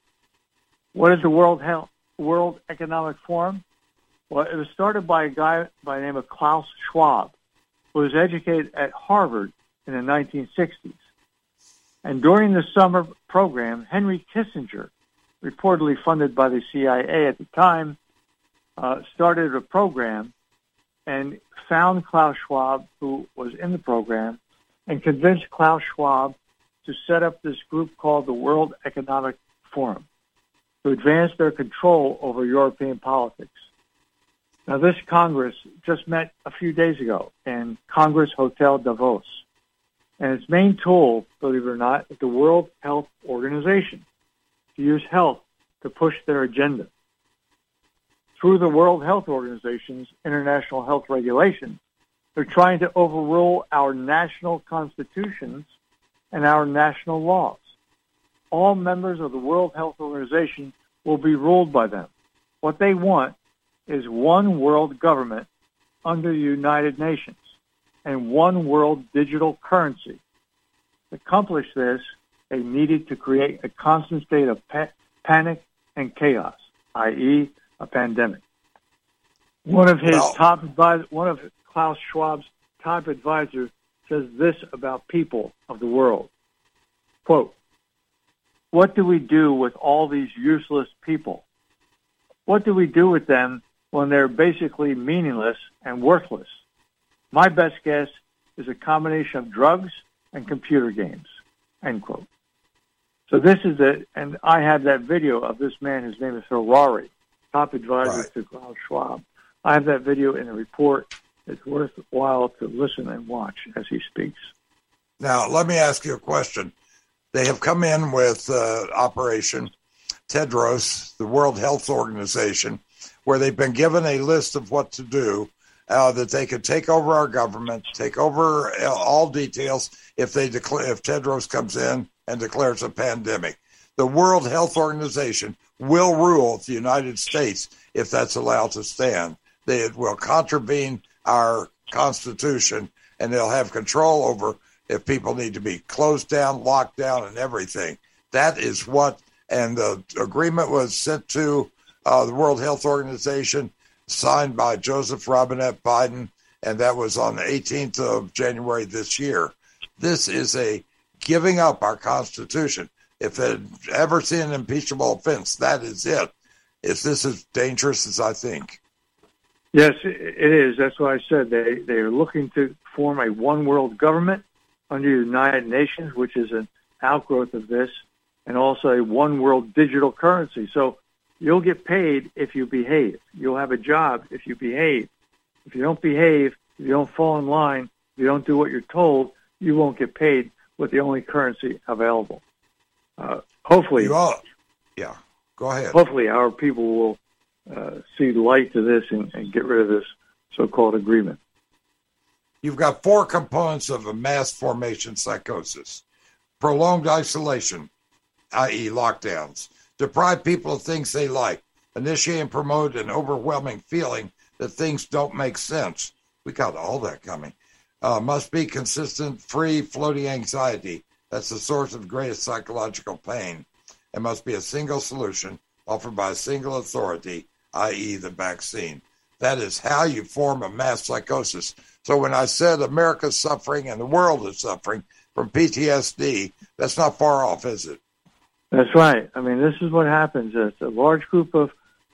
Speaker 7: What is the World Health, World Economic Forum? Well, it was started by a guy by the name of Klaus Schwab, who was educated at Harvard in the 1960s. And during the summer program, Henry Kissinger, reportedly funded by the CIA at the time, uh, started a program and found Klaus Schwab, who was in the program, and convinced Klaus Schwab to set up this group called the World Economic Forum to advance their control over European politics. Now, this Congress just met a few days ago in Congress Hotel Davos, and its main tool, believe it or not, is the World Health Organization to use health to push their agenda. Through the World Health Organization's international health regulations, they're trying to overrule our national constitutions and our national laws. All members of the World Health Organization will be ruled by them. What they want is one world government under the United Nations and one world digital currency. To accomplish this, they needed to create a constant state of pa- panic and chaos, i.e., a pandemic. One of his well, top advisors, one of Klaus Schwab's top advisors says this about people of the world. Quote, what do we do with all these useless people? What do we do with them when they're basically meaningless and worthless. My best guess is a combination of drugs and computer games. End quote. So this is it, and I have that video of this man. His name is Harari, top advisor right. to Klaus Schwab. I have that video in the report. It's worthwhile to listen and watch as he speaks.
Speaker 2: Now, let me ask you a question. They have come in with uh, Operation Tedros, the World Health Organization, where they've been given a list of what to do, uh, that they could take over our government, take over uh, all details if they declare if Tedros comes in and declares a pandemic. The World Health Organization will rule the United States if that's allowed to stand. They will contravene our Constitution and they'll have control over if people need to be closed down, locked down, and everything. That is what, and the agreement was sent to uh, the World Health Organization, signed by Joseph Robinette Biden, and that was on the 18th of January this year. This is a giving up our Constitution. If it ever seen an impeachable offense, that is it. Is this as dangerous as I think?
Speaker 7: Yes, it is. That's why I said they, they are looking to form a one world government under the United Nations, which is an outgrowth of this, and also a one world digital currency. So You'll get paid if you behave. You'll have a job if you behave. If you don't behave, if you don't fall in line, if you don't do what you're told, you won't get paid with the only currency available. Uh, hopefully,
Speaker 2: you all, yeah. Go ahead.
Speaker 7: Hopefully, our people will uh, see light to this and, and get rid of this so-called agreement.
Speaker 2: You've got four components of a mass formation psychosis: prolonged isolation, i.e., lockdowns deprive people of things they like, initiate and promote an overwhelming feeling that things don't make sense. We got all that coming. uh, must be consistent, free, floating anxiety. That's the source of greatest psychological pain. It must be a single solution offered by a single authority, i.e., the vaccine. That is how you form a mass psychosis. So when I said America's suffering and the world is suffering from PTSD, that's not far off, is it?
Speaker 7: That's right. I mean, this is what happens. As a large group of,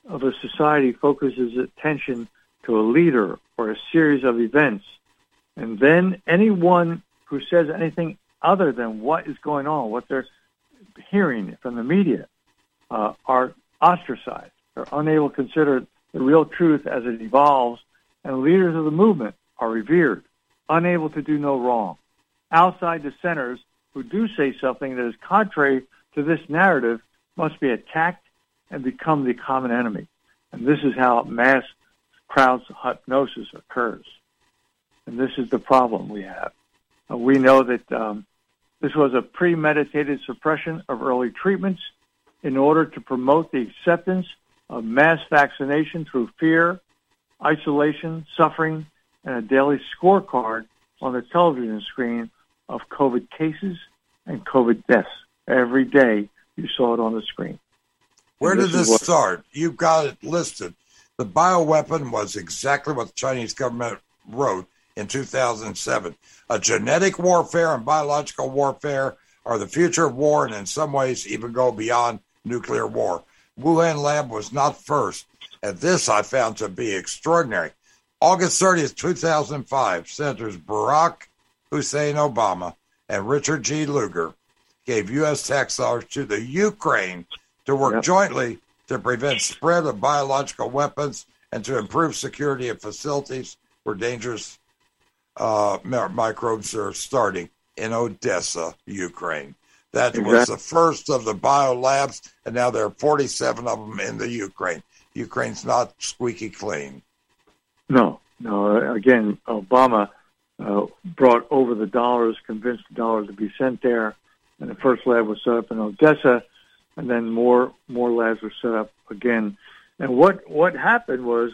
Speaker 7: of a society focuses attention to a leader or a series of events, and then anyone who says anything other than what is going on, what they're hearing from the media, uh, are ostracized. They're unable to consider the real truth as it evolves, and leaders of the movement are revered, unable to do no wrong. Outside the centers who do say something that is contrary to this narrative must be attacked and become the common enemy. And this is how mass crowd hypnosis occurs. And this is the problem we have. Uh, we know that um, this was a premeditated suppression of early treatments in order to promote the acceptance of mass vaccination through fear, isolation, suffering, and a daily scorecard on the television screen of COVID cases and COVID deaths. Every day you saw it on the screen.
Speaker 2: Where did this what, start? You've got it listed. The bioweapon was exactly what the Chinese government wrote in 2007. A genetic warfare and biological warfare are the future of war and in some ways even go beyond nuclear war. Wuhan lab was not first, and this I found to be extraordinary. August 30th, 2005, Senators Barack Hussein Obama and Richard G. Lugar gave U.S. tax dollars to the Ukraine to work yep. jointly to prevent spread of biological weapons and to improve security of facilities where dangerous uh, microbes are starting in Odessa, Ukraine. That exactly. was the first of the bio labs, and now there are 47 of them in the Ukraine. Ukraine's not squeaky clean.
Speaker 7: No, no. Again, Obama uh, brought over the dollars, convinced the dollars to be sent there, and the first lab was set up in Odessa, and then more more labs were set up again. And what what happened was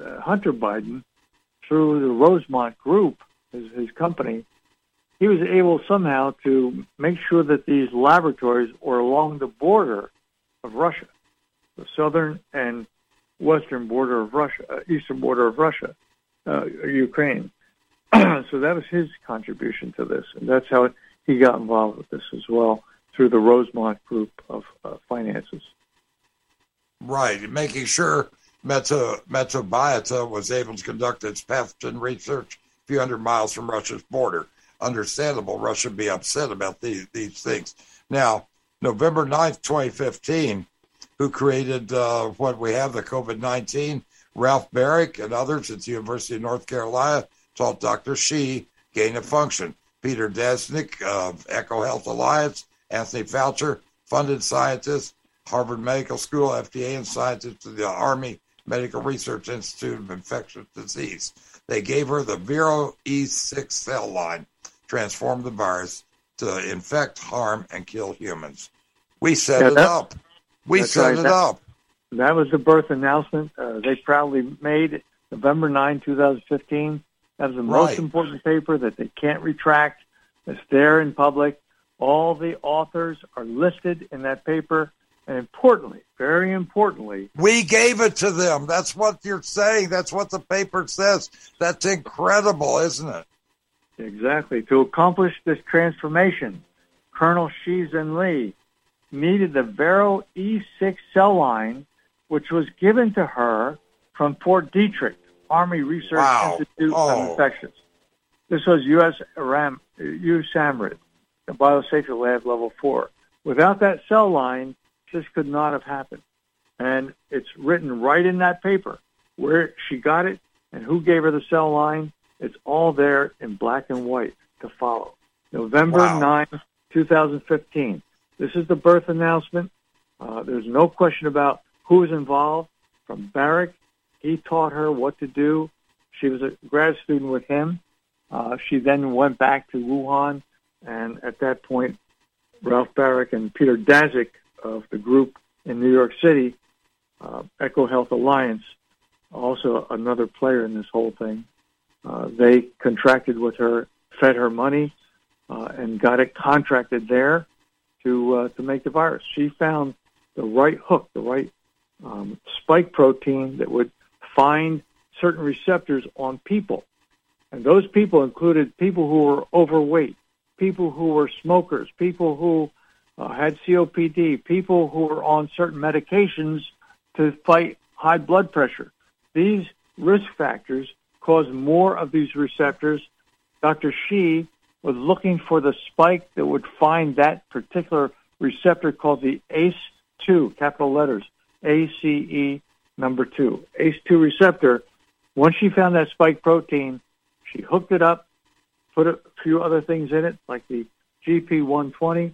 Speaker 7: uh, Hunter Biden, through the Rosemont Group, his, his company, he was able somehow to make sure that these laboratories were along the border of Russia, the southern and western border of Russia, uh, eastern border of Russia, uh, Ukraine. so that was his contribution to this, and that's how he got involved with this as well through the Rosemont Group of uh, finances.
Speaker 2: Right, making sure Meta Metabiota was able to conduct its pathogen research a few hundred miles from Russia's border. Understandable, Russia be upset about these, these things. Now, November 9th, 2015, who created uh, what we have, the COVID 19, Ralph Baric and others at the University of North Carolina taught Dr. Shi gain of function. Peter Daszak of EcoHealth Alliance, Anthony Fauci, funded scientist, Harvard Medical School, FDA, and scientist of the Army Medical Research Institute of Infectious Disease. They gave her the Vero E6 cell line, transformed the virus to infect, harm, and kill humans. We set yeah, it up. We set right. it
Speaker 7: that,
Speaker 2: up.
Speaker 7: That was the birth announcement uh, they proudly made November 9, 2015. That is the most right. important paper that they can't retract. It's there in public. All the authors are listed in that paper. And importantly, very importantly,
Speaker 2: we gave it to them. That's what you're saying. That's what the paper says. That's incredible, isn't it?
Speaker 7: Exactly. To accomplish this transformation, Colonel Shi Zhenli needed the Vero E6 cell line, which was given to her from Fort Detrick, Army Research wow. Institute oh. of Infectious. This was U.S. Aram, USAMRIID, the Biosafety Lab Level 4. Without that cell line, this could not have happened. And it's written right in that paper where she got it and who gave her the cell line. It's all there in black and white to follow. November wow. 9, 2015. This is the birth announcement. Uh, there's no question about who was involved. From Baric he taught her what to do. She was a grad student with him. Uh, she then went back to Wuhan, and at that point, Ralph Baric and Peter Daszak of the group in New York City, uh, EcoHealth Alliance, also another player in this whole thing, Uh, they contracted with her, fed her money, uh, and got it contracted there to uh, to make the virus. She found the right hook, the right um, spike protein that would find certain receptors on people. And those people included people who were overweight, people who were smokers, people who uh, had COPD, people who were on certain medications to fight high blood pressure. These risk factors cause more of these receptors. Dr. Shi was looking for the spike that would find that particular receptor called the ACE2, capital letters, ACE number two. ACE2 receptor, once she found that spike protein, she hooked it up, put a few other things in it, like the GP120,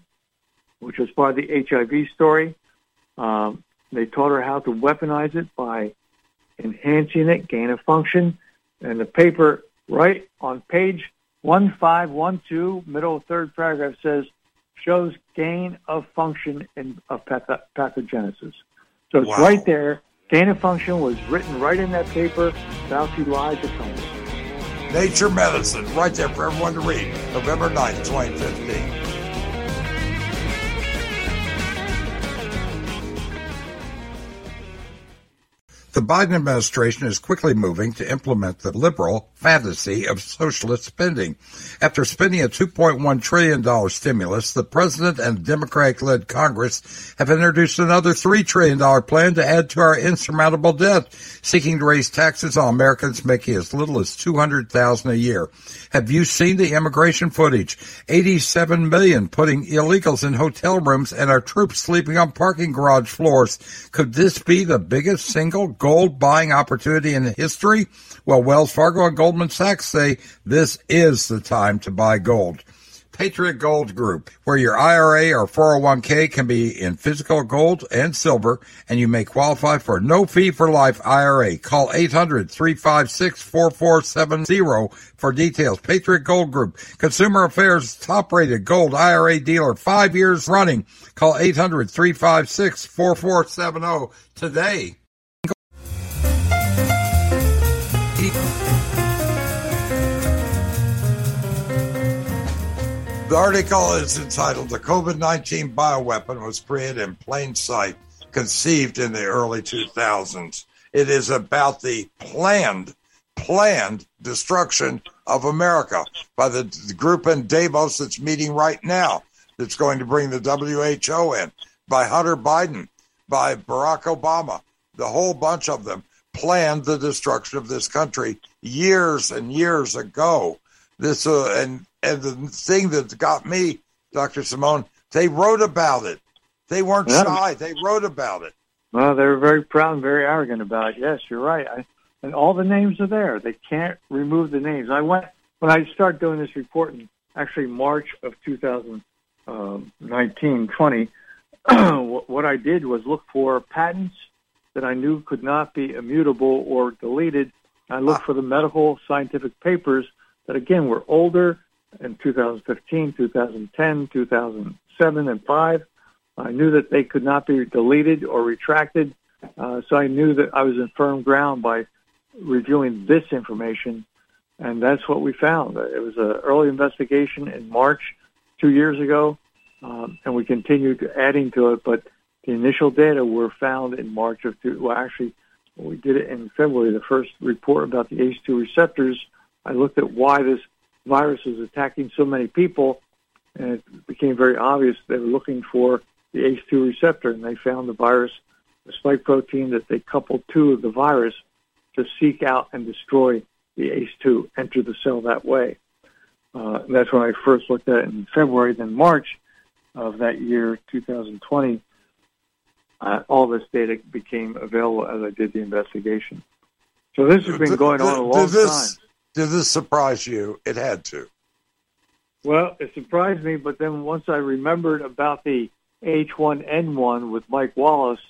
Speaker 7: which was part of the HIV story. Um, they taught her how to weaponize it by enhancing it, gain of function. And the paper, right on page 1512, middle third paragraph says, shows gain of function in, of path- pathogenesis. So it's wow. right there. Gain of function was written right in that paper. Fauci lied to Congress.
Speaker 2: Nature Medicine, right there for everyone to read. November 9th, 2015.
Speaker 6: The Biden administration is quickly moving to implement the liberal fantasy of socialist spending. After spending a $2.1 trillion stimulus, the president and Democratic-led Congress have introduced another $3 trillion plan to add to our insurmountable debt, seeking to raise taxes on Americans making as little as 200,000 a year. Have you seen the immigration footage? 87 million putting illegals in hotel rooms and our troops sleeping on parking garage floors. Could this be the biggest single gold buying opportunity in history? Well, Wells Fargo and Goldman Sachs say this is the time to buy gold. Patriot Gold Group, where your IRA or 401k can be in physical gold and silver, and you may qualify for no fee for life IRA. Call 800-356-4470 for details. Patriot Gold Group, Consumer Affairs top rated gold IRA dealer, five years running. Call 800-356-4470 today.
Speaker 2: The article is entitled The COVID 19 Bioweapon Was Created in Plain Sight, Conceived in the Early 2000s. It is about the planned, planned destruction of America by the group in Davos that's meeting right now, that's going to bring the WHO in, by Hunter Biden, by Barack Obama. The whole bunch of them planned the destruction of this country years and years ago. This uh, and and the thing that got me, Dr. Simone, they wrote about it. They weren't yeah. shy. They wrote about it.
Speaker 7: Well, they were very proud and very arrogant about it. Yes, you're right. I, and all the names are there. They can't remove the names. I went when I started doing this report in actually March of 2019, 20. what I did was look for patents that I knew could not be immutable or deleted. I looked ah. for the medical scientific papers that again were older in 2015, 2010, 2007, and 5. I knew that they could not be deleted or retracted, uh, so I knew that I was in firm ground by reviewing this information, and that's what we found. It was an early investigation in March two years ago, um, and we continued adding to it, but the initial data were found in March of two. Well, actually, we did it in February. The first report about the ACE2 receptors. I looked at why this virus was attacking so many people, and it became very obvious they were looking for the ACE2 receptor, and they found the virus, the spike protein that they coupled to the virus to seek out and destroy the ACE2, enter the cell that way. Uh, that's when I first looked at it in February. Then March of that year, 2020, uh, all this data became available as I did the investigation. So this has been going on a long
Speaker 2: this,
Speaker 7: time.
Speaker 2: Did this surprise you? It had to.
Speaker 7: Well, it surprised me, but then once I remembered about the H1N1 with Mike Wallace,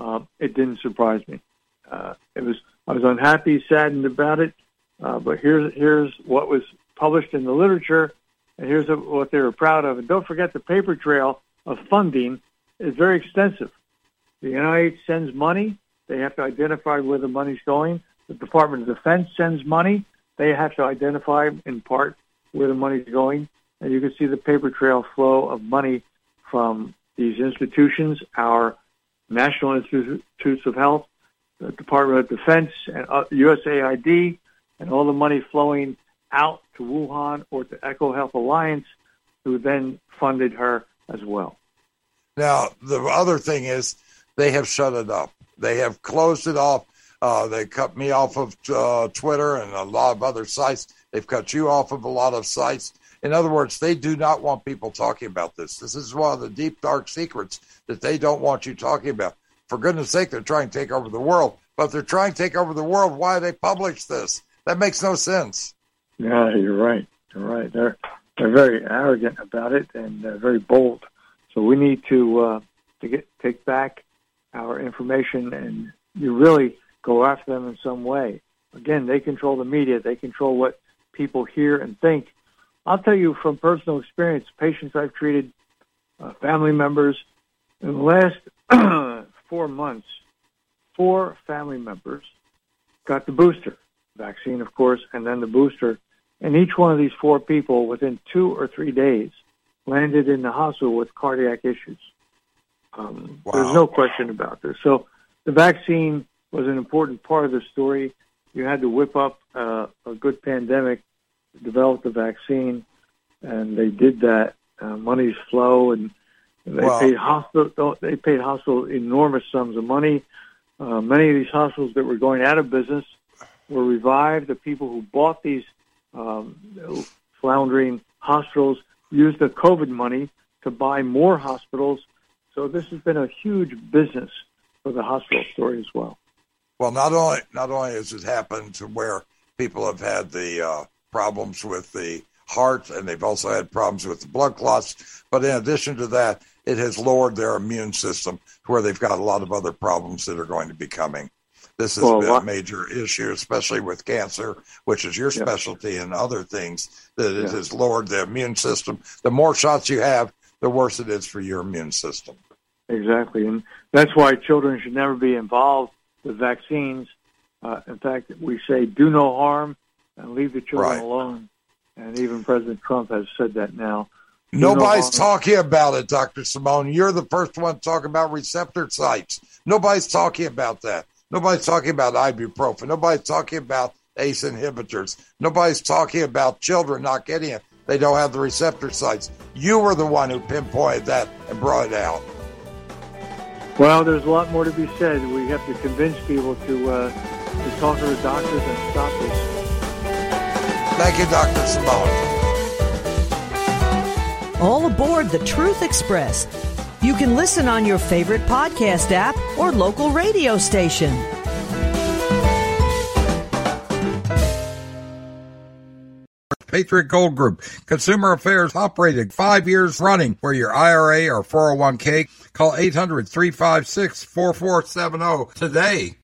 Speaker 7: uh, it didn't surprise me. Uh, it was I was unhappy, saddened about it, uh, but here's here's what was published in the literature, and here's what they were proud of. And don't forget the paper trail of funding is very extensive. The NIH sends money; they have to identify where the money's going. The Department of Defense sends money. They have to identify in part where the money's going, and you can see the paper trail flow of money from these institutions, our National Institutes of Health, the Department of Defense, and USAID, uh, and all the money flowing out to Wuhan or to Echo Health Alliance, who then funded her as well.
Speaker 2: Now, the other thing is they have shut it up. They have closed it off. Uh, they cut me off of uh, Twitter and a lot of other sites. They've cut you off of a lot of sites. In other words, they do not want people talking about this. This is one of the deep, dark secrets that they don't want you talking about. For goodness sake, they're trying to take over the world. But if they're trying to take over the world, why they publish this? That makes no sense.
Speaker 7: Yeah, you're right. You're right. They're they're very arrogant about it and uh, very bold. So we need to uh, to get take back our information and you really go after them in some way. Again, they control the media. They control what people hear and think. I'll tell you from personal experience, patients I've treated, uh, family members, in the last four months, four family members got the booster vaccine, of course, and then the booster. And each one of these four people, within two or three days, landed in the hospital with cardiac issues. Um, wow. There's no question about this. So the vaccine was an important part of the story. You had to whip up uh, a good pandemic, develop the vaccine, and they did that. Uh, money's flow, and they wow. paid hospital. They paid hospital enormous sums of money. Uh, many of these hospitals that were going out of business were revived. The people who bought these um, floundering hospitals used the COVID money to buy more hospitals. So this has been a huge business for the hospital story as well.
Speaker 2: Well, not only not only has it happened to where people have had the uh, problems with the heart and they've also had problems with the blood clots, but in addition to that, it has lowered their immune system to where they've got a lot of other problems that are going to be coming. This has well, been a major issue, especially with cancer, which is your specialty, and other things, that it has lowered the immune system. The more shots you have, the worse it is for your immune system.
Speaker 7: Exactly. And that's why children should never be involved with vaccines. Uh, in fact, we say do no harm and leave the children right. alone. And even President Trump has said that now.
Speaker 2: Do Nobody's no talking about it, Dr. Simone. You're the first one to talk about receptor sites. Nobody's talking about that. Nobody's talking about ibuprofen. Nobody's talking about ACE inhibitors. Nobody's talking about children not getting it. They don't have the receptor sites. You were the one who pinpointed that and brought it out.
Speaker 7: Well, there's a lot more to be said. We have to convince people to uh, to talk to the doctors and stop this.
Speaker 2: Thank you, Dr. Simone.
Speaker 1: All aboard the Truth Express you can listen on your favorite podcast app or local radio station.
Speaker 6: Patriot Gold Group, Consumer Affairs operated five years running for your IRA or 401k. Call 800 356 4470 today.